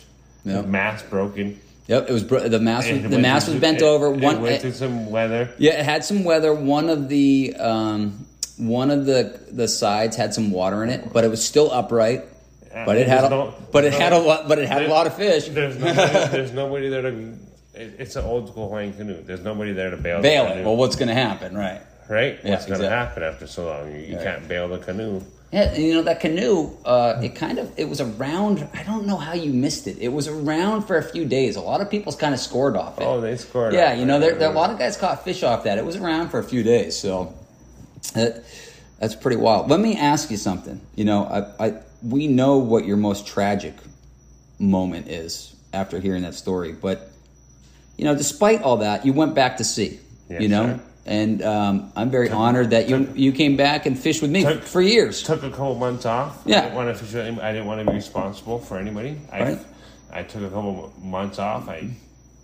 Yeah. The mast broken. Yep, it was bro- the mast. Was, the mast was bent some- over. One, it went it- through some weather. yeah, it had some weather. One of the um, one of the the sides had some water in it, but it was still upright. But it had a, no- but it no- had a lot. But it had a lot of fish. There's nobody, there's nobody there to. It, it's an old school Hawaiian canoe. There's nobody there to bail. Bail it. Well, what's going to happen, right? right? Yeah, What's going to happen after so long? You, you Right. can't bail the canoe. Yeah, you know that canoe. Uh, it kind of it was around. I don't know how you missed it. It was around for a few days. A lot of people's kind of scored off it. Oh, they scored. Yeah, you know, there, there a lot of guys caught fish off that. It was around for a few days, so that, that's pretty wild. Let me ask you something. You know, I, I we know what your most tragic moment is after hearing that story, but you know, despite all that, you went back to sea. Yes, you know, sir. and um, I'm very honored that you you came back and fished with me Took- for years. Took a couple months off. Yeah. I didn't want to fish. I didn't want to be responsible for anybody. I, Right. I took a couple months off. I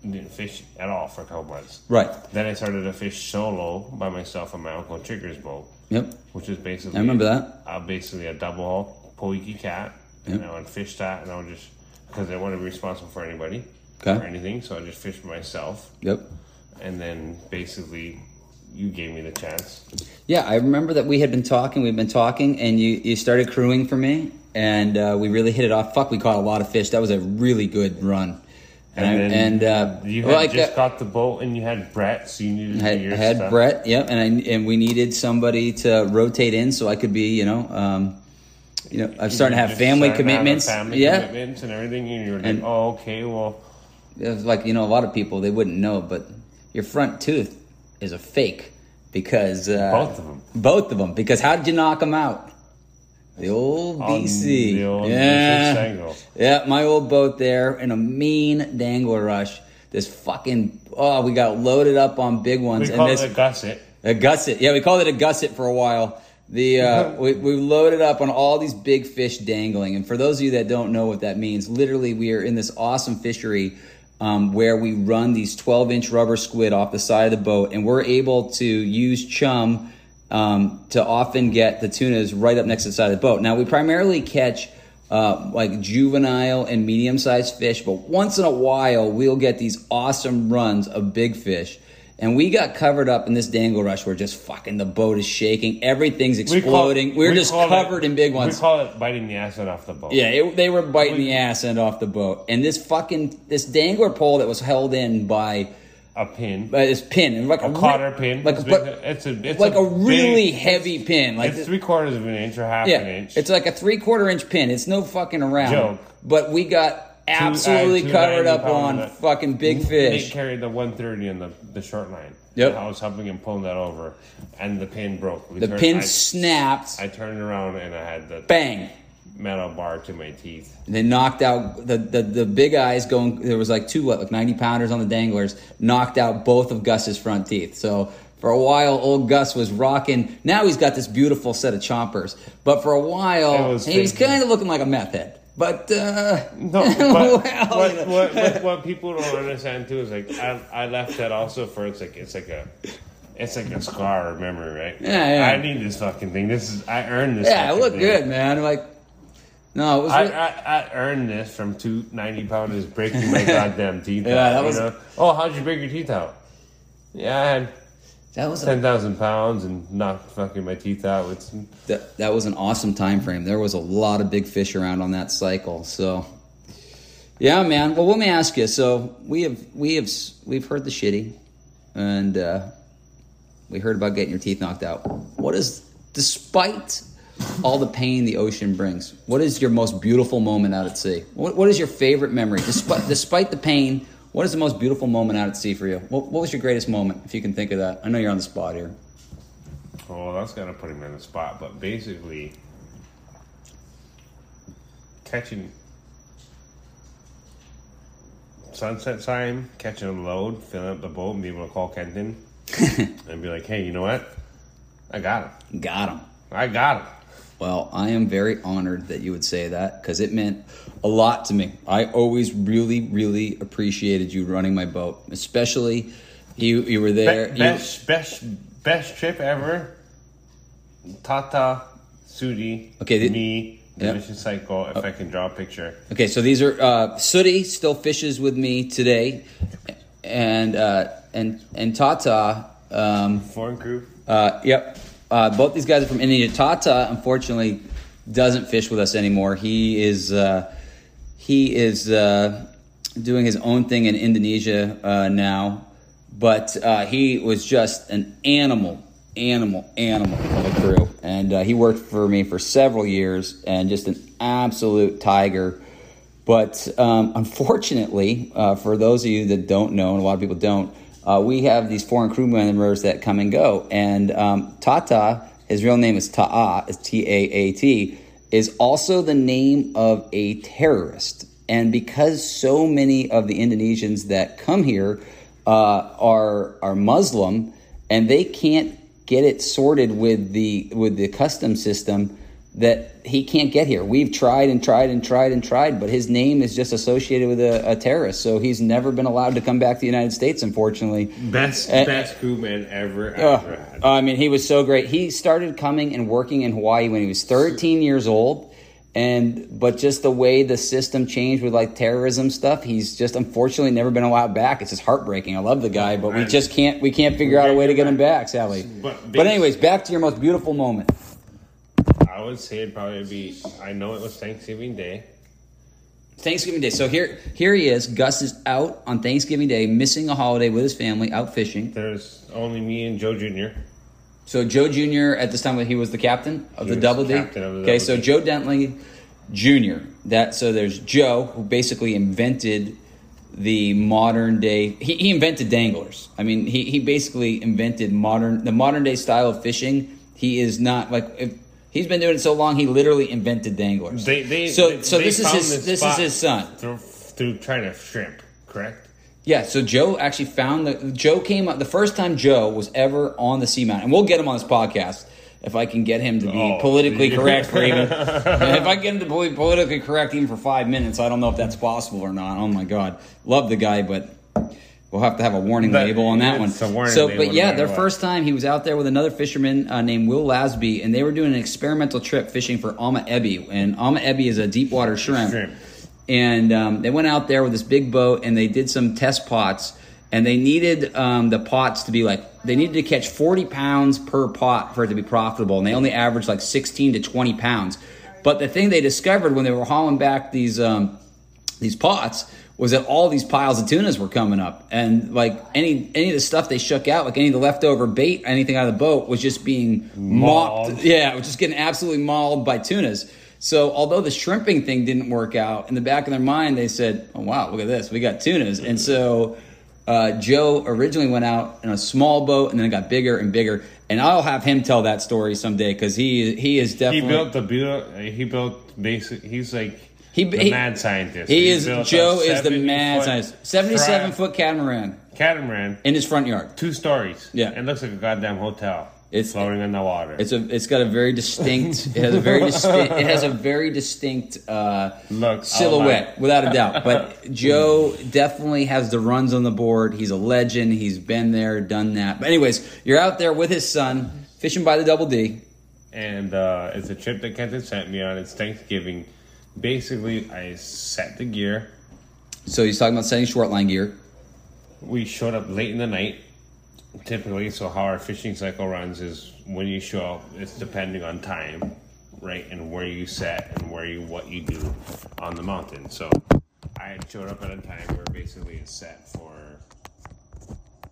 didn't fish at all for a couple months. Right. Then I started to fish solo by myself on my uncle Trigger's boat, Yep. which is basically I remember that. Uh, basically a double hull Poiki cat, yep. and I would fish that, and I would just because I didn't want to be responsible for anybody Okay. or anything, so I just fished myself, Yep. and then basically you gave me the chance. Yeah, I remember that we had been talking. We've been talking, and you you started crewing for me, and uh, we really hit it off. Fuck, we caught a lot of fish. That was a really good run. And I- then and uh, you had like, just uh, got the boat, and you had Brett, so you needed had, your had stuff. Brett. Yep, and I and we needed somebody to rotate in so I could be, you know, um, you know, I'm starting to have family to have commitments. family yeah, commitments, and everything. And you were like, And- "Oh, okay, well." it was like you know, a lot of people they wouldn't know, but your front tooth is a fake because uh, Both of 'em. both of them. Because how did you knock them out? The old BC, the old yeah. Yeah, my old boat there in a mean dangler rush. This fucking oh, we got loaded up on big ones, We and it this a gusset. a gusset. Yeah, we called it a gusset for a while. The uh, *laughs* we we loaded up on all these big fish dangling, and for those of you that don't know what that means, literally we are in this awesome fishery um, where we run these 12 inch rubber squid off the side of the boat, and we're able to use chum um, to often get the tunas right up next to the side of the boat. Now we primarily catch uh, like juvenile and medium sized fish, but once in a while we'll get these awesome runs of big fish. And we got covered up in this dangle rush where just fucking the boat is shaking, everything's exploding. We are we just call it- covered in big ones. We call it biting the acid off the boat. Yeah, it, they were biting We- the ass end off the boat, and this fucking this dangler pole that was held in by A pin. by this pin, like a, a re- pin. like a, It's but, big- it's a it's like a, big- really heavy pin, like it's three quarters of an inch or half yeah, an inch. it's like a three quarter inch pin. It's no fucking around. Joke. But we got absolutely uh, two covered up on fucking big fish. carried the 130 on the, the short line. Yep. I was helping him pull that over, and the pin broke. We The turned- pin I, snapped. I turned around and I had the bang. Metal bar to my teeth. They knocked out the, the the big eyes going. There was like two what like ninety pounders on the danglers. Knocked out both of Gus's front teeth. So for a while, old Gus was rocking. Now he's got this beautiful set of chompers. But for a while, was he was kind of looking like a meth head. But uh, No, but *laughs* well, what, you know. what, what, what people don't understand too is like I, I left that also for it's like it's like a it's like a scar or memory, right? Yeah, yeah. I need this fucking thing. This is I earned this. yeah, fucking looked thing. good, man. Like no, it was. I, I, I earned this from two 90 pounders breaking my *laughs* goddamn teeth Yeah, out. that you was- know? Oh, how'd you break your teeth out? Yeah, I had that was 10,000 pounds and knocked fucking my teeth out with some. that, that was an awesome time frame. There was a lot of big fish around on that cycle. So, yeah, man. Well, let me ask you. So we have we have we've heard the shitty, and uh, we heard about getting your teeth knocked out. What is, despite all the pain the ocean brings, what is your most beautiful moment out at sea? What, what is your favorite memory, despite despite the pain? What is the most beautiful moment out at sea for you? What, what was your greatest moment, if you can think of that? I know you're on the spot here. Oh, that's gonna put him in the spot. But basically, catching sunset time, catching a load, filling up the boat, and be able to call Kenton *laughs* and be like, "Hey, you know what? I got him. Got him. I got him." Well, I am very honored that you would say that because it meant a lot to me. I always really, really appreciated you running my boat, especially you. You were there. Be- you- best, best, best trip ever. Tata, Sudi, Okay, the- me, mission cycle. If I can draw a picture, okay, so these are uh, Sooty still fishes with me today, and uh, and and Tata. Um, foreign crew. Uh, yep. Uh, both these guys are from India. Tata, unfortunately, doesn't fish with us anymore. He is uh, he is uh, doing his own thing in Indonesia uh, now, but uh, he was just an animal, animal, animal of a crew, and he worked for me for several years, and just an absolute tiger. But um, unfortunately, for those of you that don't know, and a lot of people don't, uh, we have these foreign crew members that come and go. And um, Tata, his real name is Ta'a, it's T A A T, is also the name of a terrorist. And because so many of the Indonesians that come here uh, are are Muslim, and they can't get it sorted with the with the custom system that he can't get here. We've tried and tried and tried and tried, but his name is just associated with a, a terrorist, so he's never been allowed to come back to the United States. Unfortunately, Best, Uh, best crewman ever. Oh, ever had. I mean, he was so great. He started coming and working in Hawaii when he was 13 years old, and but just the way the system changed with like terrorism stuff, he's just unfortunately never been allowed back. It's just heartbreaking. I love the guy, but we just can't we can't figure out a way to get him back, Sally. But anyways, back to your most beautiful moment. I would say it'd probably be. I know it was Thanksgiving Day. Thanksgiving Day. So here, here he is. Gus is out on Thanksgiving Day, missing a holiday with his family, out fishing. There's only me and Joe Jr. So Joe Jr. at this time he was the captain of He the Double D. of the okay, Double so D. Joe Dentley Jr. That so there's Joe who basically invented the modern day. He, he invented danglers. I mean, he, he basically invented modern the modern day style of fishing. He is not like if, he's been doing it so long. He literally invented danglers. They, they, so they- so this is his this is his son. through, through trying to shrimp. Correct. Yeah, so Joe actually found the Joe came up the first time Joe was ever on the Seamount, and we'll get him on this podcast if I can get him to be Oh. politically correct for even *laughs* if I get him to be politically correct even for five minutes. I don't know if that's possible or not. Oh my god, love the guy, but we'll have to have a warning That- label on that one. so, but yeah, matter their what. first time he was out there with another fisherman uh, named Will Lasby, and they were doing an experimental trip fishing for Ama Ebi, and Ama Ebi is a deep water shrimp Shrimp. and um, they went out there with this big boat and they did some test pots and they needed um, the pots to be like they needed to catch 40 pounds per pot for it to be profitable and they only averaged like 16 to 20 pounds but the thing they discovered when they were hauling back these um, these pots was that all these piles of tunas were coming up and like any any of the stuff they shook out like any of the leftover bait anything out of the boat was just being mopped Mauled. *laughs* yeah, it was just getting absolutely mauled by tunas. So although the shrimping thing didn't work out, in the back of their mind they said, "Oh wow, look at this, we got tunas." And so Uh, Joe originally went out in a small boat and then it got bigger and bigger. And I'll have him tell that story someday because he he is definitely He built the. He built basic. He's like He- the he- mad scientist. he He is Joe is the mad scientist. Seventy-seven foot catamaran catamaran, in his front yard. two stories. Yeah. it looks like a goddamn hotel. It's- floating in the water. It's a it's got a very distinct. *laughs* It has a very distinct. It has a very distinct. Uh, Look, silhouette, without a *laughs* doubt. But Joe definitely has the runs on the board. He's a legend. He's been there, done that. But anyways, you're out there with his son fishing by the Double D. and uh, it's a trip that Kenton sent me on. It's Thanksgiving. Basically, I set the gear. So he's talking about setting short line gear. We showed up late in the night, typically. So how our fishing cycle runs is when you show up, it's depending on time, right, and where you set and where you what you do on the mountain. So I showed up at a time where basically it's set for.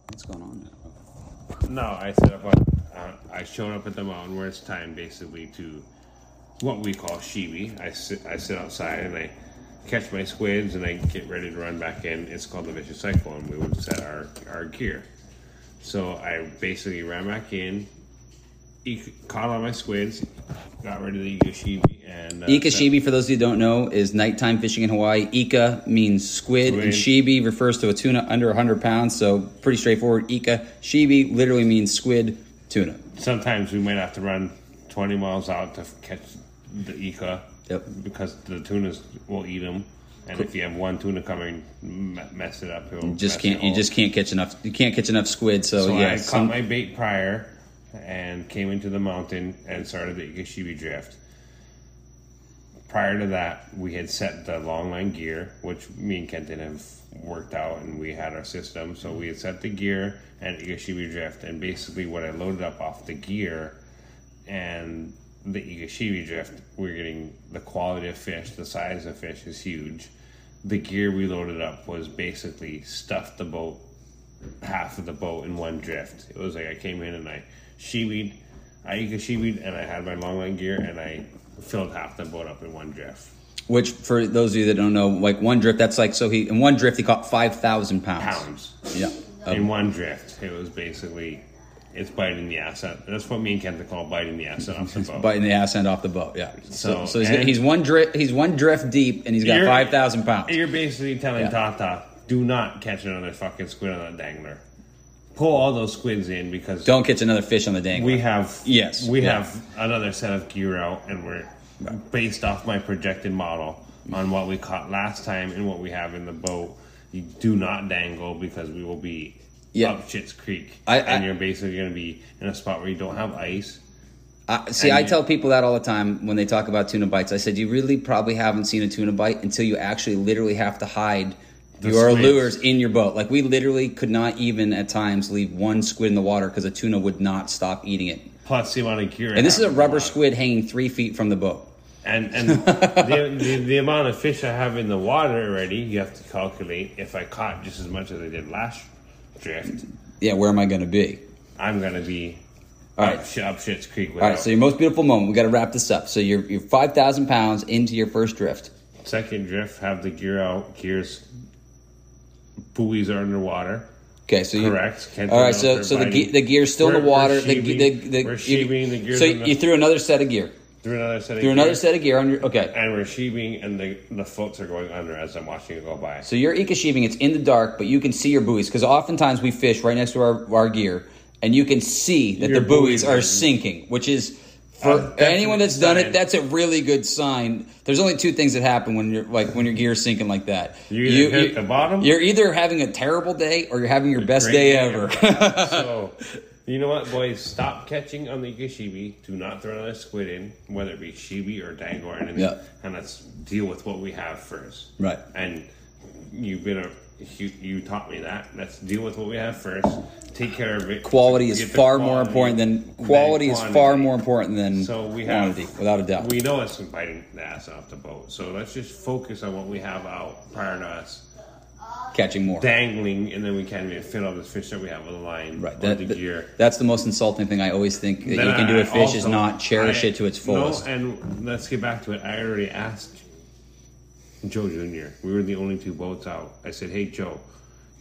What's going on now? No, I set up. Uh, I showed up at the mountain where it's time basically to what we call shibi. I sit. I sit outside and I catch my squids and I get ready to run back in. It's called the vicious cycle, and we would set our our gear. So I basically ran back in, caught all my squids, got rid of the Ika shibi, and uh, Ika shibi, for those of you who don't know, is nighttime fishing in Hawaii. Ika means squid, and shibi refers to a tuna under 100 pounds. So pretty straightforward. Ika shibi literally means squid tuna. Sometimes we might have to run twenty miles out to catch the Ika. Yep. Because the tunas will eat them. And if you have one tuna coming, mess it up. It'll Just can't you just can't catch enough. You can't catch enough squid. So, So yeah, I some- caught my bait prior and came into the mountain and started the Ikashibi drift. Prior to that, we had set the long line gear, which me and Kenton have worked out, and we had our system. So we had set the gear and Ikashibi drift, and basically what I loaded up off the gear and the Ikashibi drift, we're getting the quality of fish, the size of fish is huge. The gear we loaded up was basically stuffed the boat half of the boat in one drift. It was like I came in and I shiwied, I ika shiwied, and I had my long line gear and I filled half the boat up in one drift. which for those of you that don't know, like one drift, that's like so he in one drift he caught five thousand pounds. Pounds Yeah. in one drift. It was basically it's biting the ass out. That's what me and Kent call biting the ass off the boat. Biting the ass end off the boat, yeah. So, So, so he's, he's one drift. He's one drift deep, and he's got five thousand pounds. You're basically telling Yeah. Tata, do not catch another fucking squid on that dangler. Pull all those squids in because Don't catch another fish on the dangler. We have Yes, we yeah. have another set of gear out, and we're based off my projected model on what we caught last time and what we have in the boat. You do not dangle because we will be Yeah. up Shit's Creek, I- and you're basically going to be in a spot where you don't have ice. I, see, I you- tell people that all the time when they talk about tuna bites. I said, you really probably haven't seen a tuna bite until you actually literally have to hide your squids. lures in your boat. Like we literally could not even at times leave one squid in the water because a tuna would not stop eating it. Plus, the amount of gear. And this is a rubber squid hanging three feet from the boat. And and *laughs* the, the the amount of fish I have in the water already, you have to calculate. If I caught just as much as I did last drift, Yeah, where am I going to be? I'm going to be all right. up, up Shit's Creek. All Without, right, so your most beautiful moment. We got to wrap this up. So you're you're five thousand pounds into your first drift. Second drift, have the gear out. Gears, buoys are underwater. Okay, so you Correct. Can't All right, so so the ge- the gear's still in We're- the water. we're The, the, the, we're you- the so in you threw another set of gear. Through another set of Threw gear, another set of gear on your okay. and we're sheaving, and the the floats are going under as I'm watching it go by. So you're Ika sheaving. It's in the dark, but you can see your buoys because oftentimes we fish right next to our, our gear, and you can see that Your the buoys buoys are are- sinking, which is uh, for A definite anyone that's done it. sign. That's a really good sign. There's only two things that happen when you're like when your gear's sinking like that. You either hit the bottom- You're either having a terrible day or you're having your best Great day day ever. so, *laughs* you know what, boys? Stop catching on the Ikashibi. Do not throw another squid in, whether it be shibi or dango or anything. Yeah. And let's deal with what we have first. Right. And you've been a you, you taught me that. Let's deal with what we have first. Take care of it. quality is far more important than quality is far more important than So we have quantity, without a doubt. We know it's biting the ass off the boat. So let's just focus on what we have out prior to us Catching more. dangling, and then we can't even fit all this fish that we have on the line Right. That, the that- gear. that's the most insulting thing I always think that Then you can do with fish is not cherish I- it to its fullest. No, and let's get back to it. I already asked Joe Jr. We were the only two boats out. I said, "Hey Joe,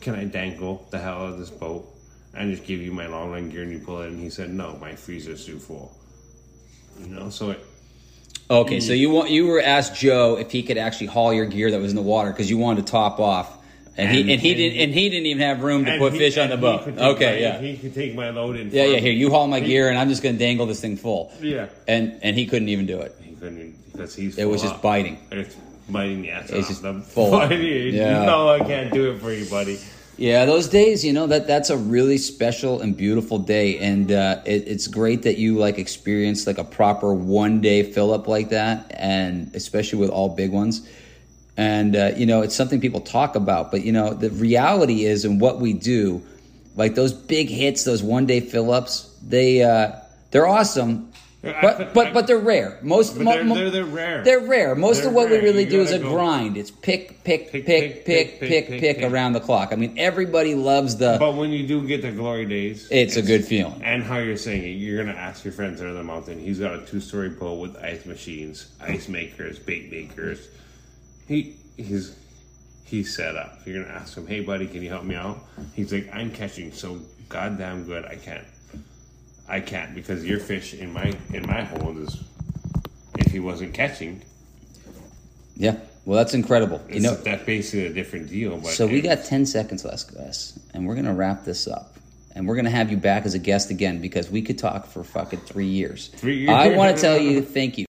can I dangle the hell out of this boat and just give you my long run gear and you pull it? And he said, no, my freezer's too full. You know, so it, Okay, so you want you were asked Joe if he could actually haul your gear that was in the water because you wanted to top off, and, he And- he and- didn't and he didn't even have room to put he- fish on the boat. Okay, my- yeah, He could take my load in. yeah, yeah. Here, you haul my He- gear, and I'm just going to dangle this thing full. Yeah. And and he couldn't even do it. He couldn't because he's. It was just up. biting. It's biting the ass It's just them. full. *laughs* Biting. Yeah. No, I can't do it for you, buddy. Yeah, those days, you know that that's a really special and beautiful day, and uh, it, it's great that you like experienced like a proper one day fill up like that, and especially with all big ones. And uh, you know, it's something people talk about, but you know, the reality is, and what we do, like those big hits, those one day fill ups, they uh, they're awesome, but but but they're rare. Most they're, mo- they're, they're rare. they're rare. Most They're of what we really You do is a go- grind. It's pick, pick, pick, Pick, pick, pick, pick, pick, pick, pick, around the clock. I mean, everybody loves the. But when you do get the glory days, It's a good feeling. And how you're saying it, you're gonna ask your friends on the mountain. He's got a two-story boat with ice machines, ice makers, bait makers. He he's he's set up. You're gonna ask him, "Hey, buddy, can you help me out?" He's like, "I'm catching so goddamn good, I can't. I can't because your fish in my in my hold is if he wasn't catching, Yeah, well, that's incredible. You know, that's basically a different deal. But so we got ten seconds left, guys, and we're gonna wrap this up. And we're gonna have you back as a guest again because we could talk for fucking three years. Three years. I want to *laughs* tell you, thank you.